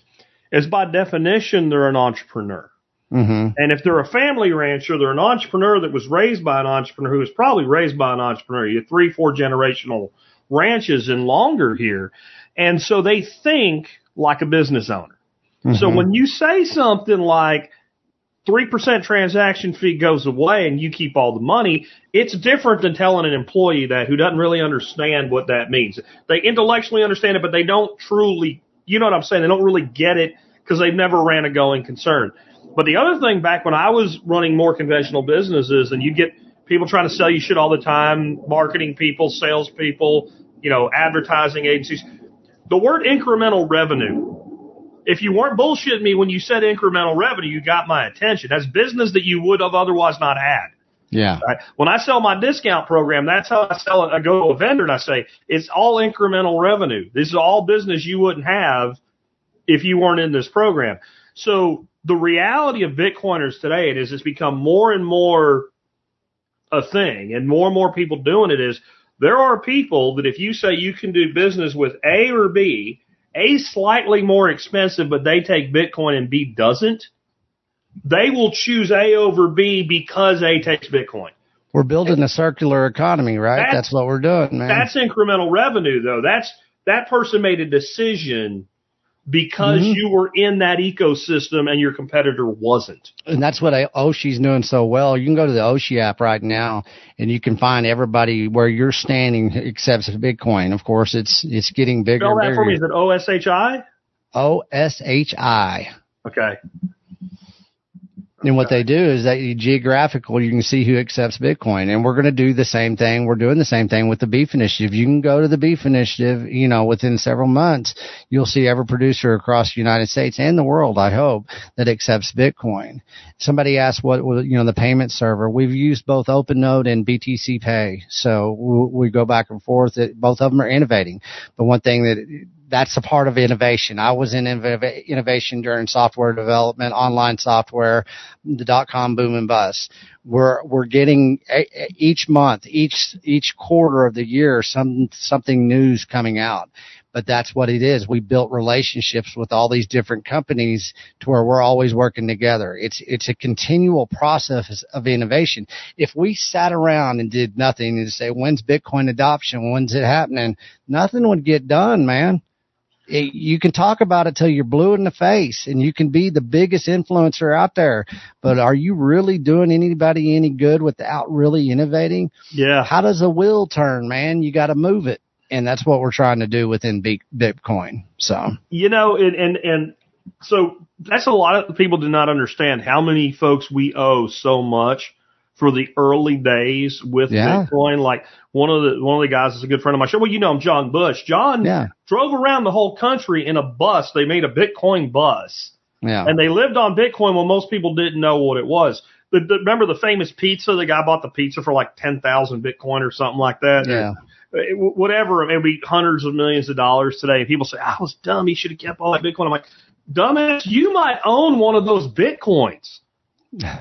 S1: is by definition, they're an entrepreneur.
S2: Mm-hmm.
S1: And if they're a family rancher, they're an entrepreneur that was raised by an entrepreneur who was probably raised by an entrepreneur. You have three, four generational ranches and longer here. And so they think like a business owner. Mm-hmm. So when you say something like 3% transaction fee goes away and you keep all the money, it's different than telling an employee that who doesn't really understand what that means. They intellectually understand it, but they don't truly, you know what I'm saying? They don't really get it because they've never ran a going concern. But the other thing back when I was running more conventional businesses and you get people trying to sell you shit all the time, marketing people, sales people, you know, advertising agencies. The word incremental revenue. If you weren't bullshitting me when you said incremental revenue, you got my attention. That's business that you would have otherwise not had.
S2: Yeah.
S1: Right? When I sell my discount program, that's how I sell it. I go to a vendor and I say, it's all incremental revenue. This is all business you wouldn't have if you weren't in this program. So the reality of Bitcoiners today, it is it's become more and more a thing and more and more people doing it is there are people that if you say you can do business with A or B, A slightly more expensive, but they take Bitcoin and B doesn't, they will choose A over B because A takes Bitcoin.
S2: We're building a circular economy, right? That's, that's what we're doing, man.
S1: That's incremental revenue though. That's, that person made a decision because mm-hmm. you were in that ecosystem and your competitor wasn't.
S2: And that's what Oshi's doing so well. You can go to the Oshi app right now and you can find everybody where you're standing except for Bitcoin. Of course, it's it's getting bigger.
S1: Spell that
S2: bigger.
S1: for me. Is it O S H I?
S2: O S H I.
S1: Okay.
S2: And what they do is that you geographical, you can see who accepts Bitcoin. And we're going to do the same thing. We're doing the same thing with the beef initiative. You can go to the beef initiative, you know, within several months, you'll see every producer across the United States and the world, I hope, that accepts Bitcoin. Somebody asked what, you know, the payment server. We've used both OpenNode and BTC Pay. So we go back and forth. Both of them are innovating. But one thing that that's a part of innovation. I was in innovation during software development, online software, the dot com boom and bust. We're we're getting each month, each each quarter of the year, some something new's coming out. But that's what it is. We built relationships with all these different companies to where we're always working together. It's it's a continual process of innovation. If we sat around and did nothing and say, when's Bitcoin adoption? When's it happening? Nothing would get done, man it, you can talk about it till you're blue in the face and you can be the biggest influencer out there, but are you really doing anybody any good without really innovating?
S1: Yeah.
S2: How does a wheel turn, man? You got to move it. And that's what we're trying to do within Bitcoin. So,
S1: you know, and, and, and so that's a lot of people do not understand how many folks we owe so much for the early days with yeah. Bitcoin. Like one of the one of the guys is a good friend of mine. Sure well, you know him, John Bush. John
S2: yeah.
S1: drove around the whole country in a bus. They made a Bitcoin bus
S2: Yeah.
S1: and they lived on Bitcoin when most people didn't know what it was. The, the, remember the famous pizza? The guy bought the pizza for like ten thousand Bitcoin or something like that.
S2: yeah.
S1: It- whatever. It would be hundreds of millions of dollars today. And people say, I was dumb. He should have kept all that Bitcoin. I'm like, dumbass, you might own one of those Bitcoins.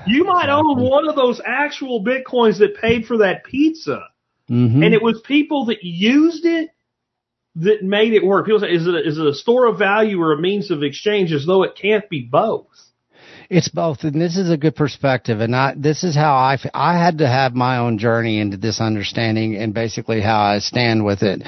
S1: You might own one of those actual Bitcoins that paid for that pizza.
S2: Hmm
S1: And it was people that used it that made it work. People say, is it a, is it a store of value or a means of exchange as though it can't be both?
S2: It's both, and this is a good perspective. And I, this is how I, I had to have my own journey into this understanding and basically how I stand with it.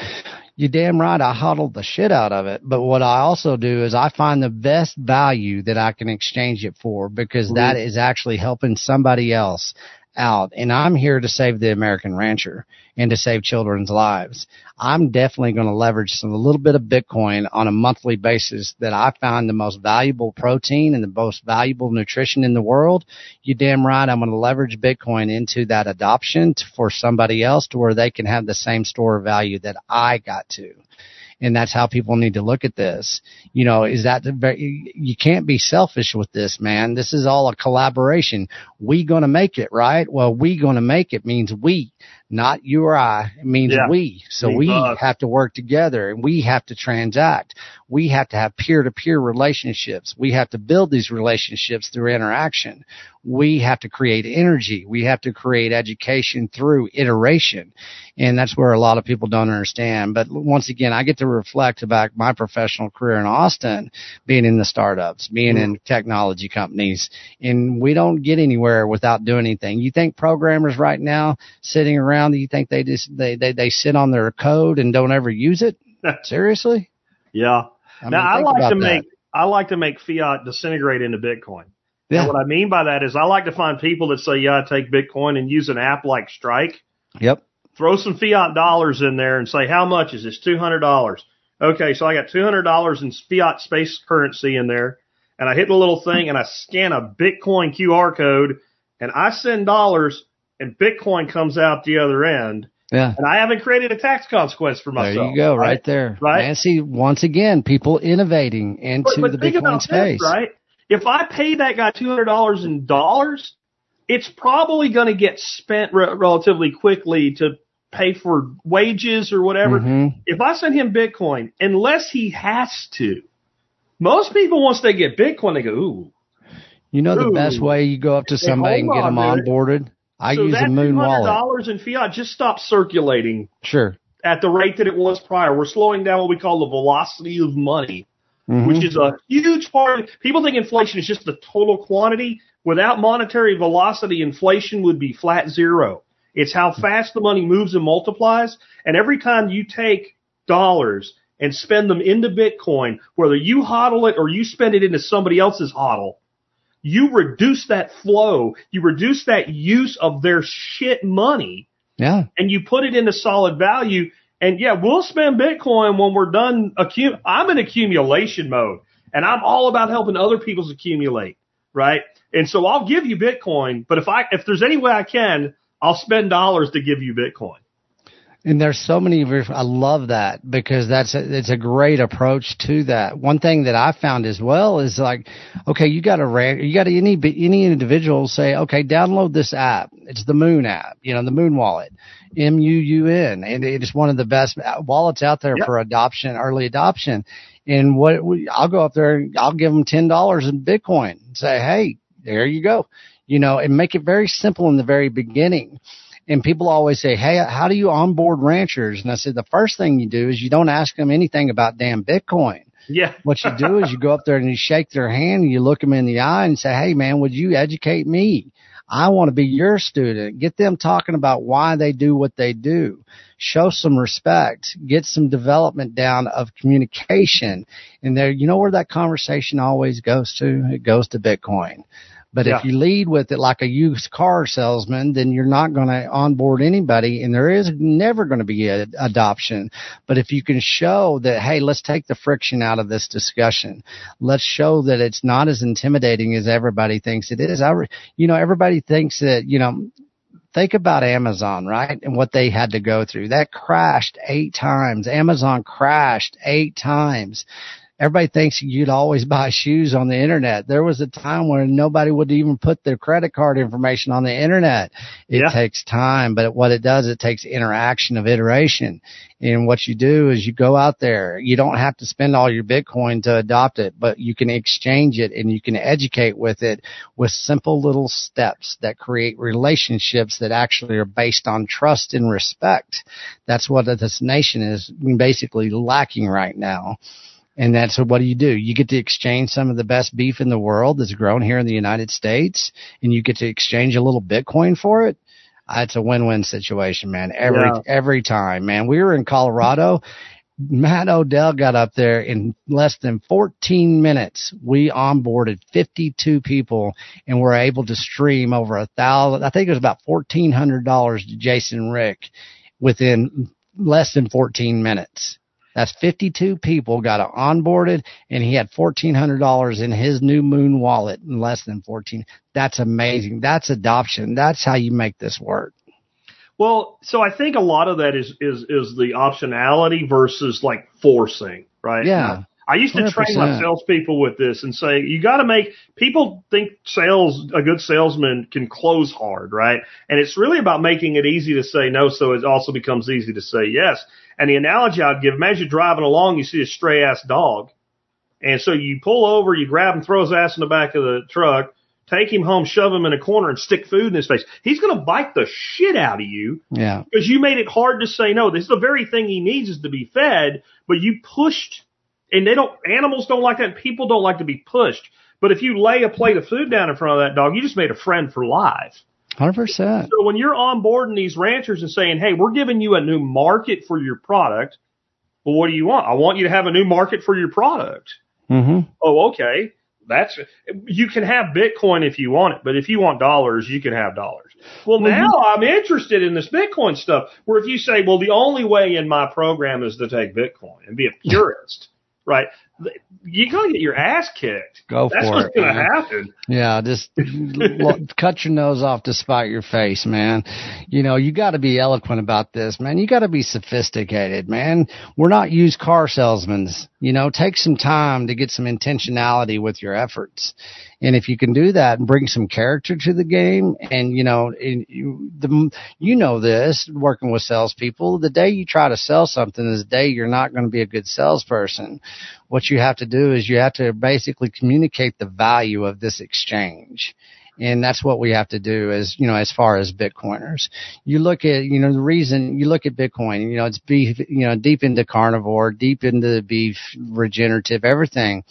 S2: You damn right, I hodled the shit out of it. But what I also do is I find the best value that I can exchange it for because that is actually helping somebody else out. And I'm here to save the American rancher and to save children's lives. I'm definitely going to leverage some a little bit of Bitcoin on a monthly basis that I find the most valuable protein and the most valuable nutrition in the world. You damn right. I'm going to leverage Bitcoin into that adoption to, for somebody else to where they can have the same store of value that I got to. And that's how people need to look at this. You know, is that you can't be selfish with this, man. This is all a collaboration. We gonna make it, right? Well, we gonna make it means we, not you or I. It means
S1: Yeah.
S2: we. So
S1: Means
S2: we
S1: us.
S2: have to work together and we have to transact. We have to have peer to peer relationships. We have to build these relationships through interaction. We have to create energy. We have to create education through iteration. And that's where a lot of people don't understand. But once again, I get to reflect about my professional career in Austin, being in the startups, being mm-hmm. in technology companies, and we don't get anywhere without doing anything. You think programmers right now sitting around, you think they just, they, they, they sit on their code and don't ever use it? Seriously?
S1: Yeah.
S2: I
S1: now I like to
S2: that.
S1: make I like to make fiat disintegrate into Bitcoin.
S2: Yeah.
S1: And what I mean by that is I like to find people that say, yeah, I take Bitcoin and use an app like Strike,
S2: Yep.
S1: throw some fiat dollars in there and say, how much is this? $200. Okay. So I got $200 in fiat space currency in there and I hit the little thing and I scan a Bitcoin QR code and I send dollars and Bitcoin comes out the other end
S2: Yeah.
S1: and I haven't created a tax consequence for myself.
S2: There you go, right, there.
S1: Right.
S2: And see, once again, people innovating into
S1: But, but
S2: the Bitcoin space.
S1: this, right? If I pay that guy two hundred dollars in dollars, it's probably going to get spent re- relatively quickly to pay for wages or whatever.
S2: Mhm.
S1: If I send him Bitcoin, unless he has to, most people once they get Bitcoin, they go, "Ooh."
S2: You know the best way you go up to somebody and get them
S1: on, dude.
S2: onboarded? I
S1: so
S2: use
S1: that
S2: a
S1: Muun
S2: wallet.
S1: dollars in fiat just stopped circulating
S2: Sure.
S1: at the rate that it was prior. We're slowing down what we call the velocity of money.
S2: Mhm.
S1: which is a huge part. People think inflation is just the total quantity. Without monetary velocity, inflation would be flat zero. It's how fast the money moves and multiplies. And every time you take dollars and spend them into Bitcoin, whether you hodl it or you spend it into somebody else's hodl, you reduce that flow. You reduce that use of their shit money
S2: yeah.
S1: and you put it into solid value. And yeah, we'll spend Bitcoin when we're done. Accu- I'm in accumulation mode and I'm all about helping other people's accumulate. Right. And so I'll give you Bitcoin, but if I, if there's any way I can, I'll spend dollars to give you Bitcoin.
S2: And there's so many. I love that because that's a, it's a great approach to that. One thing that I found as well is like, okay, you got to you got to any any individual say, okay, download this app. It's the Muun app, you know, the Muun Wallet, M U U N, and it is one of the best wallets out there
S1: Yep.
S2: for adoption, early adoption. And what we, I'll go up there I'll give them ten dollars in Bitcoin. And say, hey, there you go, you know, and make it very simple in the very beginning. And people always say, Hey, how do you onboard ranchers? And I said, the first thing you do is you don't ask them anything about damn Bitcoin.
S1: Yeah.
S2: What you do is you go up there and you shake their hand and you look them in the eye and say, Hey man, would you educate me? I want to be your student. Get them talking about why they do what they do. Show some respect. Get some development down of communication. And there, you know where that conversation always goes to? It goes to Bitcoin. But
S1: Yeah.
S2: if you lead with it like a used car salesman, then you're not going to onboard anybody and there is never going to be a, adoption. But if you can show that, hey, let's take the friction out of this discussion. Let's show that it's not as intimidating as everybody thinks it is. I, re- you know, everybody thinks that, you know, think about Amazon, right? And what they had to go through. That crashed eight times. Amazon crashed eight times. Everybody thinks you'd always buy shoes on the internet. There was a time when nobody would even put their credit card information on the internet. It
S1: Yeah.
S2: takes time, but what it does, it takes interaction of iteration. And what you do is you go out there. You don't have to spend all your Bitcoin to adopt it, but you can exchange it and you can educate with it with simple little steps that create relationships that actually are based on trust and respect. That's what this nation is basically lacking right now. And that's what do you do? You get to exchange some of the best beef in the world that's grown here in the United States and you get to exchange a little Bitcoin for it. Uh, It's a win-win situation, man. Every,
S1: Yeah.
S2: every time, man. We were in Colorado. Matt Odell got up there in less than 14 minutes. We onboarded 52 people and were able to stream over a thousand. I think it was about $1,400 to Jason Rick within less than 14 minutes. That's 52 people got onboarded and he had $1,400 in his new Muun wallet in less than 14. That's amazing. That's adoption. That's how you make this work.
S1: Well, so I think a lot of that is is is the optionality versus like forcing, right?
S2: Yeah.
S1: I used to train my
S2: 100%.
S1: salespeople with this and say you got to make people think sales a good salesman can close hard, right? And it's really about making it easy to say no, so it also becomes easy to say yes. And the analogy I'd give: imagine you're driving along, you see a stray ass dog, and so you pull over, you grab him, throw his ass in the back of the truck, take him home, shove him in a corner, and stick food in his face. He's going to bite the shit out of you
S2: Yeah.
S1: because you made it hard to say no. This is the very thing he needs is to be fed, but you pushed, and they don't. Animals don't like that. People don't like to be pushed. But if you lay a plate of food down in front of that dog, you just made a friend for life.
S2: 100%.
S1: So when you're onboarding these ranchers and saying, "Hey, we're giving you a new market for your product," well, what do you want? I want you to have a new market for your product.
S2: hmm
S1: Oh, okay. That's you can have Bitcoin if you want it, but if you want dollars, you can have dollars. Well, now I'm interested in this Bitcoin stuff. Where if you say, well, the only way in my program is to take Bitcoin and be a purist, right? You're gonna get your ass kicked.
S2: Go
S1: That's
S2: for
S1: what's
S2: it,
S1: gonna
S2: man.
S1: happen.
S2: Yeah, just cut your nose off to spite your face, man. You know, you got to be eloquent about this, man. You got to be sophisticated, man. We're not used car salesmen. You know, take some time to get some intentionality with your efforts. And if you can do that and bring some character to the game, and you know, and you, the, you know this working with salespeople, the day you try to sell something is the day you're not going to be a good salesperson. What you have to do is you have to basically communicate the value of this exchange. And that's what we have to do as, you know, as far as Bitcoiners. You look at, you know, the reason you look at Bitcoin, you know, it's beef, you know, deep into carnivore, deep into beef, regenerative, everything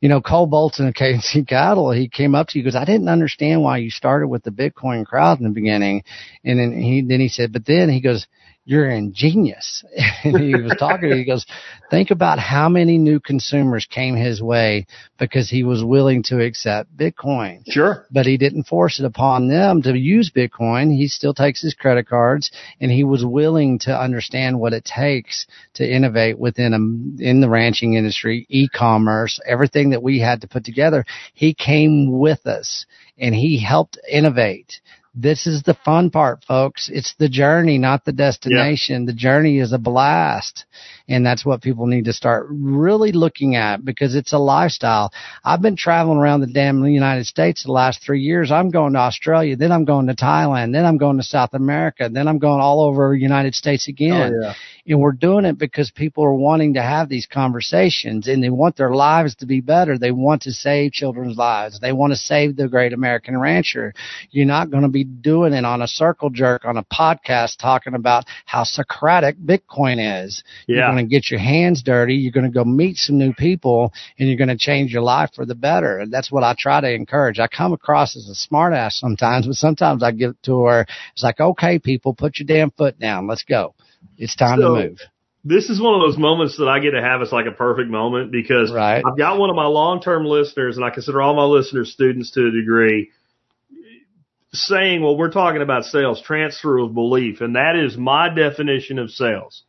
S2: you know, Cole Bolton of KC Cattle, he came up to you because I didn't understand why you started with the Bitcoin crowd in the beginning. And then he, then he said, but then he goes, you're ingenious. and he was talking, to he goes, think about how many new consumers came his way because he was willing to accept Bitcoin
S1: Sure.
S2: but he didn't force it upon them to use Bitcoin. He still takes his credit cards and he was willing to understand what it takes to innovate within a, in the ranching industry, e-commerce, everything that we had to put together. He came with us and he helped innovate. This is the fun part, folks. It's the journey, not the destination. The journey is a blast. And that's what people need to start really looking at because it's a lifestyle. I've been traveling around the damn United States the last three years. I'm going to Australia, then I'm going to Thailand, then I'm going to South America, then I'm going all over the United States again.
S1: Oh, yeah.
S2: And we're doing it because people are wanting to have these conversations and they want their lives to be better. They want to save children's lives. They want to save the great American rancher. You're not going to be doing it on a circle jerk on a podcast talking about how Socratic Bitcoin is. You're going to get your hands dirty. You're going to go meet some new people and you're going to change your life for the better. And that's what I try to encourage. I come across as a smart ass sometimes, but sometimes I give it to her. It's like, okay, people, put your damn foot down. Let's go. It's time
S1: So-
S2: to move.
S1: This is one of those moments that I get to have It's like a perfect moment because
S2: Right.
S1: I've got one of my long term listeners, and I consider all my listeners students to a degree, saying, well, we're talking about sales, transfer of belief, and that is my definition of sales.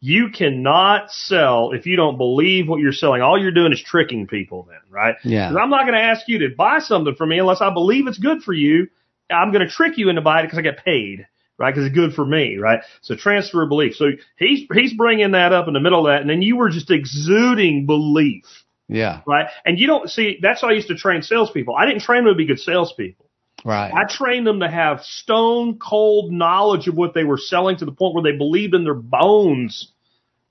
S1: You cannot sell if you don't believe what you're selling. All you're doing is tricking people then, right?
S2: Yeah.
S1: I'm not going to ask you to buy something from me unless I believe it's good for you. I'm going to trick you into buying it because I get paid. right? Because it's good for me, right? So transfer of belief. So he's he's bringing that up in the middle of that, and then you were just exuding belief,
S2: Yeah.
S1: right? And you don't see that's how I used to train salespeople. I didn't train them to be good salespeople.
S2: Right.
S1: I trained them to have stone cold knowledge of what they were selling to the point where they believed in their bones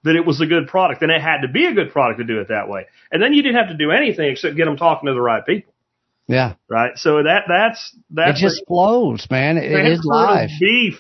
S1: that it was a good product, and it had to be a good product to do it that way. And then you didn't have to do anything except get them talking to the right people,
S2: yeah.
S1: right? So that that's
S2: It just flows, man. It is life.
S1: beef.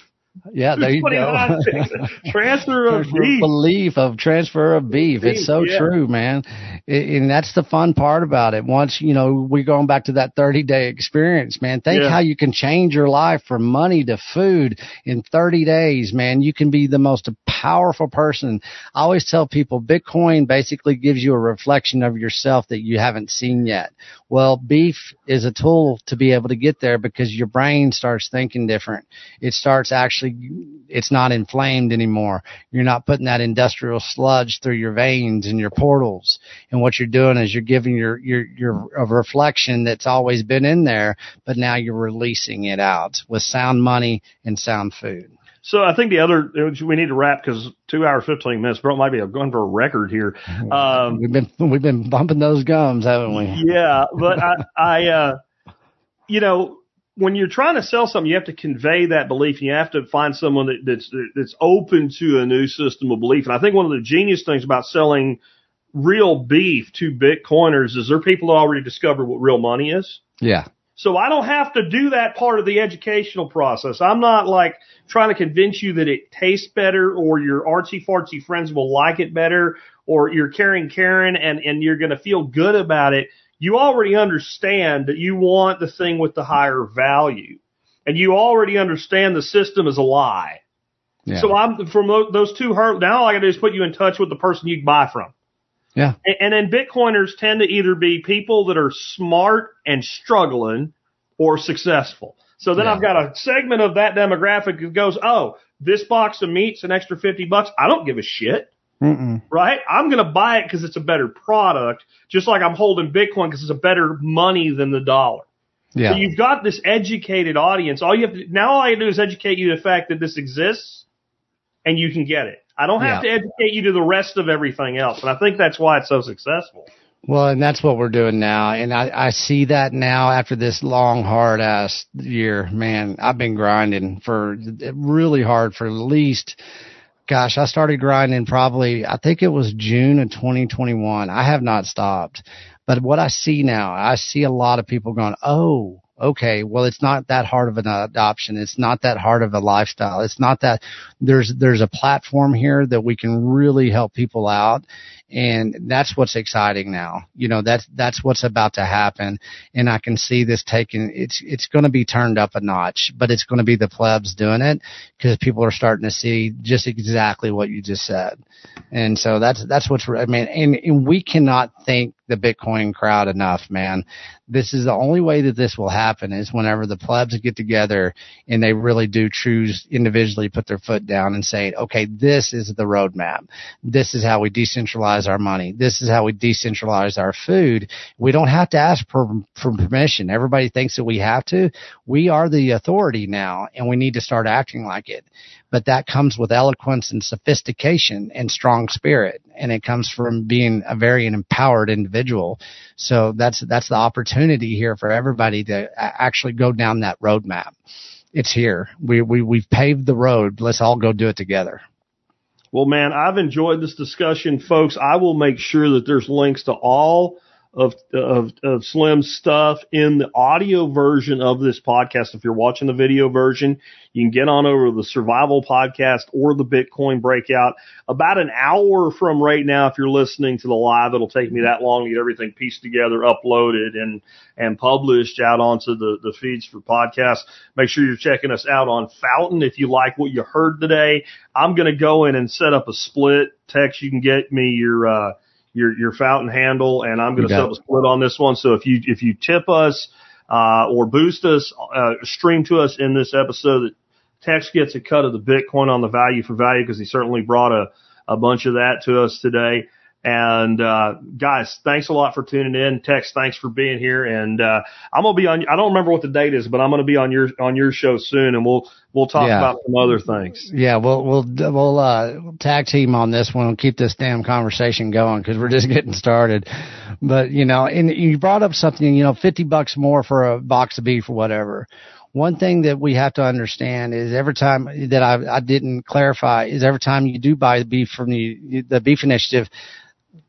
S2: Yeah, there you go.
S1: transfer of beef.
S2: belief of transfer of beef.
S1: Beef,
S2: It's so
S1: yeah.
S2: true, man. And that's the fun part about it. Once, you know, we're going back to that 30 day experience, man. Think
S1: Yeah.
S2: how you can change your life from money to food in 30 days, man. You can be the most powerful person. I always tell people Bitcoin basically gives you a reflection of yourself that you haven't seen yet. Well, beef is a tool to be able to get there because your brain starts thinking different. It starts actually, it's not inflamed anymore. You're not putting that industrial sludge through your veins and your portals. And what you're doing is you're giving your, your, your, a reflection that's always been in there, but now you're releasing it out with sound money and sound food.
S1: So I think the other we need to wrap because two hours fifteen minutes. Bro, might be a going for a record here. Um,
S2: We've been, we've been bumping those gums, haven't we?
S1: yeah, but I, I, uh, you know, when you're trying to sell something, you have to convey that belief. You have to find someone that, that's that's open to a new system of belief. And I think one of the genius things about selling real beef to Bitcoiners is there are people already discovered what real money is.
S2: Yeah.
S1: So I don't have to do that part of the educational process. I'm not like trying to convince you that it tastes better or your artsy fartsy friends will like it better or you're carrying Karen and, and you're going to feel good about it. You already understand that you want the thing with the higher value and you already understand the system is a lie.
S2: Yeah.
S1: So I'm from those two hurt. Now all I got to do is put you in touch with the person you can buy from.
S2: Yeah.
S1: And, and then Bitcoiners tend to either be people that are smart and struggling or successful. So then
S2: Yeah.
S1: I've got a segment of that demographic that goes, oh, this box of meat's an extra 50 bucks. I don't give a shit,
S2: Mm-mm.
S1: right? I'm going to buy it because it's a better product, just like I'm holding Bitcoin because it's a better money than the dollar.
S2: Yeah.
S1: So you've got this educated audience. All you have to, now all I do is educate you to the fact that this exists and you can get it. I don't have
S2: Yeah.
S1: to educate you to the rest of everything else. And I think that's why it's so successful.
S2: Well, and that's what we're doing now. And I, I see that now after this long, hard ass year, man, I've been grinding for really hard for at least, gosh, I started grinding probably, I think it was June of 2021. I have not stopped. But what I see now, I see a lot of people going, Oh, okay, well, it's not that hard of an adoption. It's not that hard of a lifestyle. It's not that there's, there's a platform here that we can really help people out. And that's what's exciting now. You know, that's, that's what's about to happen. And I can see this taking, it's, it's going to be turned up a notch, but it's going to be the plebs doing it because people are starting to see just exactly what you just said. And so that's, that's what's, I mean, and, and we cannot thank the Bitcoin crowd enough, man. This is the only way that this will happen is whenever the plebs get together and they really do choose individually put their foot down and say, okay, this is the roadmap. This is how we decentralize our money. This is how we decentralize our food. We don't have to ask for, for permission. Everybody thinks that we have to. We are the authority now and we need to start acting like it. But that comes with eloquence and sophistication and strong spirit. And it comes from being a very empowered individual. So that's, that's the opportunity here for everybody to actually go down that roadmap. It's here. We, we, we've paved the road. Let's all go do it together.
S1: Well, man, I've enjoyed this discussion, folks. I will make sure that there's links to all of, of, of Slim's stuff in the audio version of this podcast. If you're watching the video version, you can get on over to the survival podcast or the Bitcoin breakout about an hour from right now. If you're listening to the live, it'll take me that long to get everything pieced together, uploaded and, and published out onto the, the feeds for podcasts. Make sure you're checking us out on Fountain. If you like what you heard today, I'm going to go in and set up a split Tex. You can get me your, uh, your your fountain handle, and I'm going to a split on this one. So if you if you tip us uh, or boost us, uh, stream to us in this episode, that Tex gets a cut of the Bitcoin on the value for value because he certainly brought a a bunch of that to us today. And uh, guys, thanks a lot for tuning in. Tex, thanks for being here. And uh, I'm gonna be on. I don't remember what the date is, but I'm gonna be on your on your show soon, and we'll we'll talk
S2: Yeah.
S1: about some other things.
S2: Yeah, we'll we'll we'll uh, tag team on this one and keep this damn conversation going because we're just getting started. But you know, and you brought up something. You know, fifty bucks more for a box of beef or whatever. One thing that we have to understand is every time that I, I didn't clarify is every time you do buy the beef from the the beef initiative,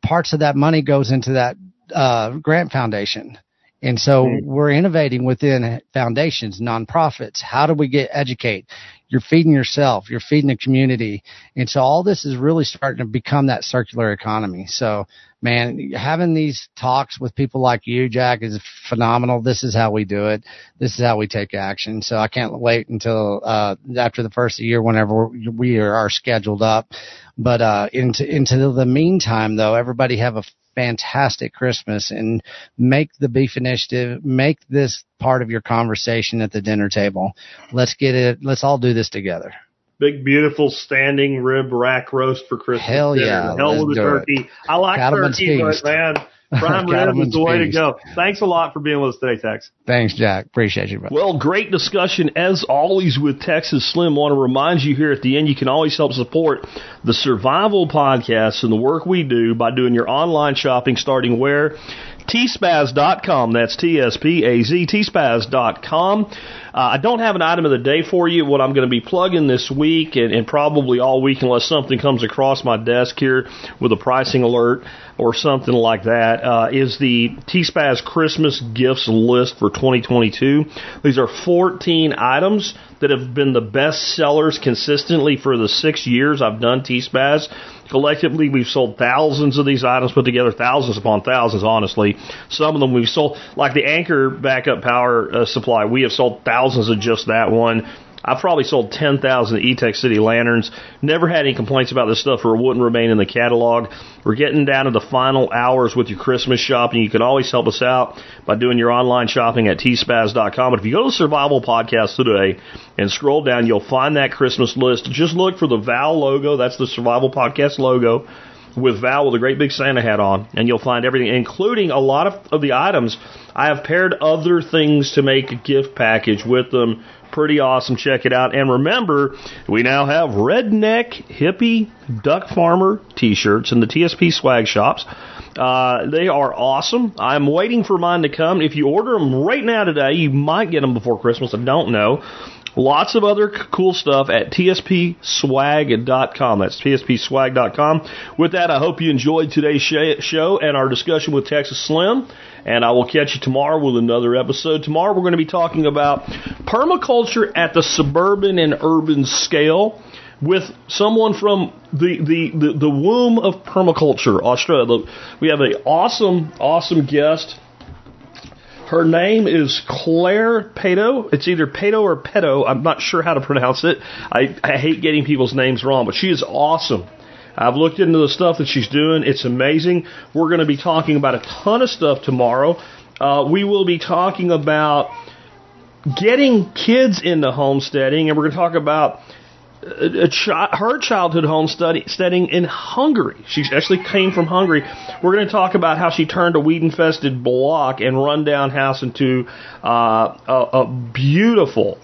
S2: parts of that money goes into that uh, grant foundation. And so we're innovating within foundations, nonprofits. How do we get educate? You're feeding yourself, you're feeding the community. And so all this is really starting to become that circular economy. So man, having these talks with people like you, Jack, is phenomenal. This is how we do it. This is how we take action. So I can't wait until, uh, after the first year, whenever we are, scheduled up. But, uh, into, into the meantime though, everybody have a fantastic Christmas and make the beef initiative, make this part of your conversation at the dinner table. Let's get it. Let's all do this together.
S1: Big, beautiful standing rib rack roast for Christmas.
S2: Hell
S1: dinner.
S2: yeah,
S1: Hell with the
S2: do it.
S1: turkey. I like
S2: Cattleman's
S1: turkey, but
S2: feast.
S1: man, prime rib is the way to go. Thanks a lot for being with us today, Tex.
S2: Thanks, Jack. Appreciate you. Bro.
S1: Well, great discussion as always with Texas Slim. Want to remind you here at the end, you can always help support the Survival Podcast and the work we do by doing your online shopping starting where? tspaz.com. That's T-S-P-A-Z, tspaz.com. Uh, I don't have an item of the day for you. What I'm going to be plugging this week and, and probably all week unless something comes across my desk here with a pricing alert or something like that, uh, is the T-Spaz Christmas gifts list for 2022. These are 14 items that have been the best sellers consistently for the six years I've done T-Spaz. Collectively, we've sold thousands of these items put together, thousands upon thousands, honestly. Some of them we've sold, like the Anker backup power uh, supply, we have sold thousands of just that one. I've probably sold 10,000 Etekcity lanterns. Never had any complaints about this stuff or it wouldn't remain in the catalog. We're getting down to the final hours with your Christmas shopping. You can always help us out by doing your online shopping at tspaz.com. But if you go to the Survival Podcast today and scroll down, you'll find that Christmas list. Just look for the Val logo. That's the Survival Podcast logo with Val with a great big Santa hat on, and you'll find everything, including a lot of, of the items. I have paired other things to make a gift package with them. Pretty awesome. Check it out. And remember, we now have redneck hippie duck farmer t-shirts in the TSP swag shops. Uh, they are awesome. I'm waiting for mine to come. If you order them right now today, you might get them before Christmas. I don't know. Lots of other cool stuff at tspswag.com. That's tspswag.com. With that, I hope you enjoyed today's sh- show and our discussion with Texas Slim. And I will catch you tomorrow with another episode. Tomorrow we're going to be talking about permaculture at the suburban and urban scale with someone from the, the, the, the womb of permaculture, Australia. We have an awesome, awesome guest. Her name is Claire Pato. It's either Pato or Peto. I'm not sure how to pronounce it. I, I hate getting people's names wrong, but she is awesome. I've looked into the stuff that she's doing. It's amazing. We're going to be talking about a ton of stuff tomorrow. Uh, we will be talking about getting kids into homesteading, and we're going to talk about a, a her childhood homesteading in Hungary. She actually came from Hungary. We're going to talk about how she turned a weed-infested block and rundown house into uh, a, a beautiful,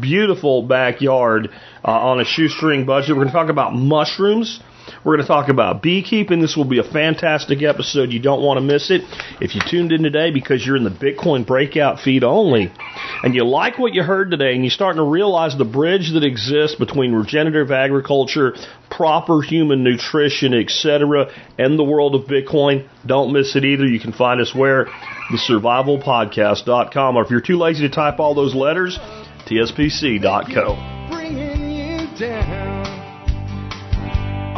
S1: beautiful backyard uh, on a shoestring budget. We're going to talk about mushrooms. We're going to talk about beekeeping. This will be a fantastic episode. You don't want to miss it. If you tuned in today because you're in the Bitcoin breakout feed only and you like what you heard today and you're starting to realize the bridge that exists between regenerative agriculture, proper human nutrition, etc., and the world of Bitcoin, don't miss it either. You can find us where? TheSurvivalPodcast.com. Or if you're too lazy to type all those letters, TSPC.co.